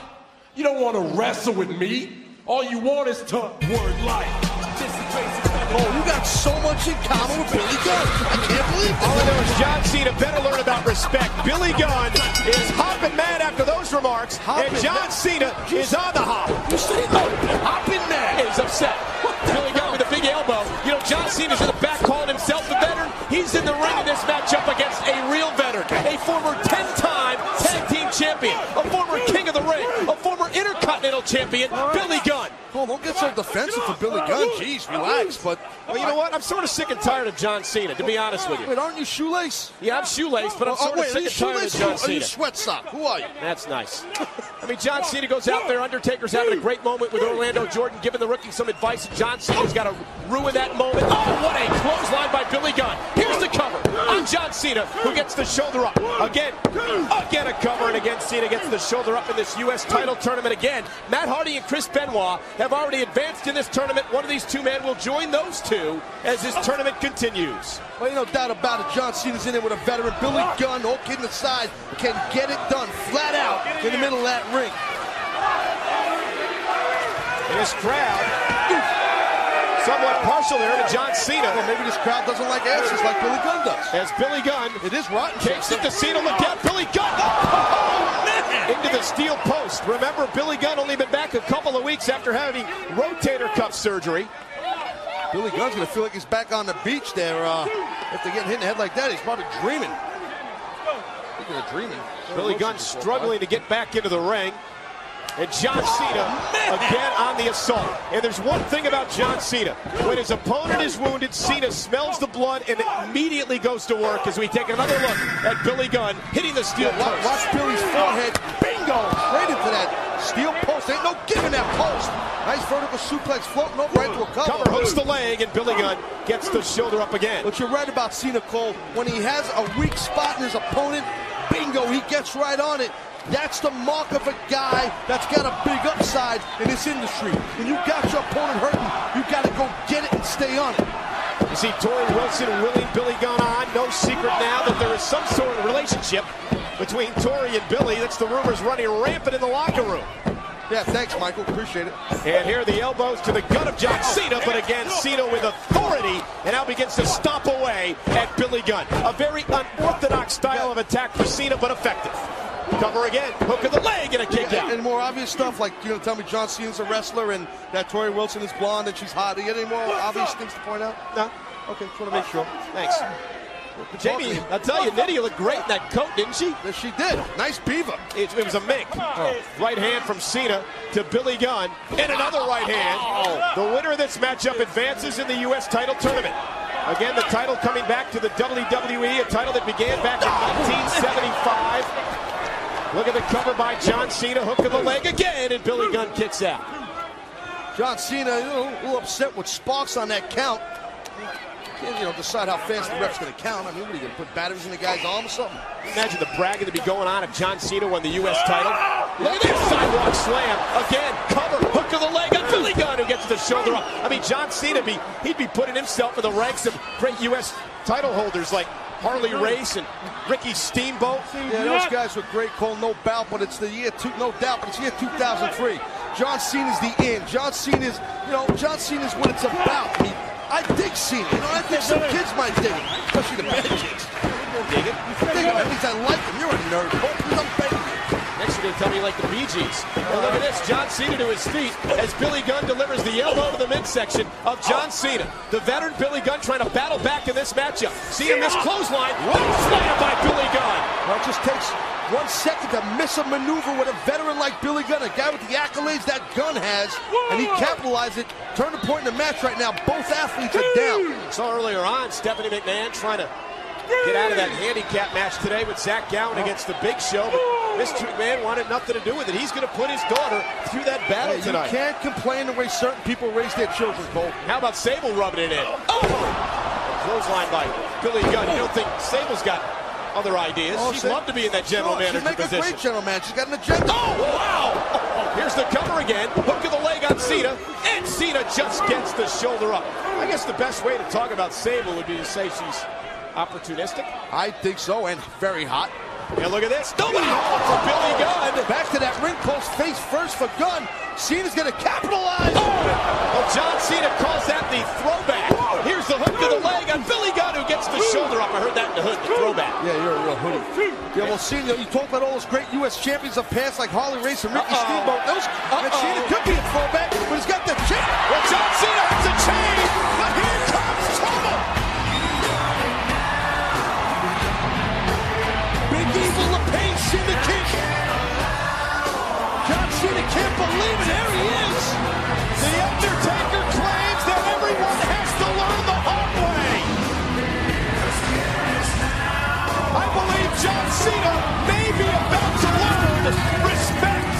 You don't want to wrestle with me. All you want is to word life.
Oh, you got so much in common with Billy Gunn. I can't believe
All I know is John Cena better learn about respect. Billy Gunn is hopping mad after those remarks, and John Cena is on the hop.
You say hopping mad.
He's upset. Billy Gunn with a big elbow. You know, John Cena's in the back calling himself a veteran. He's in the ring in this matchup against a real veteran, a former 10-time tag team champion, a former king of the ring, a former intercontinental champion, Billy Gunn.
Oh, don't get so defensive for Billy Gunn. Jeez, relax. But
Well, you know what? I'm sort of sick and tired of John Cena, to be honest with you.
Wait, aren't you shoelace?
Yeah, I'm shoelace, but I'm
Oh,
sort
wait,
of sick and tired of John
or are you sweat sock? Who are you?
That's nice. I mean, John Cena goes out there. Undertaker's having a great moment with Orlando Jordan, giving the rookie some advice. and John Cena's got to ruin that moment. Oh, what a clothesline by Billy Gunn. Here's the cover on John Cena, who gets the shoulder up. Again, again a cover, and again Cena gets the shoulder up in this U.S. title tournament again. Matt Hardy and Chris Benoit have already advanced in this tournament. One of these two men will join those two as this tournament continues.
Well, ain't no doubt about it. John Cena's in there with a veteran. Billy Gunn, all kidding aside, can get it done flat out in the middle of that ring.
And this crowd, somewhat partial there to John Cena.
Well, maybe this crowd doesn't like asses like Billy Gunn does.
As Billy Gunn
It is rotten.
kicks it to Cena. Look out, Billy Gunn. Oh, man. Into the steel post. Remember, Billy Gunn only been back a couple of weeks after having rotator cuff surgery.
Billy Gunn's gonna feel like he's back on the beach there. Uh, if they get hit in the head like that, he's probably dreaming. Speaking of dreaming,
Billy Gunn struggling to get back into the ring. And John Cena again on the assault. And there's one thing about John Cena. When his opponent is wounded, Cena smells the blood and immediately goes to work as we take another look at Billy Gunn hitting the steel post.
watch Billy's forehead. Bingo! Right into that steel post. Ain't no giving that post. Nice vertical suplex floating over right to a cover.
Cover hooks the leg, and Billy Gunn gets the shoulder up again.
But you're right about Cena Cole. When he has a weak spot in his opponent, bingo, he gets right on it. That's the mark of a guy that's got a big upside in this industry. And you got your opponent hurting, you got to go get it and stay on it.
You see Torrie Wilson willing Billy Gunn on. No secret now that there is some sort of relationship between Tori and Billy. That's the rumors running rampant in the locker room.
Yeah, thanks, Michael. Appreciate it.
And here are the elbows to the gut of John Cena, but again, Cena with authority and now begins to stomp away at Billy Gunn. A very unorthodox style of attack for Cena, but effective. Cover again, hook of the leg, and a kick out.
And more obvious stuff like you're gonna tell me John Cena's a wrestler and that Torrie Wilson is blonde and she's hot. Do you get any more obvious things to point out?
No.
Okay, just want to make sure.
Thanks. Jamie, I'll tell you, Nitty looked great in that coat, didn't she?
Yes, she did. Nice beaver.
It, it was a mink. Oh. Right hand from Cena to Billy Gunn, and another right hand. Oh. The winner of this matchup advances in the U.S. title tournament. Again, the title coming back to the WWE, a title that began back in 1975. Look at the cover by John Cena, hook of the leg again, and Billy Gunn kicks out.
John Cena, you know, a little upset with Sparks on that count. Can't, you know, decide how fast the ref's going to count. I mean, what are you going to put batteries in the guy's arm or something?
Imagine the bragging to be going on if John Cena won the U.S. title. Look at that sidewalk slam. Again, cover, hook of the leg on Billy Gunn who gets the shoulder up. I mean, John Cena, be he'd be putting himself in the ranks of great U.S. title holders like Harley Race and Ricky Steamboat.
Yeah, those guys were great, Cole, no doubt, but it's the year, two, no doubt, but it's year 2003. John Cena's the end. John Cena's, you know, John Cena's what it's about. I mean, I dig Cena. You know, I think some kids might dig him, especially the bad kids.
Dig it?
Dig him. That means I like him. You're a nerd, Cole, I'm
you're going to tell me like the Bee Gees. Well, look at this. John Cena to his feet as Billy Gunn delivers the elbow to the midsection of John Cena. The veteran Billy Gunn trying to battle back in this matchup. Seeing this clothesline, slammed by Billy Gunn.
Well, it just takes one second to miss a maneuver with a veteran like Billy Gunn, a guy with the accolades that Gunn has, and he capitalized it. Turn the point in the match right now. Both athletes are down.
Saw earlier on Stephanie McMahon trying to get out of that handicap match today with Zach Gowen against the Big Show, but Mr. McMahon wanted nothing to do with it. He's going to put his daughter through that battle
Hey, you can't complain the way certain people raise their children, Cole.
How about Sable rubbing it in? Oh! Clothesline by Billy Gunn. You don't think Sable's got other ideas?
Oh,
She'd love to be in that general oh,
Sure,
manager
She'd make a great general manager. She's got an agenda.
Oh, wow! Oh, here's the cover again. Hook of the leg on Cena. And Cena just gets the shoulder up. I guess the best way to talk about Sable would be to say she's opportunistic.
I think so, and very hot.
And look at this. Nobody for Billy Gunn.
Back to that ring post, face first for Gunn. Cena's going to capitalize. Oh!
Well, John Cena calls that the throwback. Here's the hook to the leg on Billy Gunn, who gets the shoulder up. I heard that in the hood, the throwback.
Yeah, you're a real hoodie. Yeah, well, Cena, you talk about all those great U.S. champions of past, like Harley Race and Ricky
Uh-oh.
Steamboat. Those, and Cena could be a throwback, but he's got the chain.
Well, John Cena has a chain,
believe it. There he is.
The Undertaker claims that everyone has to learn the hard way. I believe John Cena may be about to learn respect.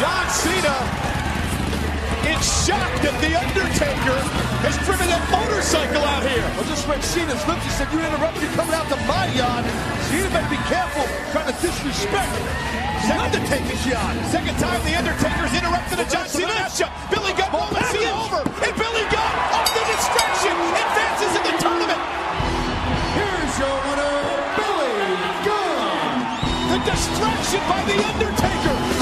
John Cena in shock that The Undertaker has driven a motorcycle out here.
I just read Cena's lips. He said, you interrupted me coming out to my yard. Cena better be careful trying to disrespect the Undertaker's yard.
Second time The Undertaker's interrupted a John Cena matchup. Billy Gunn let Cena over. And Billy Gunn, off the distraction, advances in the tournament.
Here's your winner, Billy Gunn.
The distraction by The Undertaker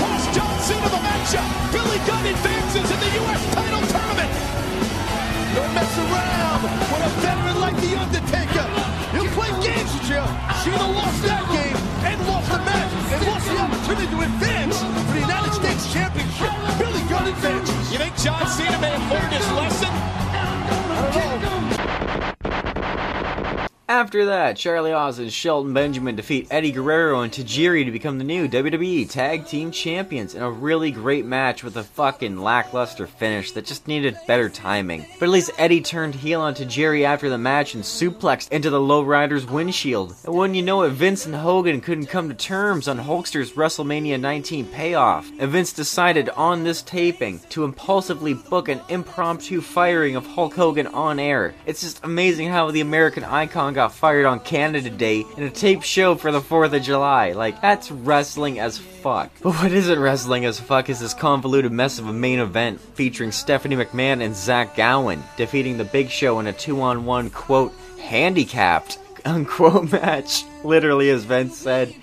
John Cena the matchup. Billy Gunn advances in the U.S. title tournament.
Don't mess around with a veteran like The Undertaker. He'll play games with you. Cena lost that game and lost the match and lost the opportunity to advance for the United States Championship. Billy Gunn advances.
You think John Cena may have learned his lesson?
After that, Charlie Haas and Shelton Benjamin defeat Eddie Guerrero and Tajiri to become the new WWE Tag Team Champions in a really great match with a fucking lackluster finish that just needed better timing. But at least Eddie turned heel on Tajiri after the match and suplexed into the Lowrider's windshield. And when you know it, Vince and Hogan couldn't come to terms on Hulkster's WrestleMania 19 payoff, and Vince decided on this taping to impulsively book an impromptu firing of Hulk Hogan on air. It's just amazing how the American icon got fired on Canada Day in a taped show for the 4th of July. Like, that's wrestling as fuck. [laughs] But what isn't wrestling as fuck is this convoluted mess of a main event featuring Stephanie McMahon and Zach Gowen defeating the Big Show in a two on one, quote, handicapped, [laughs] unquote match. Literally, as Vince said.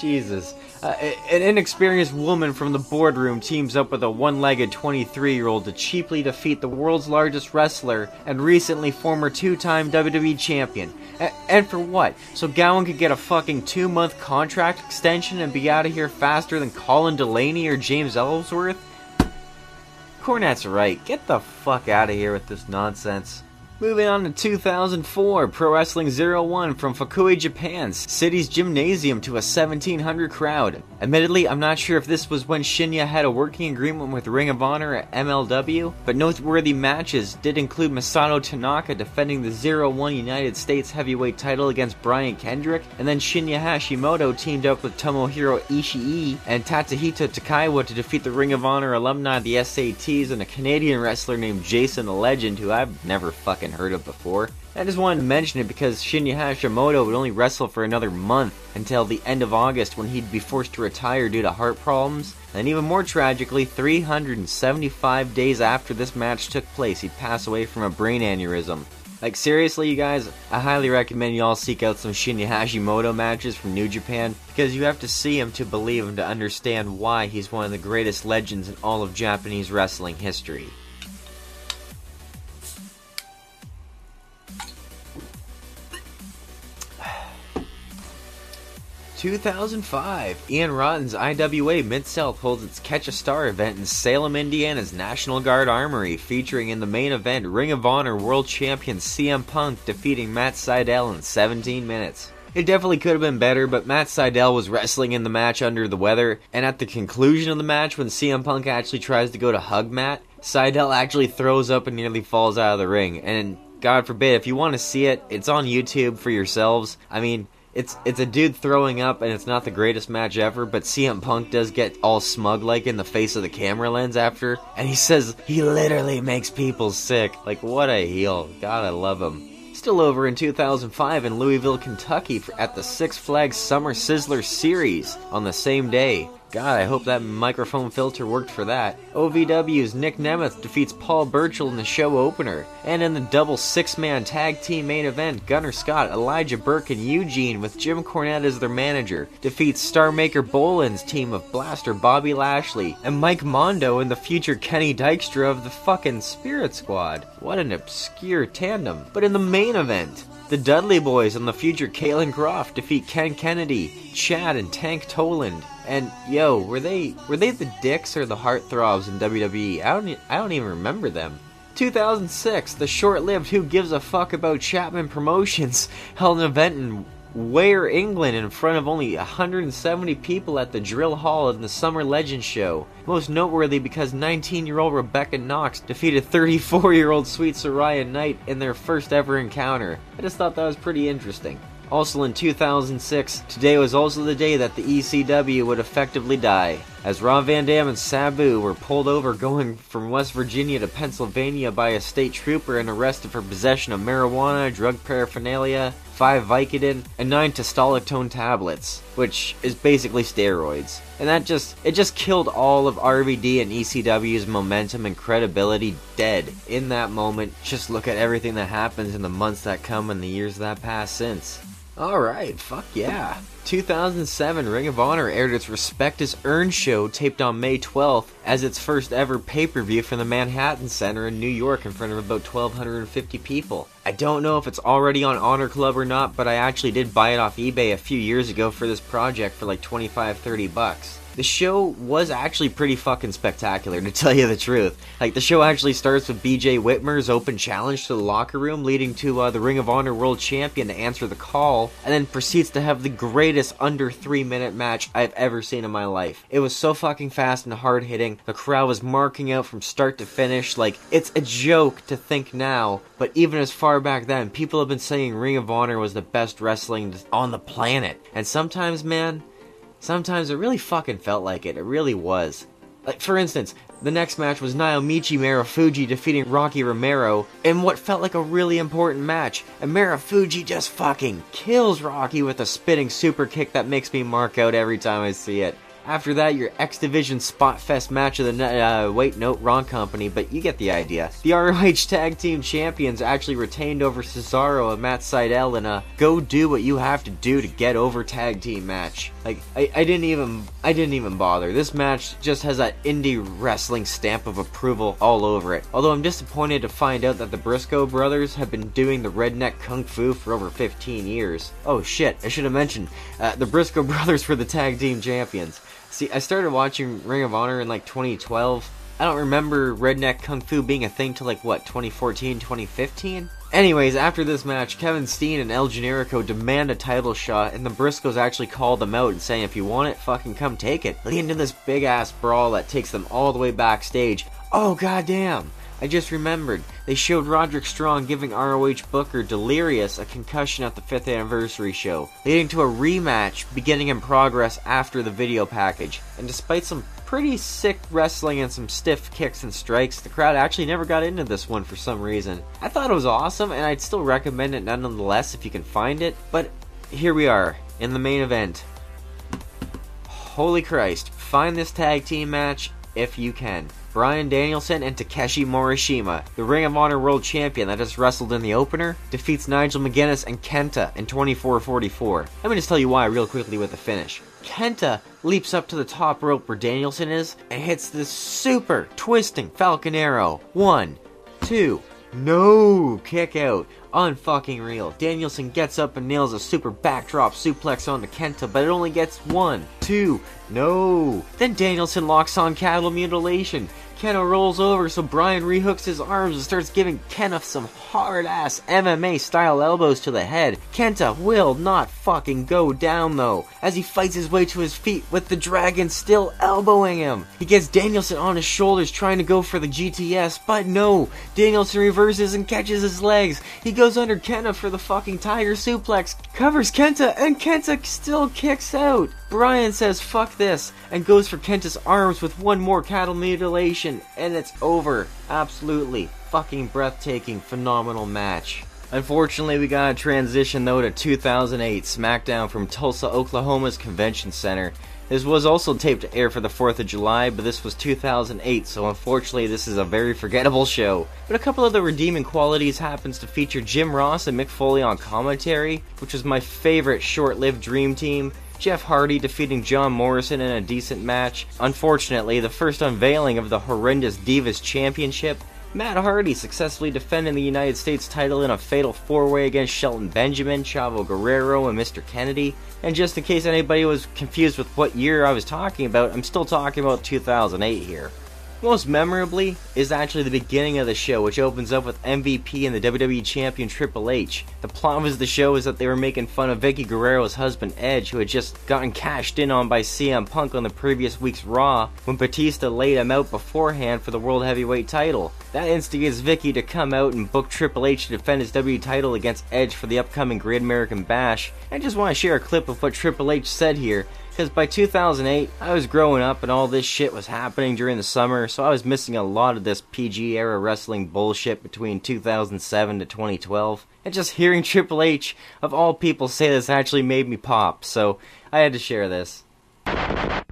Jesus. Uh, an inexperienced woman from the boardroom teams up with a one legged 23 year old to cheaply defeat the world's largest wrestler and recently former two time WWE champion. A- and for what? So Gowen could get a fucking two month contract extension and be out of here faster than Colin Delaney or James Ellsworth? Cornette's right. Get the fuck out of here with this nonsense. Moving on to 2004, Pro Wrestling 01 from Fukui, Japan's city's gymnasium to a 1700 crowd. Admittedly, I'm not sure if this was when Shinya had a working agreement with Ring of Honor at MLW, but noteworthy matches did include Masato Tanaka defending the 01 United States heavyweight title against Brian Kendrick, and then Shinya Hashimoto teamed up with Tomohiro Ishii and Tatsuhito Takaiwa to defeat the Ring of Honor alumni of the SATs and a Canadian wrestler named Jason the Legend, who I've never fucking heard of before. I just wanted to mention it because Shinya Hashimoto would only wrestle for another month until the end of August when he'd be forced to retire due to heart problems. And even more tragically, 375 days after this match took place, he'd pass away from a brain aneurysm. Like seriously, you guys, I highly recommend you all seek out some Shinya Hashimoto matches from New Japan because you have to see him to believe him to understand why he's one of the greatest legends in all of Japanese wrestling history. 2005, Ian Rotten's IWA Mid South holds its Catch a Star event in Salem, Indiana's National Guard Armory, featuring in the main event Ring of Honor World Champion CM Punk defeating Matt Sydal in 17 minutes. It definitely could have been better, but Matt Sydal was wrestling in the match under the weather, and at the conclusion of the match, when CM Punk actually tries to go to hug Matt, Sydal actually throws up and nearly falls out of the ring. And God forbid, if you want to see it, it's on YouTube for yourselves. I mean, it's it's a dude throwing up and it's not the greatest match ever, but CM Punk does get all smug like in the face of the camera lens after, and he says he literally makes people sick. Like what a heel. God, I love him. Still over in 2005 in Louisville, Kentucky at the Six Flags Summer Sizzler Series on the same day. God, I hope that microphone filter worked for that. OVW's Nick Nemeth defeats Paul Burchill in the show opener. And in the double six man tag team main event, Gunner Scott, Elijah Burke, and Eugene, with Jim Cornette as their manager, defeats Star Maker Boland's team of Blaster Bobby Lashley and Mike Mondo and the future Kenny Dykstra of the fucking Spirit Squad. What an obscure tandem. But in the main event, the Dudley Boys and the future Kalen Croft defeat Ken Kennedy, Chad, and Tank Toland. And yo, were they were they the dicks or the heartthrobs in WWE? I don't I don't even remember them. 2006, the short-lived Who Gives a Fuck About Chapman Promotions [laughs] held an event in Ware, England, in front of only 170 people at the Drill Hall in the Summer Legends show. Most noteworthy because 19-year-old Rebecca Knox defeated 34-year-old Sweet Saraya Knight in their first ever encounter. I just thought that was pretty interesting. Also in 2006, today was also the day that the ECW would effectively die, as Rob Van Dam and Sabu were pulled over going from West Virginia to Pennsylvania by a state trooper and arrested for possession of marijuana, drug paraphernalia, 5 Vicodin, and 9 Testolactone tablets, which is basically steroids. And that just, it just killed all of RVD and ECW's momentum and credibility dead in that moment. Just look at everything that happens in the months that come and the years that pass since. Alright, fuck yeah. 2007, Ring of Honor aired its Respect is Earned show taped on May 12th as its first ever pay per view from the Manhattan Center in New York in front of about 1,250 people. I don't know if it's already on Honor Club or not, but I actually did buy it off eBay a few years ago for this project for like 25 30 bucks. The show was actually pretty fucking spectacular, to [laughs] tell you the truth. Like, the show actually starts with BJ Whitmer's open challenge to the locker room, leading to uh, the Ring of Honor World Champion to answer the call, and then proceeds to have the greatest under three minute match I've ever seen in my life. It was so fucking fast and hard hitting. The crowd was marking out from start to finish. Like, it's a joke to think now, but even as far back then, people have been saying Ring of Honor was the best wrestling on the planet. And sometimes, man, Sometimes it really fucking felt like it. It really was. Like, for instance, the next match was Naomichi Marufuji defeating Rocky Romero in what felt like a really important match. And Marufuji just fucking kills Rocky with a spinning super kick that makes me mark out every time I see it. After that, your X Division Spot Fest match of the night. Uh, wait, no, wrong company, but you get the idea. The ROH Tag Team Champions actually retained over Cesaro and Matt Sydal in a go do what you have to do to get over tag team match. Like, I, I didn't even, I didn't even bother. This match just has that indie wrestling stamp of approval all over it. Although I'm disappointed to find out that the Briscoe brothers have been doing the redneck kung fu for over 15 years. Oh shit, I should have mentioned, uh, the Briscoe [laughs] brothers were the tag team champions. See, I started watching Ring of Honor in like 2012. I don't remember Redneck Kung Fu being a thing till like what, 2014, 2015? Anyways, after this match, Kevin Steen and El Generico demand a title shot, and the Briscoes actually call them out and saying, if you want it, fucking come take it. Leading to this big ass brawl that takes them all the way backstage. Oh, goddamn. I just remembered. They showed Roderick Strong giving ROH Booker Delirious a concussion at the 5th anniversary show, leading to a rematch beginning in progress after the video package. And despite some pretty sick wrestling and some stiff kicks and strikes, the crowd actually never got into this one for some reason. I thought it was awesome, and I'd still recommend it nonetheless if you can find it, but here we are, in the main event. Holy Christ, find this tag team match if you can. Brian Danielson and Takeshi Morishima, the Ring of Honor World Champion that just wrestled in the opener, defeats Nigel McGuinness and Kenta in 24-44. Let me just tell you why real quickly with the finish. Kenta leaps up to the top rope where Danielson is and hits this super twisting Falcon Arrow. One, two, no kick out. Unfucking real. Danielson gets up and nails a super backdrop suplex onto Kenta, but it only gets one, two, no. Then Danielson locks on cattle mutilation. Kenta rolls over, so Brian rehooks his arms and starts giving Kenta some hard ass MMA style elbows to the head. Kenta will not fucking go down though, as he fights his way to his feet with the dragon still elbowing him. He gets Danielson on his shoulders trying to go for the GTS, but no. Danielson reverses and catches his legs. He goes under Kenta for the fucking tiger suplex, covers Kenta, and Kenta still kicks out. Brian says fuck this and goes for Kenta's arms with one more cattle mutilation, and it's over. Absolutely fucking breathtaking, phenomenal match. Unfortunately, we gotta transition though to 2008 SmackDown from Tulsa, Oklahoma's Convention Center. This was also taped to air for the 4th of July, but this was 2008, so unfortunately this is a very forgettable show. But a couple of the redeeming qualities happens to feature Jim Ross and Mick Foley on commentary, which was my favorite short-lived dream team. Jeff Hardy defeating John Morrison in a decent match. Unfortunately, the first unveiling of the horrendous Divas Championship. Matt Hardy successfully defending the United States title in a fatal four way against Shelton Benjamin, Chavo Guerrero, and Mr. Kennedy. And just in case anybody was confused with what year I was talking about, I'm still talking about 2008 here. Most memorably is actually the beginning of the show, which opens up with MVP and the WWE Champion Triple H. The plot of the show is that they were making fun of Vickie Guerrero's husband Edge, who had just gotten cashed in on by CM Punk on the previous week's Raw when Batista laid him out beforehand for the World Heavyweight title. That instigates Vickie to come out and book Triple H to defend his WWE title against Edge for the upcoming Great American Bash. I just want to share a clip of what Triple H said here because by 2008, I was growing up and all this shit was happening during the summer, so I was missing a lot of this PG era wrestling bullshit between 2007 to 2012. And just hearing [laughs] Triple H, of all people, say this actually made me pop, so I had to share this.
Vickie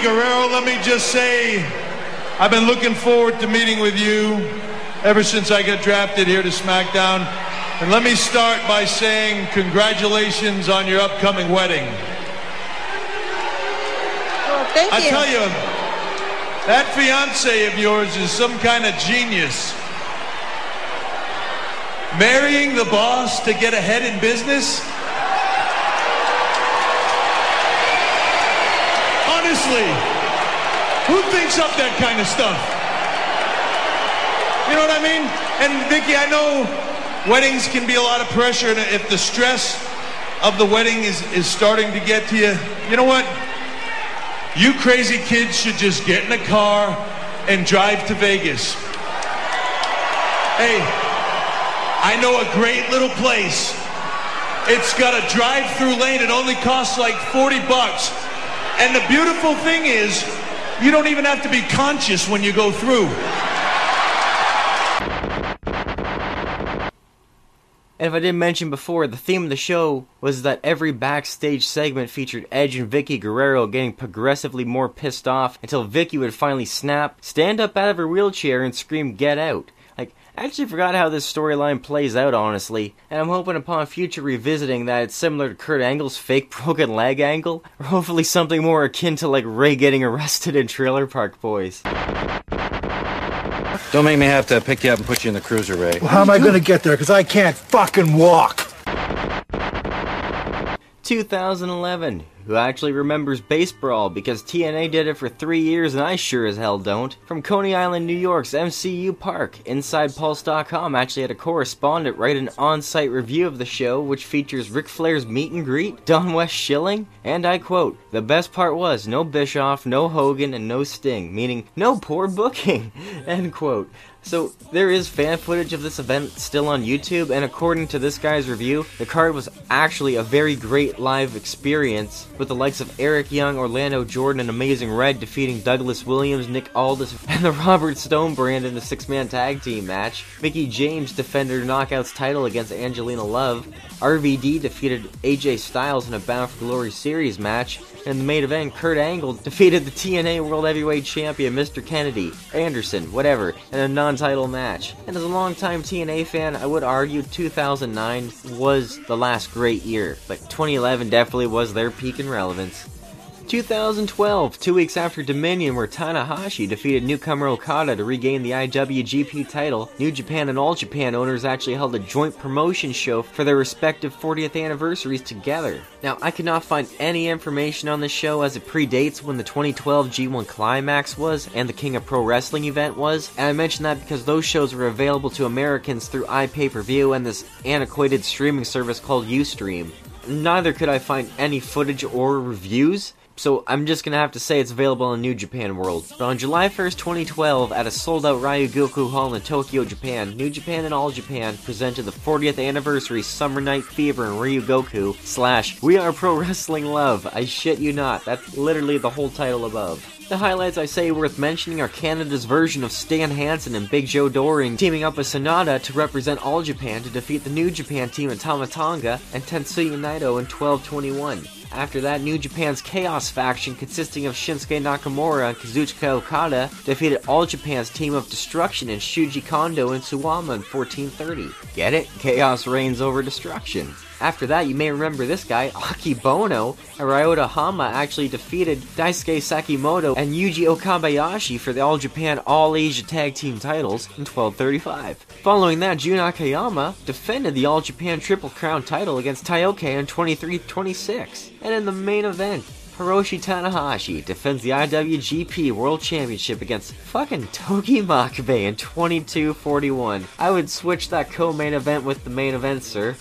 Guerrero, let me just say, I've been looking forward to meeting with you ever since I got drafted here to SmackDown. And let me start by saying congratulations on your upcoming wedding.
Well, thank
I
you.
tell you, that fiance of yours is some kind of genius. Marrying the boss to get ahead in business? Honestly, who thinks up that kind of stuff? You know what I mean? And Vickie, I know weddings can be a lot of pressure, and if the stress of the wedding is, is starting to get to you, you know what? You crazy kids should just get in a car and drive to Vegas. Hey, I know a great little place. It's got a drive-through lane. It only costs like 40 bucks. And the beautiful thing is, you don't even have to be conscious when you go through.
And if I didn't mention before, the theme of the show was that every backstage segment featured Edge and Vickie Guerrero getting progressively more pissed off until Vickie would finally snap, stand up out of her wheelchair, and scream, Get out. Like, I actually forgot how this storyline plays out, honestly, and I'm hoping upon future revisiting that it's similar to Kurt Angle's fake [laughs] broken leg angle, or hopefully something more akin to like Ray getting arrested in Trailer Park Boys.
Don't make me have to pick you up and put you in the cruiser, Ray.
Well, how am I going to get there? Because I can't fucking walk.
2011. Who actually remembers Base Brawl because TNA did it for three years and I sure as hell don't. From Coney Island, New York's MCU Park, InsidePulse.com actually had a correspondent write an on site review of the show which features Ric Flair's meet and greet, Don West Schilling, and I quote, The best part was no Bischoff, no Hogan, and no Sting, meaning no poor booking, [laughs] end quote. So there is fan footage of this event still on YouTube, and according to this guy's review, the card was actually a very great live experience, with the likes of Eric Young, Orlando Jordan, and Amazing Red defeating Douglas Williams, Nick Aldis, [laughs] and the Robert Stone brand in the six-man tag team match. Mickie James defended her Knockouts title against Angelina Love. RVD defeated AJ Styles in a Bound for Glory series match. And the main event, Kurt Angle [laughs] defeated the TNA World Heavyweight Champion Mr. Kennedy, Anderson, whatever, in a non-title match. And as a longtime TNA fan, I would argue 2009 was the last great year, but 2011 definitely was their peak in relevance. 2012, two weeks after Dominion, where Tanahashi defeated newcomer Okada to regain the IWGP title, New Japan and All Japan owners actually held a joint promotion show for their respective 40th anniversaries together. Now, I could not find any information on the show as it predates when the 2012 G1 Climax was and the King of Pro Wrestling event was, and I mention that because those shows were available to Americans through iPay per view and this antiquated streaming service called Ustream. Neither could I find any footage or reviews, so I'm just gonna have to say it's available on New Japan World. But on July 1st, 2012, at a sold-out Ryogoku Hall in Tokyo, Japan, New Japan and All Japan presented the 40th anniversary Summer Night Fever in Ryogoku slash We Are Pro Wrestling Love. I shit you not. That's literally the whole title above. The highlights I say worth mentioning are Canada's version of Stan Hansen and Big Joe Doering teaming up with Sanada to represent All Japan to defeat the New Japan team in Tama Tonga and Tetsuya Naito in 1221. After that, New Japan's Chaos faction, consisting of Shinsuke Nakamura and Kazuchika Okada, defeated All Japan's team of destruction in Shuji Kondo and Suwama in 1430. Get it? Chaos reigns over destruction. After that, you may remember this guy, Akebono, and Ryota Hama actually defeated Daisuke Sekimoto and Yuji Okabayashi for the All Japan All Asia Tag Team titles in 1235. Following that, Jun Akiyama defended the All Japan Triple Crown title against Taiyo Kea in 23-26. And in the main event, Hiroshi Tanahashi defends the IWGP World Championship against fucking Togi Makabe in 22-41. I would switch that co-main event with the main event, sir.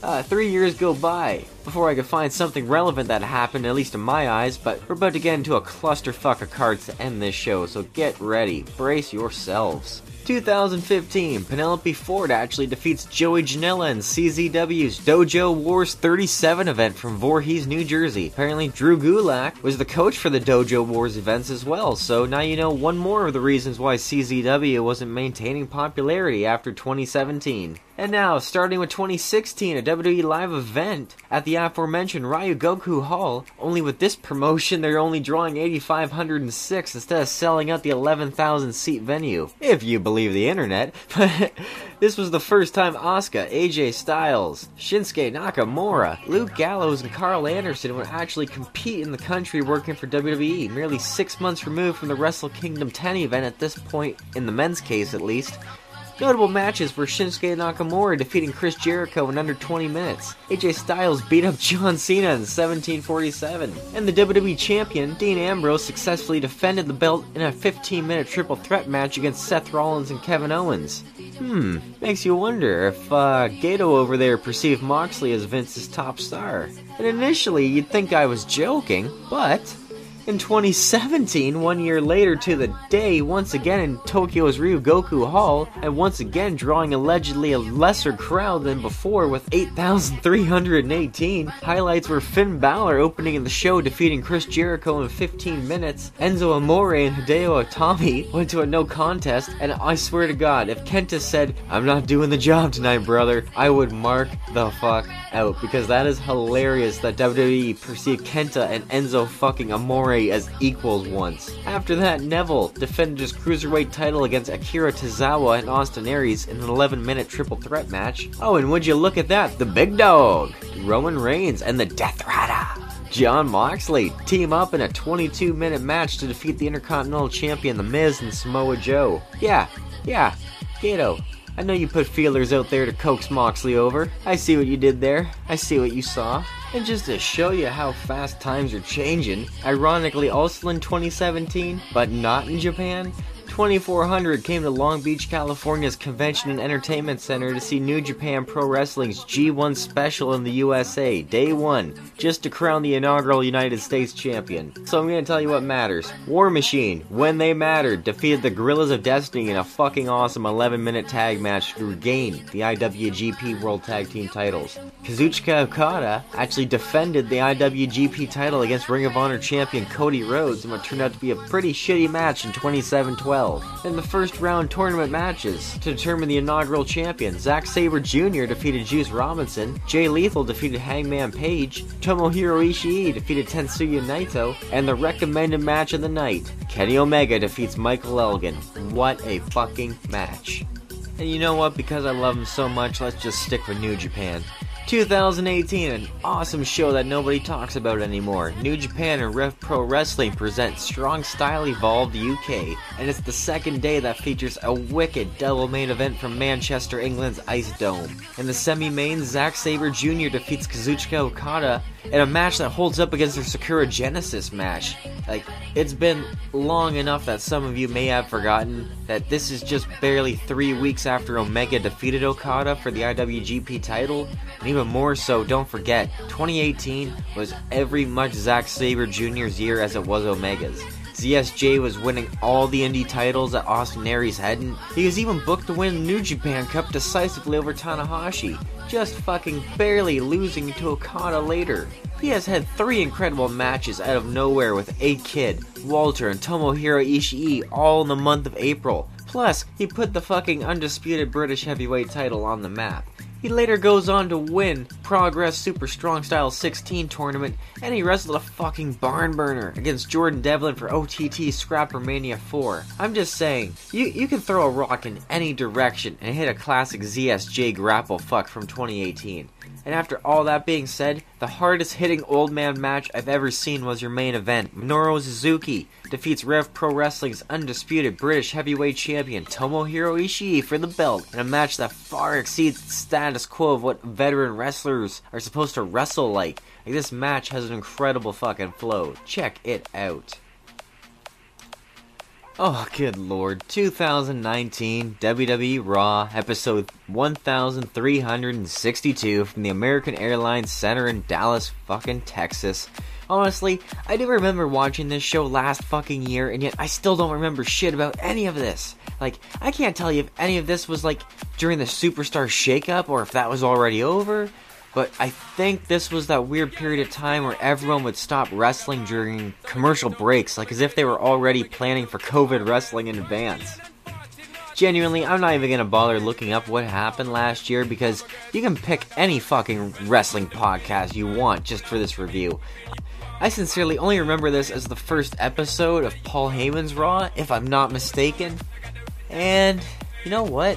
Uh, three years go by before I could find something relevant that happened, at least in my eyes, but we're about to get into a clusterfuck of cards to end this show, so get ready. Brace yourselves. 2015, Penelope Ford actually defeats Joey Janela in CZW's Dojo Wars 37 event from Voorhees, New Jersey. Apparently, Drew Gulak was the coach for the Dojo Wars events as well, so now you know one more of the reasons why CZW wasn't maintaining popularity after 2017. And now, starting with 2016, a WWE live event at the aforementioned Ryogoku Hall. Only with this promotion, [laughs] they're only drawing 8,506 instead of selling out the 11,000 seat venue. If you believe the internet. [laughs] But this was the first time Asuka, AJ Styles, Shinsuke Nakamura, Luke Gallows, and Karl Anderson would actually compete in the country working for WWE, merely six months removed from the Wrestle Kingdom 10 event at this point, in the men's case at least. Notable matches were Shinsuke Nakamura defeating Chris Jericho in under 20 minutes. AJ Styles beat up John Cena in 1747. And the WWE Champion, Dean Ambrose, successfully defended the belt in a 15 minute triple threat match against Seth Rollins and Kevin Owens. Hmm, makes you wonder if uh, Gedo over there perceived Moxley as Vince's top star. And initially you'd think I was joking, but in 2017, one year later to the day, once again in Tokyo's Ryogoku Hall, and once again drawing allegedly a lesser crowd than before with 8,318. Highlights were Finn Balor opening in the show defeating Chris Jericho in 15 minutes, Enzo Amore and Hideo Itami went to a no contest, and I swear to God, if Kenta said, I'm not doing the job tonight, brother, I would mark the fuck out, because that is hilarious that WWE perceived Kenta and Enzo fucking Amore as equals once. After that, Neville defended his cruiserweight title against Akira Tozawa and Austin Aries in an 11 minute triple threat match. Oh, and would you look at that? The big dog, Roman Reigns, and the Death Rider. Jon Moxley team up in a 22 minute match to defeat the Intercontinental Champion The Miz and Samoa Joe. Yeah, yeah, Gedo, I know you put feelers out there to coax Moxley over. I see what you did there. I see what you saw. And just to show you how fast times are changing, ironically also in 2017, but not in Japan, 2400 came to Long Beach, California's Convention and Entertainment Center to see New Japan Pro Wrestling's G1 special in the USA, day one, just to crown the inaugural United States champion. So I'm gonna tell you what matters. War Machine, when they mattered, defeated the Guerrillas of Destiny in a fucking awesome 11 minute tag match to regain the IWGP World Tag Team titles. Kazuchika Okada actually defended the IWGP title against Ring of Honor champion Cody Rhodes in what turned out to be a pretty shitty match in 27-12. In the first round tournament matches, to determine the inaugural champion, Zack Sabre Jr. defeated Juice Robinson, Jay Lethal defeated Hangman Page, Tomohiro Ishii defeated Tetsuya Naito, and the recommended match of the night, Kenny Omega defeats Michael Elgin. What a fucking match. And you know what? Because I love him so much, let's just stick with New Japan. 2018, an awesome show that nobody talks about anymore. New Japan and Rev Pro Wrestling present Strong Style Evolved UK, and it's the second day that features a wicked double main event from Manchester, England's Ice Dome. In the semi-main, Zack Sabre Jr. defeats Kazuchika Okada in a match that holds up against their Sakura Genesis match. Like, it's been long enough that some of you may have forgotten that this is just barely three weeks after Omega defeated Okada for the IWGP title, and even more so, don't forget, 2018 was every much Zack Sabre Jr.'s year as it was Omega's. ZSJ was winning all the indie titles that Austin Aries hadn't. He was even booked to win the New Japan Cup decisively over Tanahashi, just fucking barely losing to Okada later. He has had three incredible matches out of nowhere with A Kid, Walter, and Tomohiro Ishii all in the month of April. Plus, he put the fucking undisputed British heavyweight title on the map. He later goes on to win Progress Super Strong Style 16 tournament, and he wrestled a fucking barn burner against Jordan Devlin for OTT Scrapper Mania 4. I'm just saying, you, you can throw a rock in any direction and hit a classic ZSJ grapple fuck from 2018. And after all that being said, the hardest hitting old man match I've ever seen was your main event. Minoru Suzuki defeats Rev Pro Wrestling's undisputed British heavyweight champion Tomohiro Ishii for the belt in a match that far exceeds the status quo of what veteran wrestlers are supposed to wrestle like. Like this match has an incredible fucking flow. Check it out. Oh, good lord. 2019 WWE Raw, episode 1362 from the American Airlines Center in Dallas, fucking Texas. Honestly, I do remember watching this show last fucking year, and yet I still don't remember shit about any of this. Like, I can't tell you if any of this was like during the Superstar shakeup or if that was already over. But I think this was that weird period of time where everyone would stop wrestling during commercial breaks, like as if they were already planning for COVID wrestling in advance. Genuinely, I'm not even gonna bother looking up what happened last year because you can pick any fucking wrestling podcast you want just for this review. I sincerely only remember this as the first episode of Paul Heyman's Raw, if I'm not mistaken. And you know what?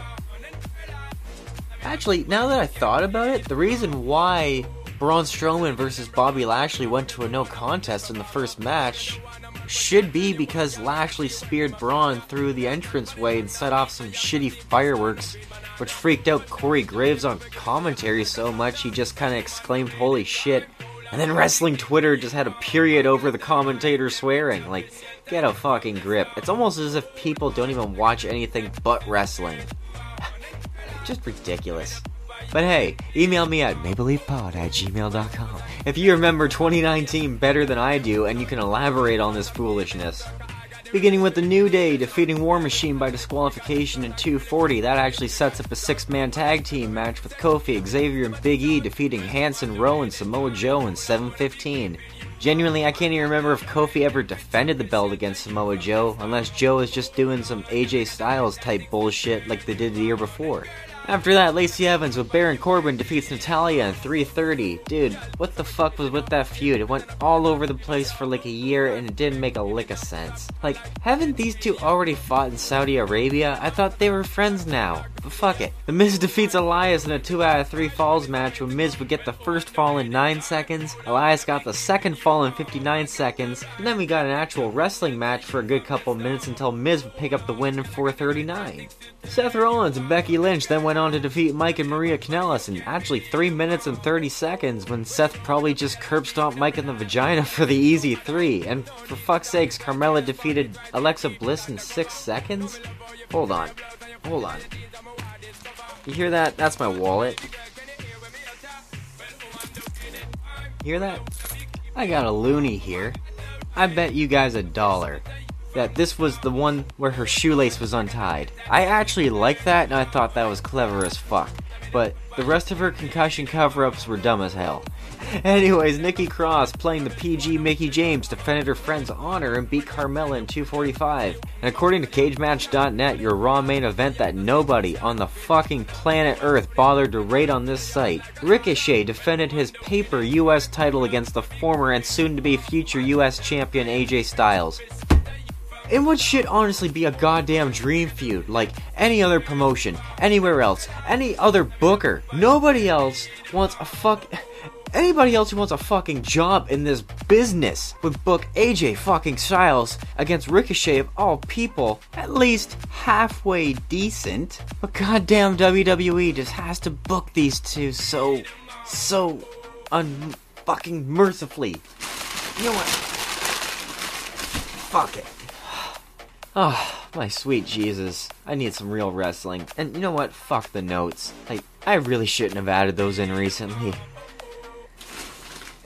Actually, now that I thought about it, the reason why Braun Strowman versus Bobby Lashley went to a no contest in the first match should be because Lashley speared Braun through the entranceway and set off some shitty fireworks, which freaked out Corey Graves on commentary so much he just kind of exclaimed, Holy shit. And then wrestling Twitter just had a period over the commentator swearing. Like, get a fucking grip. It's almost as if people don't even watch anything but wrestling just ridiculous. But hey, email me at mapleleafpod at gmail.com if you remember 2019 better than I do and you can elaborate on this foolishness. Beginning with the New Day defeating War Machine by disqualification in 240, that actually sets up a six man tag team match with Kofi, Xavier, and Big E defeating Hanson, Rowe, and Samoa Joe in 715. Genuinely, I can't even remember if Kofi ever defended the belt against Samoa Joe, unless Joe is just doing some AJ Styles type bullshit like they did the year before. After that, Lacey Evans with Baron Corbin defeats Natalya in 330. Dude, what the fuck was with that feud? It went all over the place for like a year and it didn't make a lick of sense. Like, haven't these two already fought in Saudi Arabia? I thought they were friends now. But fuck it. The Miz defeats Elias in a 2 out of 3 falls match where Miz would get the first fall in 9 seconds, Elias got the second fall in 59 seconds, and then we got an actual wrestling match for a good couple minutes until Miz would pick up the win in 439. Seth Rollins and Becky Lynch then went on to defeat Mike and Maria Kanellis in actually 3 minutes and 30 seconds when Seth probably just curb stomped Mike in the vagina for the easy 3. And for fuck's sakes, Carmella defeated Alexa Bliss in 6 seconds? Hold on. Hold on. You hear that? That's my wallet. Hear that? I got a loonie here. I bet you guys a dollar that this was the one where her shoelace was untied. I actually liked that and I thought that was clever as fuck. But the rest of her concussion cover ups were dumb as hell. Anyways, Nikki Cross, playing the PG Mickie James, defended her friend's honor and beat Carmella in 245. And according to CageMatch.net, your Raw main event that nobody on the fucking planet Earth bothered to rate on this site, Ricochet defended his paper US title against the former and soon to be future US champion AJ Styles. And what should honestly be a goddamn dream feud, like any other promotion, anywhere else, any other booker. Nobody else wants a fuck. Anybody else who wants a fucking job in this business would book AJ fucking Styles against Ricochet of all people, at least halfway decent. But goddamn WWE just has to book these two so, so unfucking mercifully. You know what? Fuck it. Oh, my sweet Jesus. I need some real wrestling. And you know what? Fuck the notes. Like, I really shouldn't have added those in recently.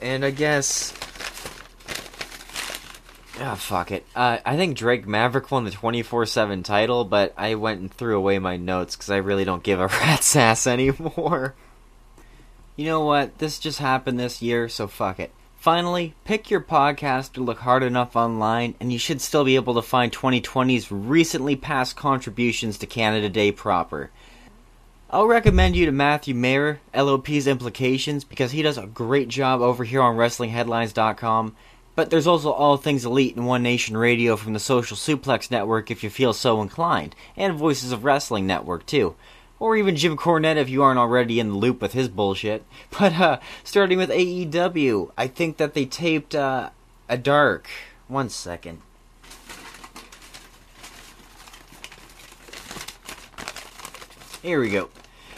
And I guess. Ah, fuck it. Uh, I think Drake Maverick won the 24 7 title, but I went and threw away my notes because I really don't give a [laughs] rat's ass anymore. You know what? This just happened this year, so fuck it. Finally, pick your podcast to look hard enough online, and you should still be able to find 2020's recently past contributions to Canada Day proper. I'll recommend you to Matthew Mayer, LOP's Implications, because he does a great job over here on WrestlingHeadlines.com. But there's also All Things Elite and One Nation Radio from the Social Suplex Network if you feel so inclined, and Voices of Wrestling Network too or even Jim Cornette if you aren't already in the loop with his bullshit. [laughs] But uh, starting with AEW, I think that they taped uh, a dark. One second. Here we go.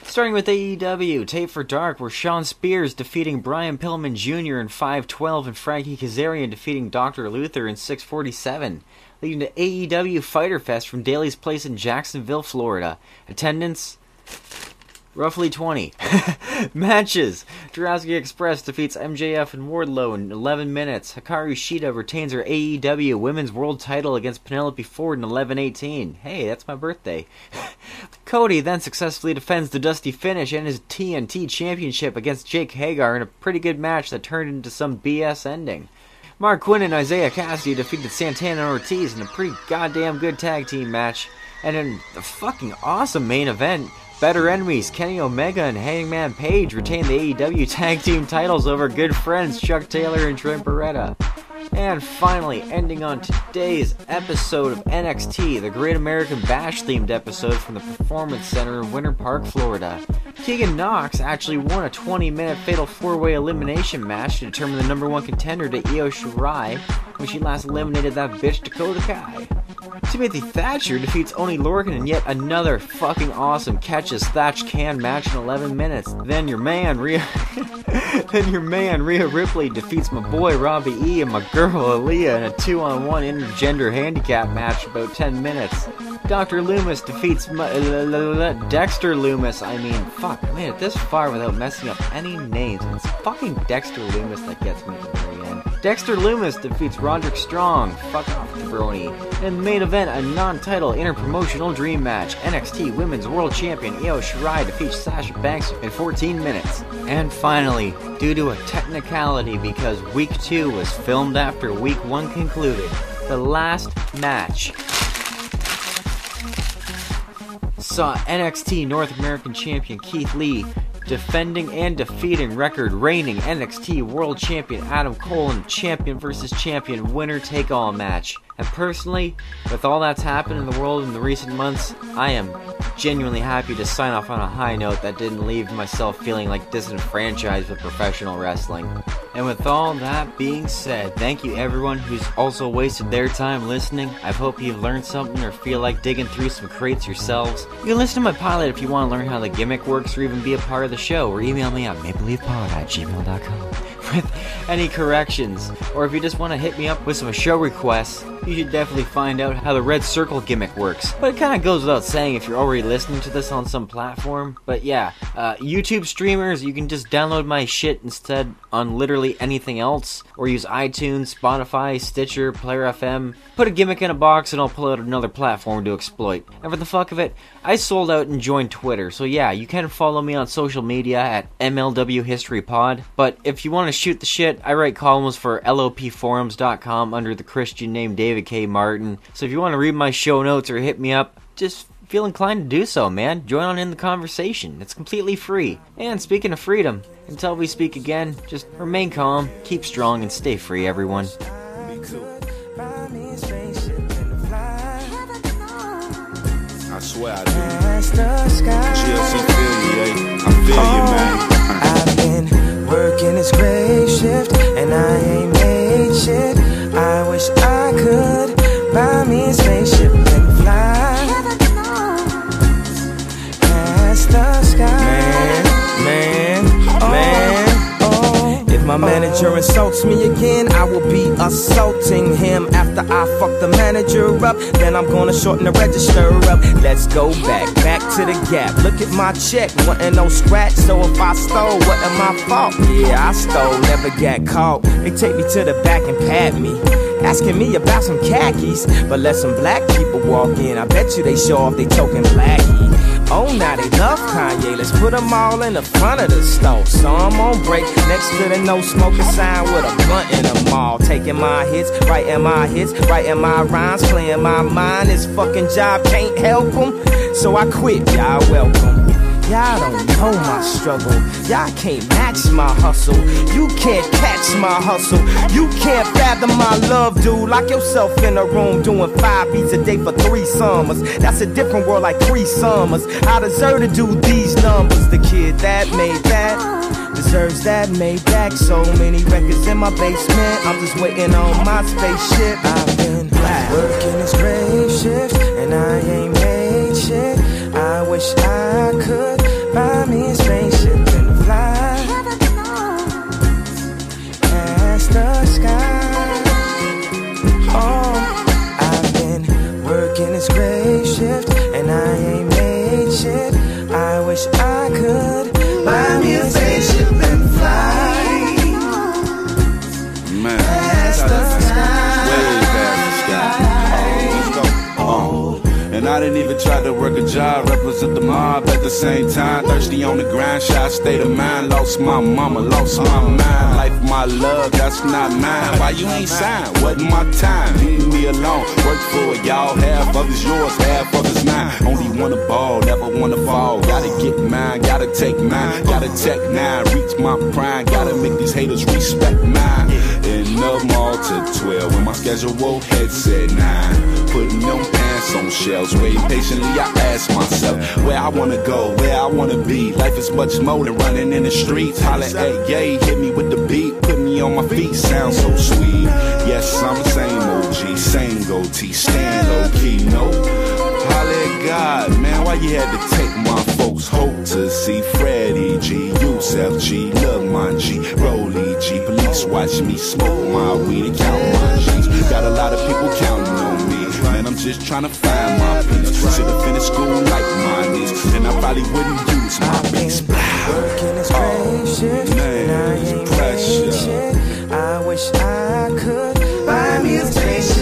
Starting with AEW, tape for Dark, where Shawn Spears defeating Brian Pillman Jr. in 512 and Frankie Kazarian defeating Dr. Luther in 647 leading to AEW Fighter Fest from Daily's Place in Jacksonville, Florida. Attendance roughly 20. [laughs] Matches Jurassic Express defeats MJF and Wardlow in 11 minutes. Hikaru Shida retains her AEW Women's World title against Penelope Ford in 11:18. Hey, that's my birthday. [laughs] Cody then successfully defends the Dusty Finish and his TNT Championship against Jake Hager in a pretty good match that turned into some BS ending. Marq Quen and Isiah Kassidy defeated Santana and Ortiz in a pretty goddamn good tag team match. And in a fucking awesome main event, Better Enemies, Kenny Omega and Hangman Page retain the AEW tag team titles over good friends Chuck Taylor and Trent Beretta. And finally, ending on today's episode of NXT, the Great American Bash themed episode from the Performance Center in Winter Park, Florida. Tegan Nox actually won a 20 minute fatal four way elimination match to determine the number one contender to Io Shirai when she last eliminated that bitch Dakota Kai. Timothy Thatcher defeats Oney Lorcan in yet another fucking awesome catches Thatch can match in 11 minutes. Then your man Rhea, [laughs] then your man Rhea Ripley defeats my boy Robbie E and my girl Aliyah in a two-on-one intergender handicap match about 10 minutes. Dr. Loomis defeats uh, Dexter Lumis. I mean, fuck, I made it this far without messing up any names. It's fucking Dexter Lumis that gets me to the very end. Dexter Lumis defeats Roderick Strong. Fuck off. In the main event, a non-title interpromotional dream match. NXT Women's World Champion Io Shirai defeats Sasha Banks in 14 minutes. And finally, due to a technicality because week 2 was filmed after week 1 concluded, the last match saw NXT North American Champion Keith Lee defending and defeating record reigning NXT World Champion Adam Cole in champion versus champion winner take all match. And personally, with all that's happened in the world in the recent months, I am genuinely happy to sign off on a high note that didn't leave myself feeling like disenfranchised with professional wrestling. And with all that being said, thank you everyone who's also wasted their time listening. I hope you've learned something or feel like digging through some crates yourselves. You can listen to my pilot if you want to learn how the gimmick works or even be a part of the show, or email me at mapleleafpod at gmail.com [laughs] with any corrections, or if you just want to hit me up with some show requests, you should definitely find out how the red circle gimmick works. But it kind of goes without saying if you're already listening to this on some platform. But yeah, uh, YouTube streamers, you can just download my shit instead on literally anything else, or use iTunes, Spotify, Stitcher, Player FM. Put a gimmick in a box and I'll pull out another platform to exploit. And for the fuck of it, I sold out and joined Twitter, so yeah, you can follow me on social media at MLW History Pod. But if you want to shoot the shit, I write columns for LOPforums.com under the Christian name David K. Martin. So if you want to read my show notes or hit me up, just feel inclined to do so, man. Join on in the conversation. It's completely free. And speaking of freedom, until we speak again, just remain calm, keep strong, and stay free, everyone.
Buy me a straight ship and a fly swear I do.
Past the sky.
GLC feel you, eh? I feel you, man.
I've been working this great shift and I ain't made shit. I wish I could buy me a spaceship my manager insults me again, I will be assaulting him. After I fuck the manager up, then I'm gonna shorten the register up. Let's go back, back to the gap. Look at my check, wasn't no scratch. So if I stole, wasn't my fault. Yeah, I stole, never got caught. They take me to the back and pat me. Asking me about some khakis, but let some black people walk in. I bet you they show off they token blackie. Oh, now they love Kanye. Let's put them all in the front of the store. So I'm on break next to the no smoking sign with a blunt in the mall. Taking my hits, writing my hits, writing my rhymes, playing my mind. This fucking job can't help them. So I quit, y'all welcome. Y'all don't know my struggle. Y'all can't match my hustle. You can't catch my hustle. You can't fathom my love, dude. Lock yourself in a room doing five beats a day for three summers. That's a different world like three summers. I deserve to do these numbers. The kid that made that deserves that made back. So many records in my basement. I'm just waiting on my spaceship. I've been working this great shift and I ain't made shit. I wish I could buy me a spaceship and fly past the sky. Oh, I've been working this great shift and I ain't made shit. I wish I could
I didn't even try to work a job, represent the mob at the same time. Thirsty on the grind, shy state of mind. Lost my mama, lost my mind. Life, my love, that's not mine. Why you ain't signed? Wasn't my time. Leave me alone. Work for it, y'all. Half of it's yours, half of it's mine. Only wanna ball, never wanna fall. Gotta get mine, gotta take mine. Gotta tech nine, reach my prime. Gotta make these haters respect mine. In the mall to 12, with my schedule head 9. Putting them on shelves, waiting patiently. I ask myself where I wanna go, where I wanna be. Life is much more than running in the streets. Holla at yay, hit me with the beat, put me on my feet. Sounds so sweet. Yes, I'm the same OG, same goatee, stand low key, no. Holla God, man, why you had to take my folks' hope to see Freddie G, Yusef G, Mon G, Rolly G. Police watch me smoke my weed and count my G's. Got a lot of people counting on me. Man, I'm just trying to find my peace. Should've finished school like mine is, and I probably wouldn't use my beats.
Working this great shift and I ain't. I wish I could buy me a spaceship